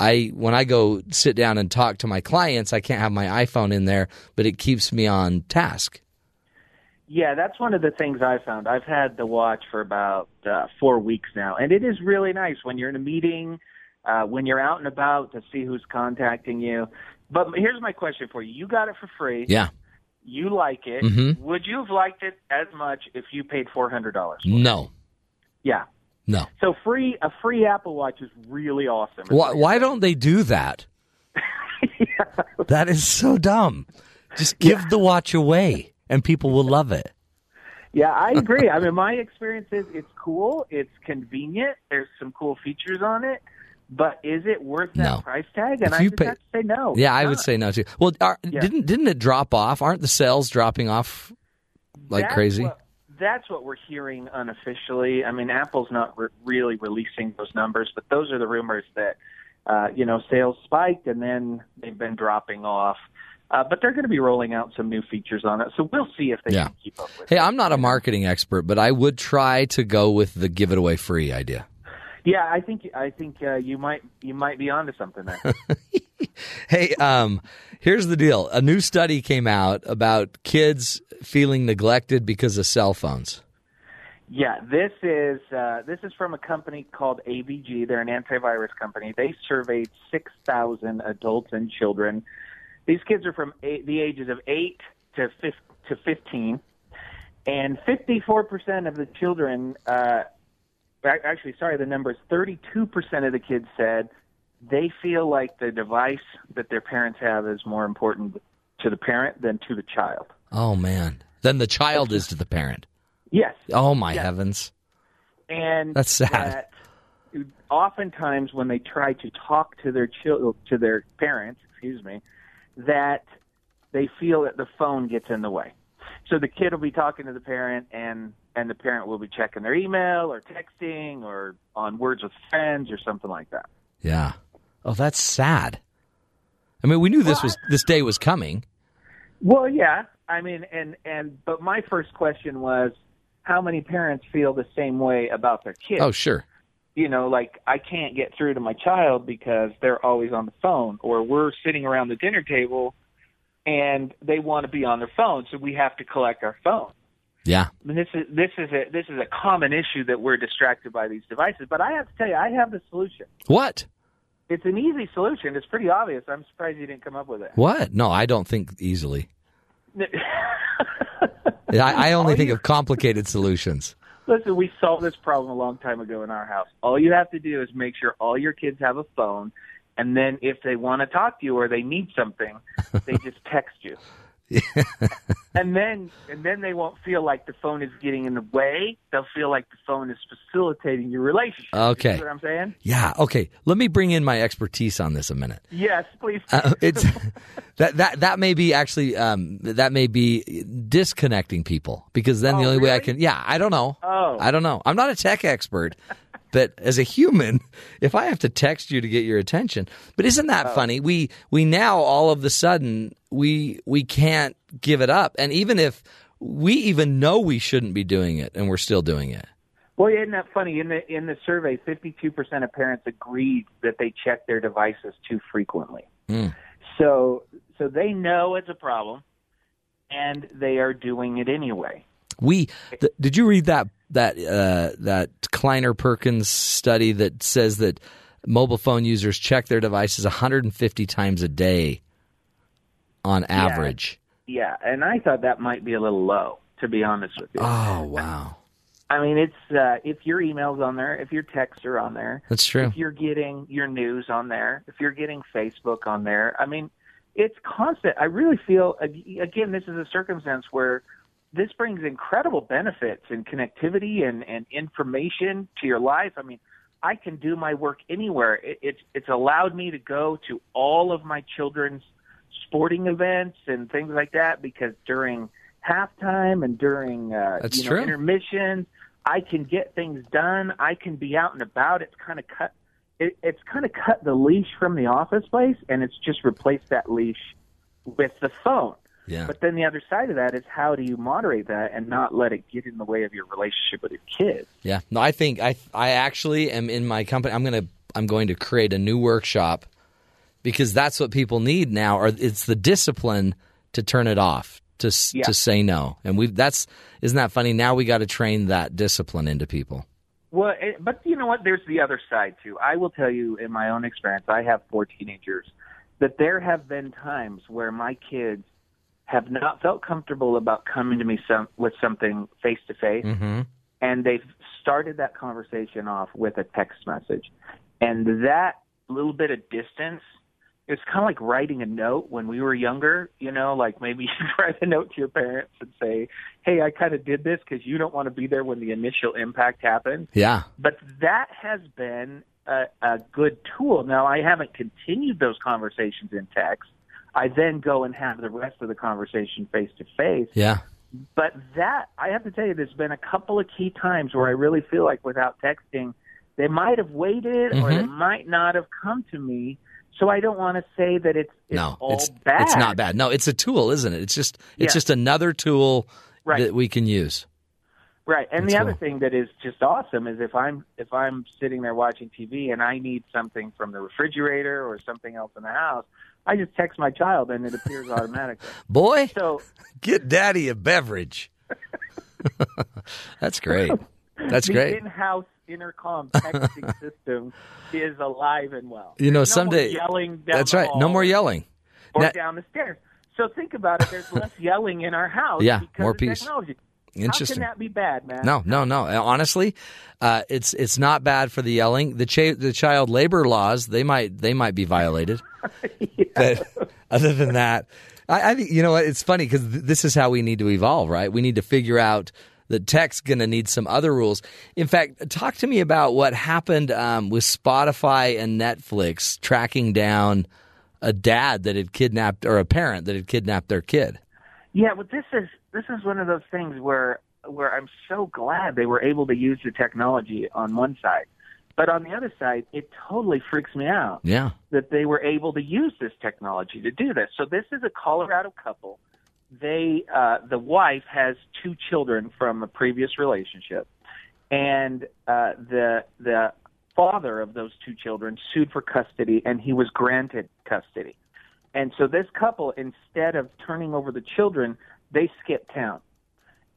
C: I, when I go sit down and talk to my clients, I can't have my iPhone in there, but it keeps me on task.
K: Yeah, that's one of the things I found. I've had the watch for about uh, four weeks now, and it is really nice when you're in a meeting, uh, when you're out and about to see who's contacting you. But here's my question for you: You got it for free.
C: Yeah.
K: You like it.
C: Mhm.
K: Would you have liked it as much if you paid four hundred dollars?
C: No,
K: Yeah.
C: No.
K: So free a free Apple Watch is really awesome.
C: Why, why don't they do that? That is so dumb. Just give the watch away and people will love it.
K: Yeah, I agree. I mean, my experience is it's cool, it's convenient, there's some cool features on it, but is it worth that
C: No.
K: price tag? And
C: If
K: I
C: pay-
K: have to say no.
C: Yeah, I would say no too. Well, are,
K: Yeah.
C: didn't didn't it drop off? Aren't the sales dropping off like
K: That's
C: crazy?
K: what- that's what we're hearing unofficially. I mean, Apple's not re- really releasing those numbers, but those are the rumors that uh, you know sales spiked and then they've been dropping off. Uh, but they're going to be rolling out some new features on it, so we'll see if they
C: Yeah.
K: can keep up with.
C: Hey, I'm not a marketing expert, but I would try to go with the give it away free idea.
K: Yeah, I think I think uh, you might you might be onto something there.
C: Hey, um, here's the deal. A new study came out about kids feeling neglected because of cell phones.
K: Yeah, this is uh, this is from a company called AVG. They're an antivirus company. They surveyed six thousand adults and children. These kids are from eight, the ages of eight to to fifteen, and fifty four percent of the children. Uh, actually, sorry, the number is thirty two percent of the kids said they feel like the device that their parents have is more important to the parent than to the child.
C: Oh man. Then the child is to the parent.
K: Yes.
C: Oh my
K: Yes.
C: heavens.
K: and
C: That's sad.
K: that oftentimes when they try to talk to their chil- to their parents, excuse me, that they feel that the phone gets in the way. So the kid will be talking to the parent, and and the parent will be checking their email or texting or on words with friends or something like that.
C: Yeah. Oh, that's sad. I mean, we knew this was this day was coming.
K: Well, yeah. I mean, and and but my first question was, how many parents feel the same way about their kids?
C: Oh, sure.
K: You know, like I can't get through to my child because they're always on the phone, or we're sitting around the dinner table, and they want to be on their phone, so we have to collect our phone.
C: Yeah.
K: I mean, this is this is a this is a common issue that we're distracted by these devices. But I have to tell you, I have the solution.
C: What?
K: It's an easy solution. It's pretty obvious. I'm surprised you didn't come up with it.
C: What? No, I don't think easily. I, I only think of complicated solutions.
K: Listen, we solved this problem a long time ago in our house. All you have to do is make sure all your kids have a phone, and then if they want to talk to you or they need something, they just text you. and then and then they won't feel like the phone is getting in the way. They'll feel like the phone is facilitating your relationship. You
C: Okay.
K: see what I'm saying?
C: Yeah. Okay. Let me bring in my expertise on this a minute.
K: Yes, please.
C: Uh, it's that that that may be actually um, that may be disconnecting people because then the only way I can yeah I don't know
K: Oh.
C: I don't know I'm not a tech expert but as a human if I have to text you to get your attention but isn't that
K: Oh.
C: funny we we now all of the sudden we we can't give it up and even if we even know we shouldn't be doing it and we're still doing it
K: Well, isn't that funny? In the in the survey, 52% of parents agreed that they check their devices too frequently.
C: Mm.
K: So so they know it's a problem, and they are doing it anyway.
C: We th- did you read that that uh, that Kleiner Perkins study that says that mobile phone users check their devices 150 times a day on average.
K: Yeah, and I thought that might be a little low, to be honest with you.
C: Oh wow,
K: I mean, it's uh, if your emails on there, if your texts are on there,
C: that's true.
K: if you're getting your news on there, if you're getting Facebook on there, I mean, it's constant. I really feel again, this is a circumstance where this brings incredible benefits and connectivity and, and information to your life. I mean, I can do my work anywhere. It, it's it's allowed me to go to all of my children's sporting events and things like that because during halftime and during uh,
C: That's
K: you know,
C: true.
K: intermission, I can get things done. I can be out and about. It's kind of cut. It, it's kind of cut the leash from the office place, and it's just replaced that leash with the phone.
C: Yeah.
K: But then the other side of that is how do you moderate that and not let it get in the way of your relationship with your kids?
C: Yeah. No, I think I I actually am in my company. I'm gonna I'm going to create a new workshop because that's what people need now. Or it's the discipline to turn it off to
K: Yeah.
C: to say no. And we that's isn't that funny? Now we got to train that discipline into people.
K: Well, it, but you know what? There's the other side too. I will tell you, in my own experience, I have four teenagers, that there have been times where my kids have not felt comfortable about coming to me some, with something face to face, and they've started that conversation off with a text message, and that little bit of distance. It's kind of like writing a note when we were younger, you know, like maybe you write a note to your parents and say, "Hey, I kind of did this because you don't want to be there when the initial impact happened."
C: Yeah.
K: But that has been a, a good tool. Now, I haven't continued those conversations in text. I then go and have the rest of the conversation face to face.
C: Yeah.
K: But that, I have to tell you, there's been a couple of key times where I really feel like without texting, they might have waited or they
C: Mhm.
K: might not have come to me. So I don't want to say that it's, it's
C: no,
K: all
C: it's
K: bad.
C: it's not bad. No, it's a tool, isn't it? It's just it's
K: Yeah.
C: just another tool
K: Right.
C: that we can use.
K: Right. And
C: That's
K: the other
C: cool.
K: thing that is just awesome is if I'm if I'm sitting there watching TV and I need something from the refrigerator or something else in the house, I just text my child and it appears automatically.
C: Boy,
K: So
C: get daddy a beverage. That's great. That's
K: the
C: great.
K: in-house intercom texting system is alive and well.
C: You know,
K: no
C: someday
K: yelling
C: That's right. No more yelling.
K: or
C: Now-
K: down the stairs. So think about it. There's less yelling in our house.
C: Yeah,
K: because
C: more peace.
K: Technology.
C: Interesting.
K: How can that be bad, man?
C: No, no, no. Honestly, uh, it's it's not bad for the yelling. The cha- the child labor laws they might they might be violated. But other than that, I, I think you know what? It's funny because th- this is how we need to evolve, right? We need to figure out that tech's going to need some other rules. In fact, talk to me about what happened um, with Spotify and Netflix tracking down a dad that had kidnapped or a parent that had kidnapped their kid.
K: Yeah, but this is this is one of those things where where I'm so glad they were able to use the technology on one side. But on the other side, it totally freaks me out
C: Yeah.
K: that they were able to use this technology to do this. So this is a Colorado couple. They uh, the wife has two children from a previous relationship, and uh, the the father of those two children sued for custody, and he was granted custody. And so this couple, instead of turning over the children, they skipped town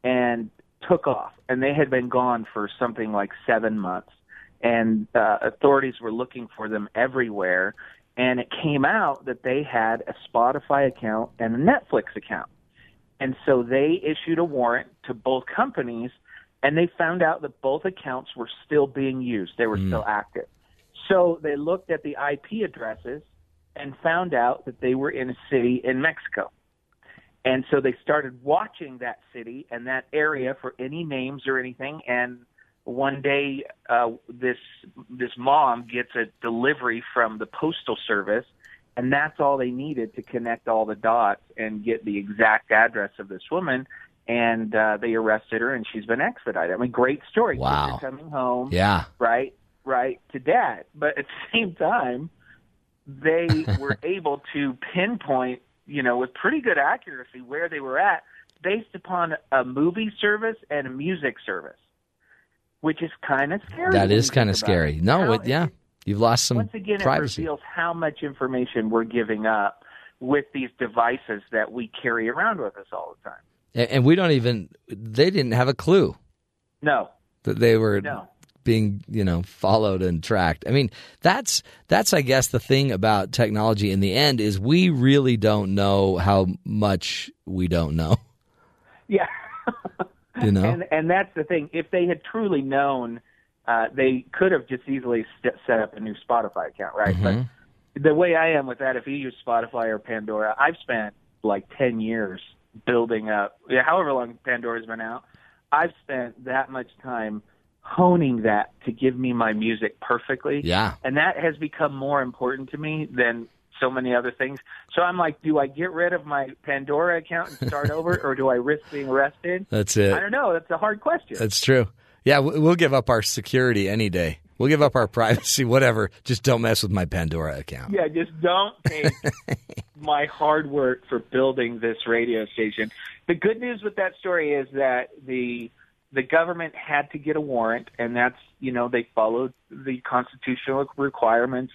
K: and took off. And they had been gone for something like seven months. And uh, authorities were looking for them everywhere. And it came out that they had a Spotify account and a Netflix account. And so they issued a warrant to both companies, and they found out that both accounts were still being used. They were still active. So they looked at the IP addresses and found out that they were in a city in Mexico. And so they started watching that city and that area for any names or anything. And one day, uh, this this mom gets a delivery from the postal service, and that's all they needed to connect all the dots and get the exact address of this woman. And uh, they arrested her, and she's been extradited. I mean, great story.
C: Wow.
K: coming home
C: Yeah.
K: right, right to dad. But at the same time, they were able to pinpoint, you know, with pretty good accuracy where they were at based upon a movie service and a music service, which is kind of scary.
C: That is kind of scary.
K: it.
C: No, it, yeah. You've lost some
K: Once again,
C: privacy.
K: it reveals how much information we're giving up with these devices that we carry around with us all the time.
C: And, and we don't even, they didn't have a clue
K: No,
C: that they were
K: no.
C: Being, you know, followed and tracked. I mean, that's, that's, I guess, the thing about technology in the end is we really don't know how much we don't know,
K: Yeah.
C: you know?
K: And and that's the thing. If they had truly known, uh, they could have just easily st- set up a new Spotify account, right?
C: Mhm.
K: But the way I am with that, if you use Spotify or Pandora, I've spent like ten years building up. Yeah, however long Pandora's been out, I've spent that much time honing that to give me my music perfectly.
C: Yeah.
K: And that has become more important to me than so many other things. So I'm like, do I get rid of my Pandora account and start over, or do I risk being arrested?
C: That's it.
K: I don't know. That's a hard question.
C: That's true. Yeah, we- we'll give up our security any day. We'll give up our privacy, whatever. Just don't mess with my Pandora account.
K: yeah, just don't take my hard work for building this radio station. The good news with that story is that the the government had to get a warrant, and that's you know they followed the constitutional requirements.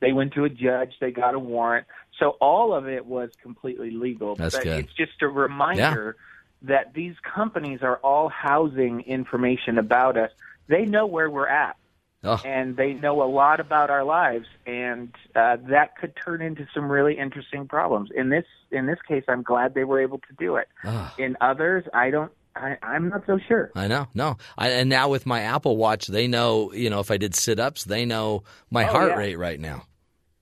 K: They went to a judge, they got a warrant, so all of it was completely legal.
C: That's
K: but
C: good.
K: it's just a reminder that these companies are all housing information about us. They know where we're at
C: Oh,
K: and they know a lot about our lives, and uh, that could turn into some really interesting problems. In this in this case, I'm glad they were able to do it.
C: Ah.
K: In others, I don't. I, I'm not so sure.
C: I know. No. I, and now with my Apple Watch, they know, you know, if I did sit ups, they know my
K: Oh,
C: heart
K: yeah.
C: rate right now.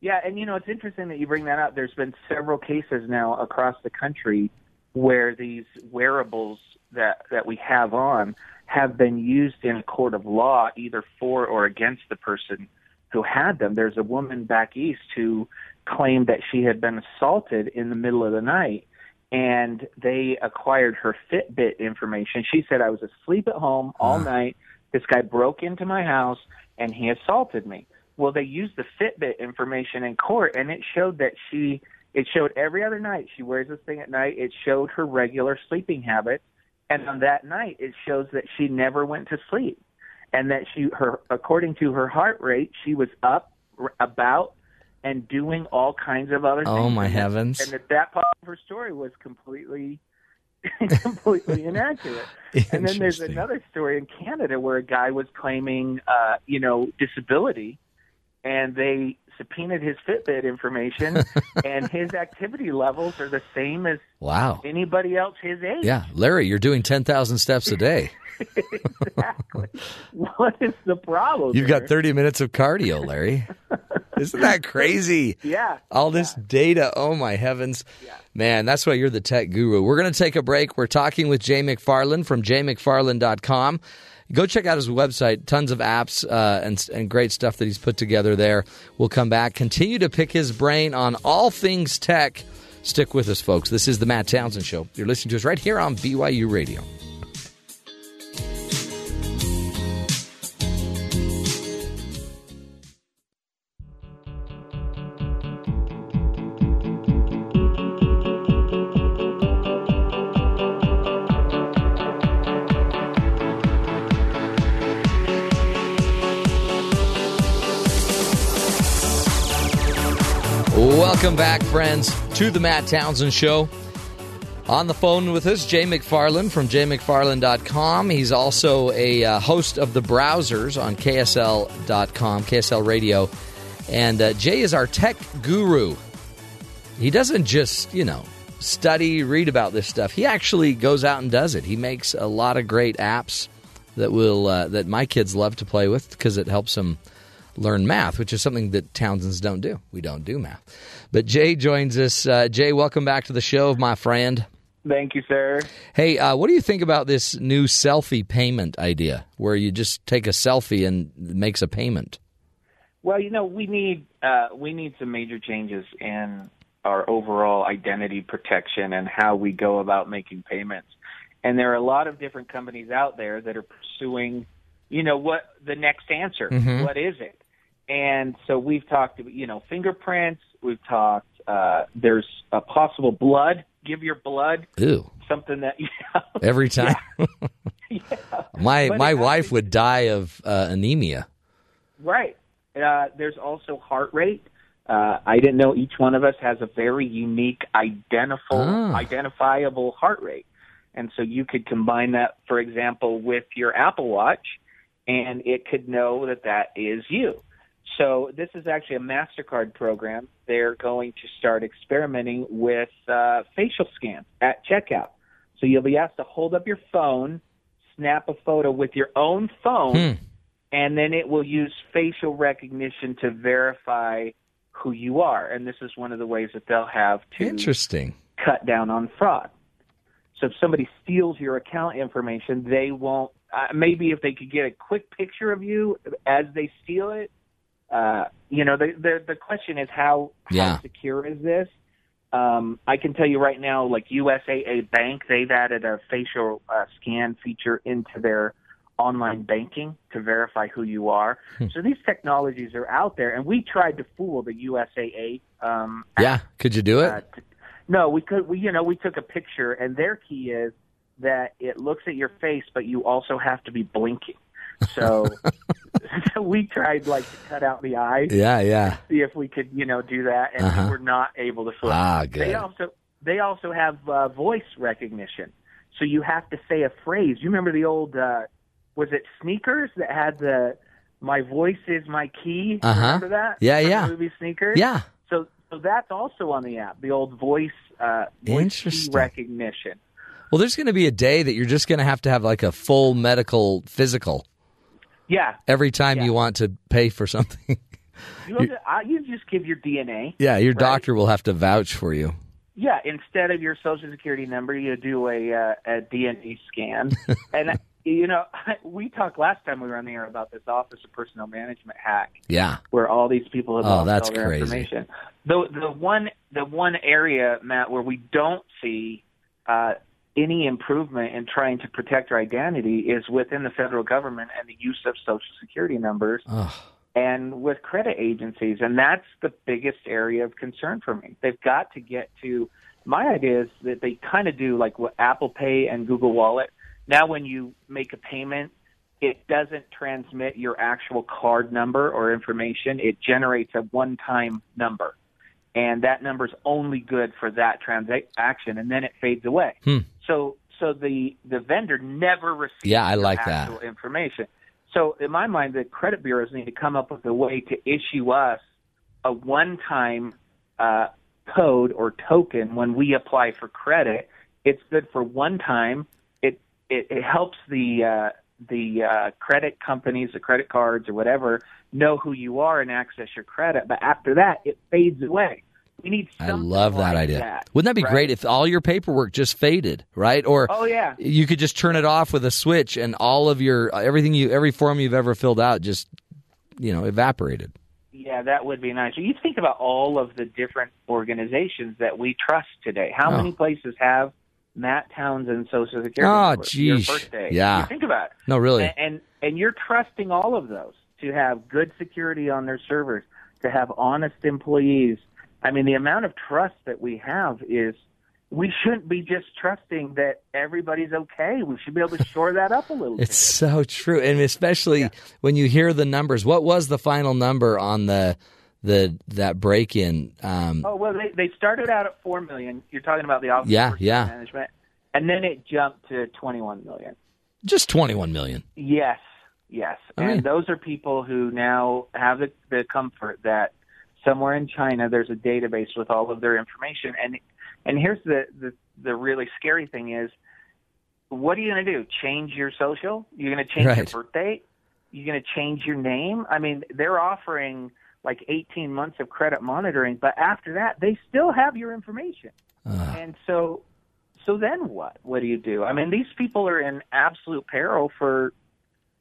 K: Yeah, and you know it's interesting that you bring that up. There's been several cases now across the country where these wearables that that we have on have been used in a court of law either for or against the person who had them. There's a woman back east who claimed that she had been assaulted in the middle of the night and they acquired her Fitbit information. She said I was asleep at home all uh-huh. night. This guy broke into my house and he assaulted me. Well, they used the Fitbit information in court, and it showed that she. It showed every other night she wears this thing at night. It showed her regular sleeping habits, and on that night, it shows that she never went to sleep, and that she her according to her heart rate, she was up, about, and doing all kinds of other
C: Oh,
K: things. Oh my
C: heavens.
K: And that that part of her story was completely. completely inaccurate. And then there's another story in Canada where a guy was claiming, uh, you know, disability, and they subpoenaed his Fitbit information, and his activity levels are the same as
C: Wow.
K: anybody else his age.
C: Yeah. Larry, you're doing 10,000 steps a day.
K: Exactly. what is the problem?
C: You've
K: there?
C: got 30 minutes of cardio, Larry. Isn't that crazy?
K: Yeah.
C: All this data. Oh, my heavens. Yeah. Man, that's why you're the tech guru. We're going to take a break. We're talking with Jay McFarland from jaymcfarland.com. Go check out his website. Tons of apps uh, and and great stuff that he's put together there. We'll come back. Continue to pick his brain on all things tech. Stick with us, folks. This is the Matt Townsend Show. You're listening to us right here on BYU Radio. Welcome back, friends, to the Matt Townsend Show. On the phone with us, Jay McFarland from jaymcfarland.com. He's also a uh, host of the browsers on KSL.com, KSL Radio. And uh, Jay is our tech guru. He doesn't just, you know, study, read about this stuff. He actually goes out and does it. He makes a lot of great apps that will uh, that my kids love to play with because it helps them learn math, which is something that Townsends don't do. We don't do math. But Jay joins us. Uh, Jay, welcome back to the show, my friend.
K: Thank you, sir.
C: Hey, uh, what do you think about this new selfie payment idea, where you just take a selfie and it makes a payment?
K: Well, you know, we need uh, we need some major changes in our overall identity protection and how we go about making payments. And there are a lot of different companies out there that are pursuing, you know, what the next answer.
C: Mhm.
K: What is it? And so we've talked, you know, fingerprints. We've talked. Uh, there's a possible blood. Give your blood.
C: Ew.
K: Something that you know,
C: Every time. my
K: But
C: my wife would die of uh, anemia.
K: Right. Uh, there's also heart rate. Uh, I didn't know each one of us has a very unique, identifiable,
C: Ah.
K: identifiable heart rate, and so you could combine that, for example, with your Apple Watch, and it could know that that is you. So this is actually a Mastercard program. They're going to start experimenting with uh, facial scans at checkout. So you'll be asked to hold up your phone, snap a photo with your own phone
C: Hmm.
K: and then it will use facial recognition to verify who you are. And this is one of the ways that they'll have to
C: Interesting.
K: cut down on fraud. So if somebody steals your account information, they won't. Uh, maybe if they could get a quick picture of you as they steal it, uh, you know, the, the the question is how
C: Yeah.
K: how secure is this? Um, I can tell you right now, like USAA Bank, they've added a facial uh, scan feature into their online banking to verify who you are.
C: Hmm.
K: So these technologies are out there, and we tried to fool the USAA. Um,
C: Yeah. Could you do it?
K: uh, t- no, we could. We you know we took a picture, and their key is that it looks at your face, but you also have to be blinking. So, so we tried like to cut out the eye.
C: Yeah, yeah.
K: See if we could you know do that, and
C: Uh-huh.
K: we're not able to fool. it.
C: Ah,
K: They also they also have uh, voice recognition, so you have to say a phrase. You remember the old uh, was it sneakers that had the my voice is my key?
C: Uh-huh.
K: Remember that?
C: Yeah,
K: From
C: yeah.
K: The movie Sneakers.
C: Yeah.
K: So so that's also on the app. The old voice uh, voice recognition.
C: Well, there's going to be a day that you're just going to have to have like a full medical physical
K: Yeah.
C: every time
K: Yeah.
C: you want to pay for something.
K: You, to- you just give your DNA.
C: yeah, your
K: right?
C: doctor will have to vouch for you.
K: Yeah, instead of your social security number, you do a uh, a DNA scan. and you know, we talked last time we were on the air about this Office of Personnel Management hack,
C: Yeah.
K: where all these people have
C: Oh,
K: lost
C: that's
K: all their
C: crazy.
K: information. The the one the one area, Matt, where we don't see uh, any improvement in trying to protect your identity is within the federal government and the use of social security numbers
C: Oh,
K: and with credit agencies. And that's the biggest area of concern for me. They've got to get to my idea is that they kind of do like what Apple Pay and Google Wallet. Now, when you make a payment, it doesn't transmit your actual card number or information. It generates a one time number. And that number is only good for that transaction, and then it fades away.
C: Hmm.
K: So, so the the vendor never receives
C: Yeah, I like that.
K: actual information. So, in my mind, the credit bureaus need to come up with a way to issue us a one-time uh, code or token when we apply for credit. It's good for one time. It it, it helps the uh, the uh, credit companies, the credit cards or whatever, know who you are and access your credit. But after that, it fades away. We need.
C: I love that
K: like
C: idea.
K: That,
C: Wouldn't that be
K: right?
C: great if all your paperwork just faded, right? Or
K: Oh, yeah.
C: you could just turn it off with a switch, and all of your everything you every form you've ever filled out just you know evaporated.
K: Yeah, that would be nice. You think about all of the different organizations that we trust today. How
C: Oh.
K: many places have Matt Townsend Social Security?
C: Oh?
K: Your
C: geez.
K: birthday.
C: Yeah.
K: You think about it.
C: No, really.
K: And, and and you're trusting all of those to have good security on their servers, to have honest employees. I mean, the amount of trust that we have is we shouldn't be just trusting that everybody's okay. We should be able to shore that up a little bit.
C: It's so true, and especially when you hear the numbers. What was the final number on the the that break in? Um,
K: Oh well, they they started out at four million. You're talking about the office
C: Yeah, yeah.
K: management, and then it jumped to twenty one million.
C: just twenty one million.
K: Yes, yes,
C: I
K: and
C: mean-
K: those are people who now have the, the comfort that somewhere in China there's a database with all of their information. And and here's the the, the really scary thing is, what are you going to do? Change your social? You're going to change
C: Right.
K: your birth date? You're going to change your name? I mean, they're offering like 18 months of credit monitoring, but after that, they still have your information. Ah. And so, so then what? What do you do? I mean, these people are in absolute peril for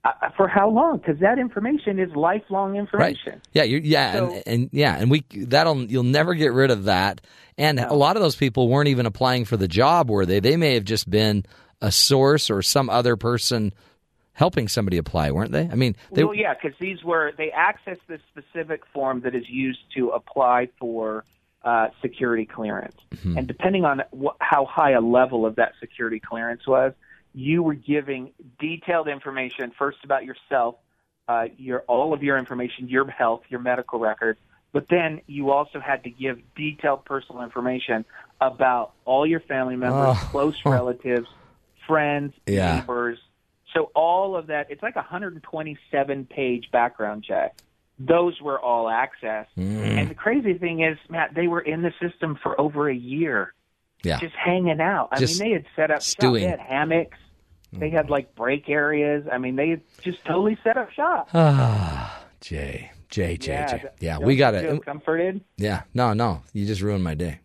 K: uh, for how long? Because that information is lifelong information. Right.
C: Yeah, you yeah,
K: So-
C: and, and yeah, and we that'll you'll never get rid of that. And a lot of those people weren't even applying for the job, were they? They may have just been a source or some other person helping somebody apply, weren't they? I mean, they
K: well, yeah, because these were they access this specific form that is used to apply for uh, security clearance,
C: Mm-hmm.
K: and depending on wh- how high a level of that security clearance was, you were giving detailed information first about yourself, uh, your all of your information, your health, your medical record, but then you also had to give detailed personal information about all your family members,
C: Oh.
K: close relatives, friends,
C: Yeah.
K: neighbors. So all of that, it's like a 127 page background check. Those were all access.
C: Mm.
K: And the crazy thing is, Matt, they were in the system for over a year,
C: yeah.
K: just hanging out. I
C: Just
K: mean, they had set up shop. They had hammocks. They had like break areas. I mean, they just totally set up shop.
C: Ah, Jay, Jay, Jay,
K: yeah,
C: Jay. Yeah, we got it.
K: comforted.
C: Yeah, no, no, you just ruined my day.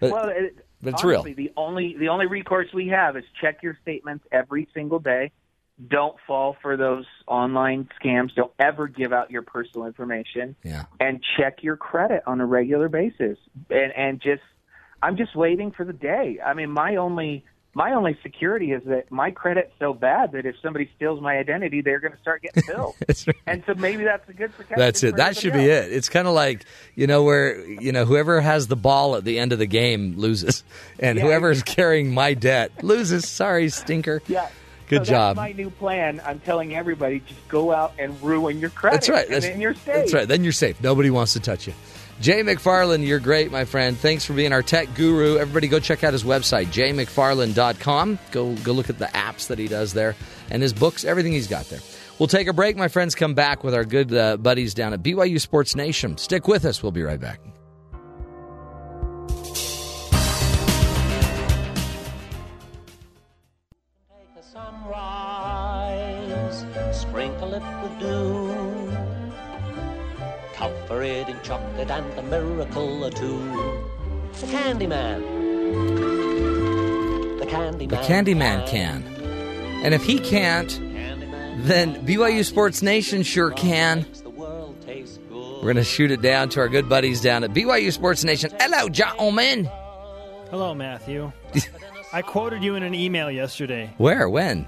C: But,
K: well, it,
C: but it's
K: honestly,
C: real.
K: The only the only recourse we have is check your statements every single day. Don't fall for those online scams. Don't ever give out your personal information.
C: Yeah.
K: And check your credit on a regular basis. And and just I'm just waiting for the day. I mean, my only my only security is that my credit's so bad that if somebody steals my identity, they're going to start getting billed.
C: That's right.
K: And so maybe that's a good protection.
C: That's it. That should
K: everybody
C: be it. It's kind of like you know where you know whoever has the ball at the end of the game loses, and
K: Yeah.
C: whoever's carrying my debt loses. Sorry, stinker.
K: Yeah.
C: Good
K: so
C: job.
K: That's my new plan. I'm telling everybody, just go out and ruin your credit.
C: That's right.
K: And
C: That's,
K: then you're safe.
C: that's right. Then you're safe. Nobody wants to touch you. Jay McFarland, you're great, my friend. Thanks for being our tech guru. Everybody go check out his website, jaymcfarland.com. Go go look at the apps that he does there and his books, everything he's got there. We'll take a break, my friends. Come back with our good uh, buddies down at BYU Sports Nation. Stick with us. We'll be right back.
L: Take a sunrise, sprinkle it with dew, cover it in chocolate and a miracle or two. The Candyman. The Candyman.
C: The Candyman can. And if he can't, then BYU Sports Nation sure can. We're going to shoot it down to our good buddies down at BYU Sports Nation. Hello, gentlemen.
M: Hello, Matthew. I quoted you in an email yesterday.
C: Where? When?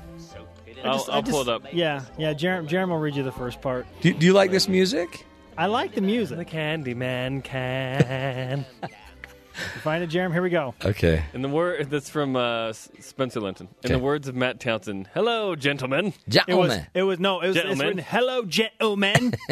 M: I
N: I'll,
M: just- I
N: I'll pull
M: just-
N: it up.
M: Yeah, yeah. Jeremy, Jerem will read you the first part.
C: Do, do you like this music?
M: I like the music.
N: The Candyman can.
M: You find it, Jerem? Here we go.
C: Okay.
N: In the word that's from uh, Spencer Linton. In
C: Okay.
N: the words of Matt Townsend, "Hello, gentlemen."
M: It was. It was no. It was. It's
N: Gentlemen.
M: written, Hello, gentlemen.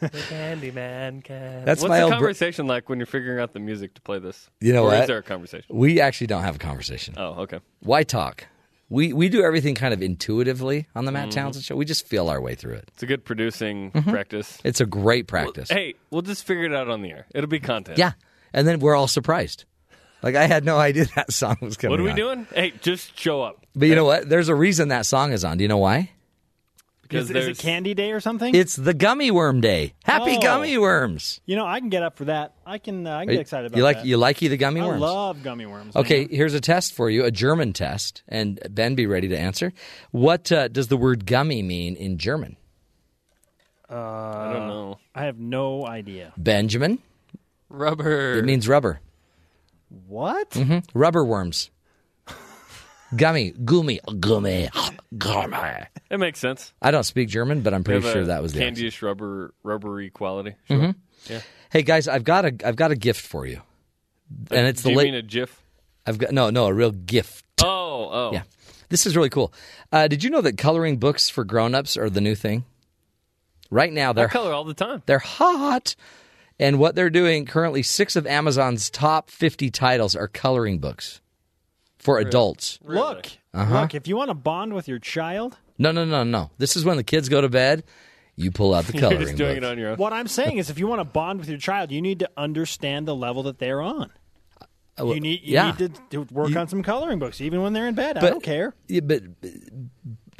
N: The Candyman can.
C: That's
N: What's
C: my
N: the
C: old br-
N: conversation like when you're figuring out the music to play this?
C: You know
N: or
C: what?
N: Is there a conversation?
C: We actually don't have a conversation.
N: Oh, okay.
C: Why talk? We we do everything kind of intuitively on the Matt
N: Mhm.
C: Townsend show. We just feel our way through it.
N: It's a good producing
C: Mhm.
N: practice.
C: It's a great practice.
N: Hey, we'll just figure it out on the air. It'll be content.
C: Yeah. And then we're all surprised. Like I had no idea that song was coming
N: What are we
C: on.
N: doing? Hey, just show up.
C: But you know what? There's a reason that song is on. Do you know why?
G: Because
M: Is, is it Candy Day or something?
C: It's the gummy worm day. Happy
M: Oh.
C: gummy worms.
M: You know, I can get up for that. I can. Uh, I can get excited about that.
C: you like
M: that.
C: you likey the gummy worms.
M: I love gummy worms.
C: Okay,
M: man.
C: here's a test for you, a German test, and Ben, be ready to answer. What uh, does the word gummy mean in German?
M: Uh,
N: I don't know.
M: I have no idea.
C: Benjamin.
N: Rubber.
C: It means rubber.
M: What?
C: hmm Rubber worms. Gummy, gummy, gummy, gummy.
N: It makes sense.
C: I don't speak German, but I'm pretty sure that was the
N: candyish rubber rubbery quality.
C: Mhm.
N: Yeah.
C: Hey guys, I've got a I've got a gift for you, and it's
N: Do
C: the
N: you
C: late.
N: mean a GIF?
C: I've got no no a real gift.
N: Oh, oh.
C: Yeah, this is really cool. Uh, did you know that coloring books for grown-ups are the new thing? Right now, they're
N: color all the time.
C: They're hot. And what they're doing currently, six of Amazon's top 50 titles are coloring books for adults.
M: Look,
C: Uh-huh.
M: look. If you want to bond with your child,
C: No, no, no, no. This is when the kids go to bed. You pull out the
N: You're
C: coloring
N: just doing
C: book.
N: it on your own.
M: what I'm saying is, if you want to bond with your child, you need to understand the level that they're on.
C: Uh, well,
M: you need you
C: yeah.
M: need to, to work on some coloring books, even when they're in bed. I don't care.
C: Yeah, but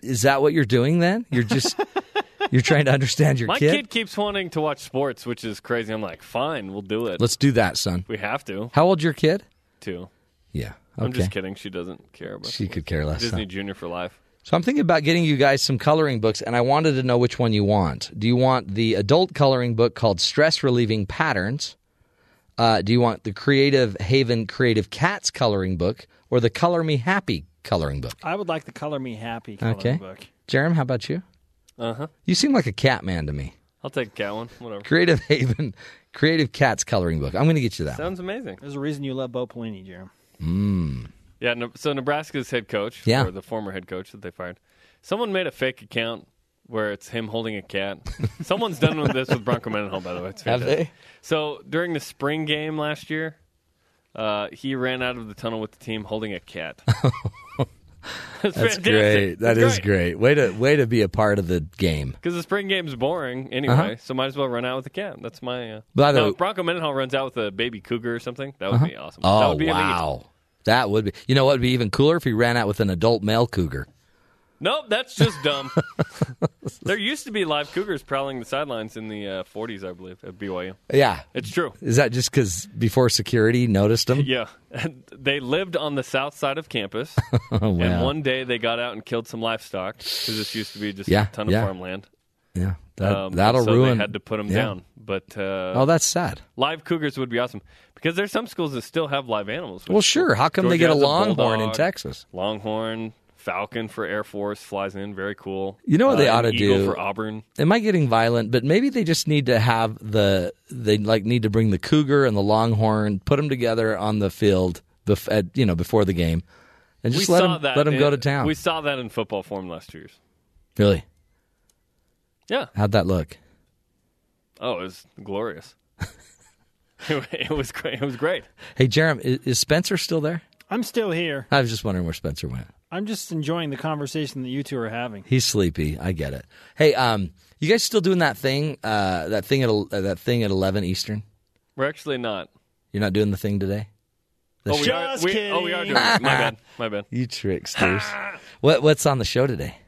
C: is that what you're doing then? You're just you're trying to understand your kid.
N: My
C: kid?
N: kid keeps wanting to watch sports, which is crazy. I'm like, fine, we'll do it.
C: Let's do that, son.
N: We have to.
C: How old's your kid?
N: Two.
C: Yeah.
N: I'm just kidding. She doesn't care about.
C: She could care less.
N: Disney
C: huh?
N: Junior for life.
C: So I'm thinking about getting you guys some coloring books, and I wanted to know which one you want. Do you want the adult coloring book called Stress Relieving Patterns? Uh, do you want the Creative Haven Creative Cats coloring book or the Color Me Happy coloring book?
M: I would like the Color Me Happy coloring
C: Okay.
M: book.
C: Jerem, how about you?
N: Uh huh.
C: You seem like a cat man to me.
N: I'll take a cat one. Whatever.
C: Creative Haven Creative Cats coloring book. I'm going to get you that.
N: Sounds amazing.
M: There's a reason you love Bo Pelini, Jerem.
C: Mm.
N: Yeah. So Nebraska's head coach,
C: Yeah.
N: or the former head coach that they fired, someone made a fake account where it's him holding a cat. Someone's done with this with Bronco Mendenhall, by the way. It's
C: Have they?
N: So during the spring game last year, uh, he ran out of the tunnel with the team holding a cat.
C: That's great. That is great. Way to way to be a part of the game.
N: Because the spring game's boring anyway,
C: Uh-huh.
N: so might as well run out with a cat. That's my. Uh...
C: By the
N: now,
C: way-
N: if Bronco Mendenhall runs out with a baby cougar or something, that would
C: Uh-huh.
N: be awesome.
C: Oh
N: that would be amazing.
C: wow, that would be. You know what would be even cooler if he ran out with an adult male cougar.
N: Nope, that's just dumb. there used to be live cougars prowling the sidelines in the uh, 40s, I believe, at BYU.
C: Yeah,
N: It's true.
C: Is that just because before security noticed him?
N: Yeah, they lived on the south side of campus,
C: Oh,
N: and one day they got out and killed some livestock because this used to be just
C: Yeah,
N: a ton of
C: yeah.
N: farmland.
C: Yeah, that
N: Um,
C: that'll
N: so
C: ruin.
N: They had to put them
C: yeah.
N: down, but uh,
C: Oh, that's sad.
N: live cougars would be awesome because there's some schools that still have live animals.
C: Well, sure. How come they get a longhorn in
N: bulldog,
C: Texas?
N: Longhorn, falcon for Air Force flies in, very cool.
C: You know what they
N: Uh,
C: ought to
N: eagle
C: do?
N: for Auburn.
C: Am I getting violent? But maybe they just need to have the they like need to bring the cougar and the longhorn, put them together on the field, bef- at, you know, before the game, and just
N: we
C: let them
N: that
C: let them
N: in-
C: go to town.
N: We saw that in football form last two years.
C: really?
N: Yeah.
C: How'd that look?
N: Oh, it was glorious. it was great. It was great.
C: Hey, Jerem, is, is Spencer still there?
M: I'm still here.
C: I was just wondering where Spencer went.
M: I'm just enjoying the conversation that you two are having.
C: He's sleepy. I get it. Hey, um, you guys still doing that thing? Uh, that thing at uh, that thing at eleven Eastern.
N: We're actually not.
C: You're not doing the thing today. The
N: oh, we
C: show-
N: are, we, oh, we are doing it. My bad. My bad.
C: You tricksters. what what's on the show today?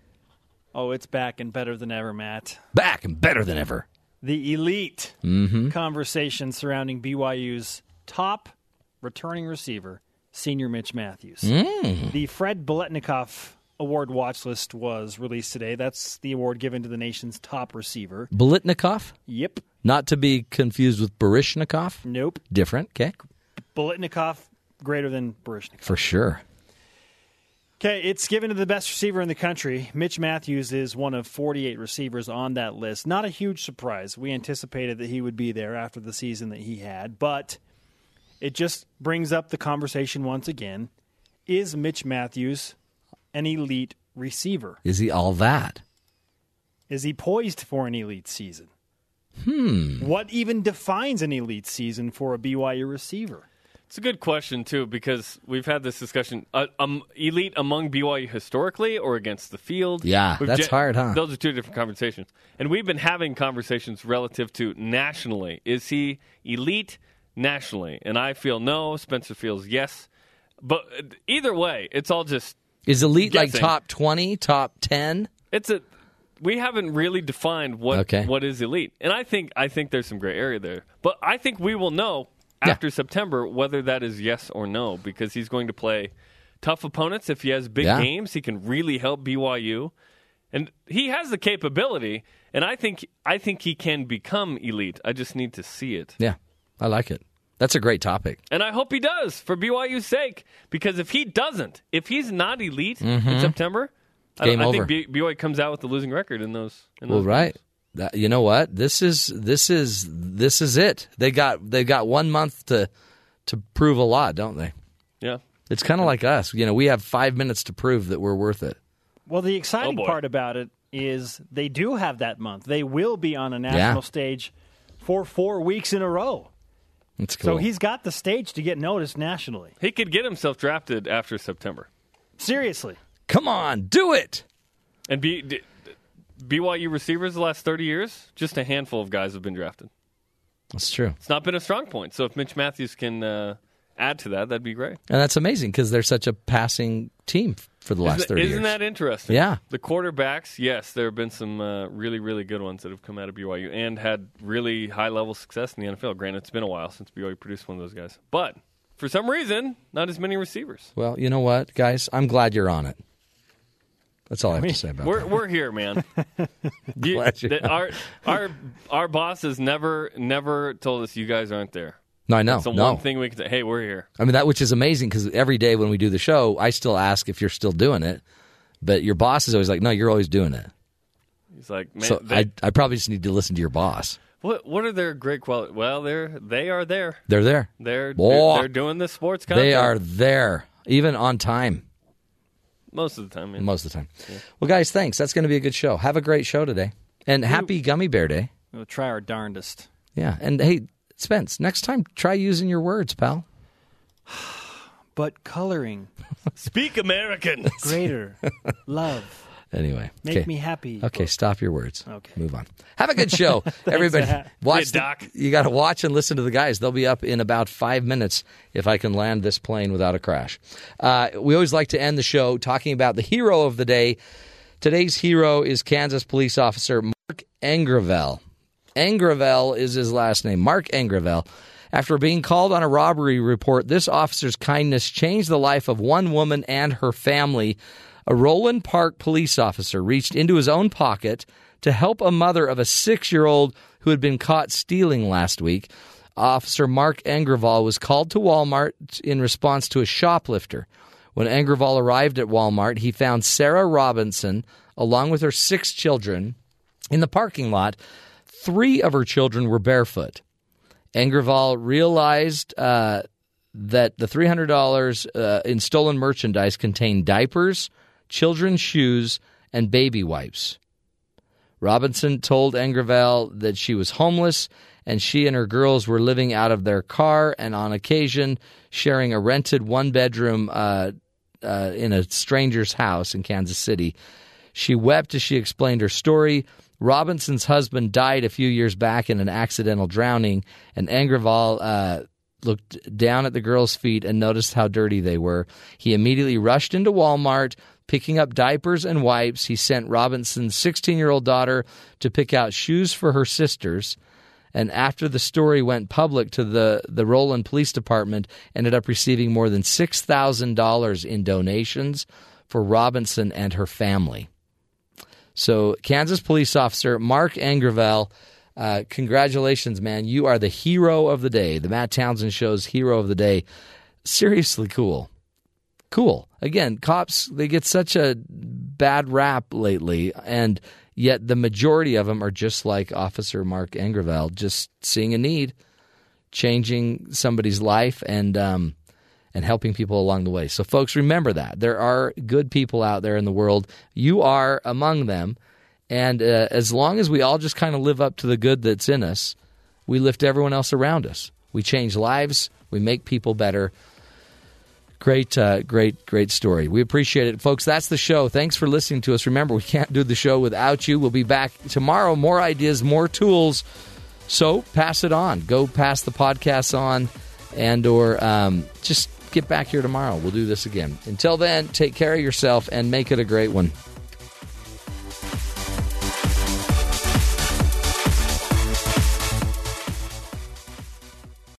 M: Oh, it's back and better than ever, Matt.
C: Back and better than ever.
M: The elite
C: Mm-hmm.
M: conversation surrounding BYU's top returning receiver, senior Mitch Mathews.
C: Mm.
M: The Fred Biletnikoff Award watch list was released today. That's the award given to the nation's top receiver.
C: Bolitnikov,
M: Yep.
C: not to be confused with Baryshnikov.
M: Nope.
C: Different. Okay,
M: Biletnikoff greater than Baryshnikov.
C: for sure.
M: Okay, it's given to the best receiver in the country. Mitch Mathews is one of 48 receivers on that list. Not a huge surprise. We anticipated that he would be there after the season that he had, but it just brings up the conversation once again. Is Mitch Mathews an elite receiver?
C: Is he all that?
M: Is he poised for an elite season?
C: Hmm.
M: What even defines an elite season for a BYU receiver?
N: It's a good question too because we've had this discussion. Uh, um, elite among BYU historically or against the field?
C: Yeah,
N: We've
C: that's hard, huh?
N: Those are two different conversations, and we've been having conversations relative to nationally. Is he elite nationally? And I feel no. Spencer feels yes. But either way, it's all just
C: Is elite like top twenty, top ten?
N: it's a we haven't really defined what
C: Okay.
N: what is elite, and I think I think there's some gray area there. But I think we will know after September whether that is yes or no because he's going to play tough opponents. If he has big
C: Yeah.
N: games, he can really help BYU, and he has the capability. And I think I think he can become elite. I just need to see it.
C: Yeah, I like it. That's a great topic.
N: And I hope he does for BYU's sake. Because if he doesn't, if he's not elite in
C: Mhm.
N: September, I,
C: Game
N: I
C: over.
N: think B- BYU comes out with the losing record in those. In
C: Well, right. That, you know what? This is this is this is it. They got they got one month to to prove a lot, don't they?
N: Yeah.
C: It's kind of like us. You know, we have five minutes to prove that we're worth it.
M: Well, the exciting
N: Oh,
M: part about it is they do have that month. They will be on a national
C: Yeah.
M: stage for four weeks in a row.
C: It's cool.
M: So he's got the stage to get noticed nationally.
N: He could get himself drafted after September.
M: Seriously.
C: Come on, do it.
N: And B, d- d- BYU receivers the last 30 years, just a handful of guys have been drafted.
C: That's true.
N: It's not been a strong point. So if Mitch Mathews can uh, add to that, that'd be great.
C: And that's amazing because they're such a passing team for the last
N: isn't,
C: 30
N: isn't
C: years.
N: that interesting?
C: Yeah.
N: The quarterbacks, yes, there have been some uh, really, really good ones that have come out of BYU and had really high level success in the NFL. Granted, it's been a while since BYU produced one of those guys. But for some reason, not as many receivers.
C: Well, you know what, guys? I'm glad you're on it. That's all I have to say about
N: We're,
C: that.
N: we're here, man. You- our our our boss has never never told us you guys aren't there.
C: No, I know.
N: That's the
C: no.
N: one thing we can say. Hey, we're here.
C: I mean, that which is amazing because every day when we do the show, I still ask if you're still doing it. But your boss is always like, no, you're always doing it.
N: He's like, man,
C: so
N: they-
C: I, I probably just need to listen to your boss.
N: what what are their great qualities? Well, they're they are there.
C: They're there.
N: They're
C: Boy.
N: they're doing the sports content.
C: They are there, even on time,
N: most of the time. man.
C: most of the time. Well, guys, thanks. That's going to be a good show. Have a great show today. And happy Gummy Bear Day.
M: We'll try our darndest.
C: Yeah. And hey, Spence, next time try using your words, pal.
M: But coloring,
N: Speak American.
M: greater love.
C: Anyway,
M: Make
C: okay.
M: me happy.
C: Okay, stop your words.
M: Okay.
C: move on. Have a good show, everybody.
M: Matt.
C: Watch,
N: Yeah,
C: the-
N: Doc.
C: you got to watch and listen to the guys. They'll be up in about five minutes if I can land this plane without a crash. Uh, we always like to end the show talking about the hero of the day. Today's hero is Kansas police officer Mark Engravel. Engravel is his last name. Mark Engravel. After being called on a robbery report, this officer's kindness changed the life of one woman and her family. A Roeland Park police officer reached into his own pocket to help a mother of a six year old who had been caught stealing last week. Officer Mark Engraval was called to Walmart in response to a shoplifter. When Engraval arrived at Walmart, he found Sarah Robinson along with her six children in the parking lot. Three of her children were barefoot. Engraval realized uh, that the $300 uh, in stolen merchandise contained diapers, children's shoes, and baby wipes. Robinson told Engraval that she was homeless and she and her girls were living out of their car and on occasion sharing a rented one bedroom uh, uh, in a stranger's house in Kansas City. She wept as she explained her story. Robinson's husband died a few years back in an accidental drowning, and Engraval uh, looked down at the girls' feet and noticed how dirty they were. He immediately rushed into Walmart, picking up diapers and wipes. He sent Robinson's 16 year old daughter to pick out shoes for her sisters. And after the story went public to the, the Roeland Police Department, ended up receiving more than $6,000 in donations for Robinson and her family. So, Kansas police officer Mark Angervel, uh, congratulations, man. You are the hero of the day. The Matt Townsend Show's hero of the day. Seriously cool. Cool. Again, cops, they get such a bad rap lately, and yet the majority of them are just like Officer Mark Angervel, just seeing a need, changing somebody's life, and um, and helping people along the way. So, folks, remember that there are good people out there in the world. You are among them, and uh, as long as we all just kind of live up to the good that's in us, we lift everyone else around us. We change lives. We make people better. Great, uh, great, great story. We appreciate it, folks. That's the show. Thanks for listening to us. Remember, we can't do the show without you. We'll be back tomorrow. More ideas, more tools. So pass it on. Go pass the podcast on, and or um, just get back here tomorrow. We'll do this again. Until then, take care of yourself and make it a great one.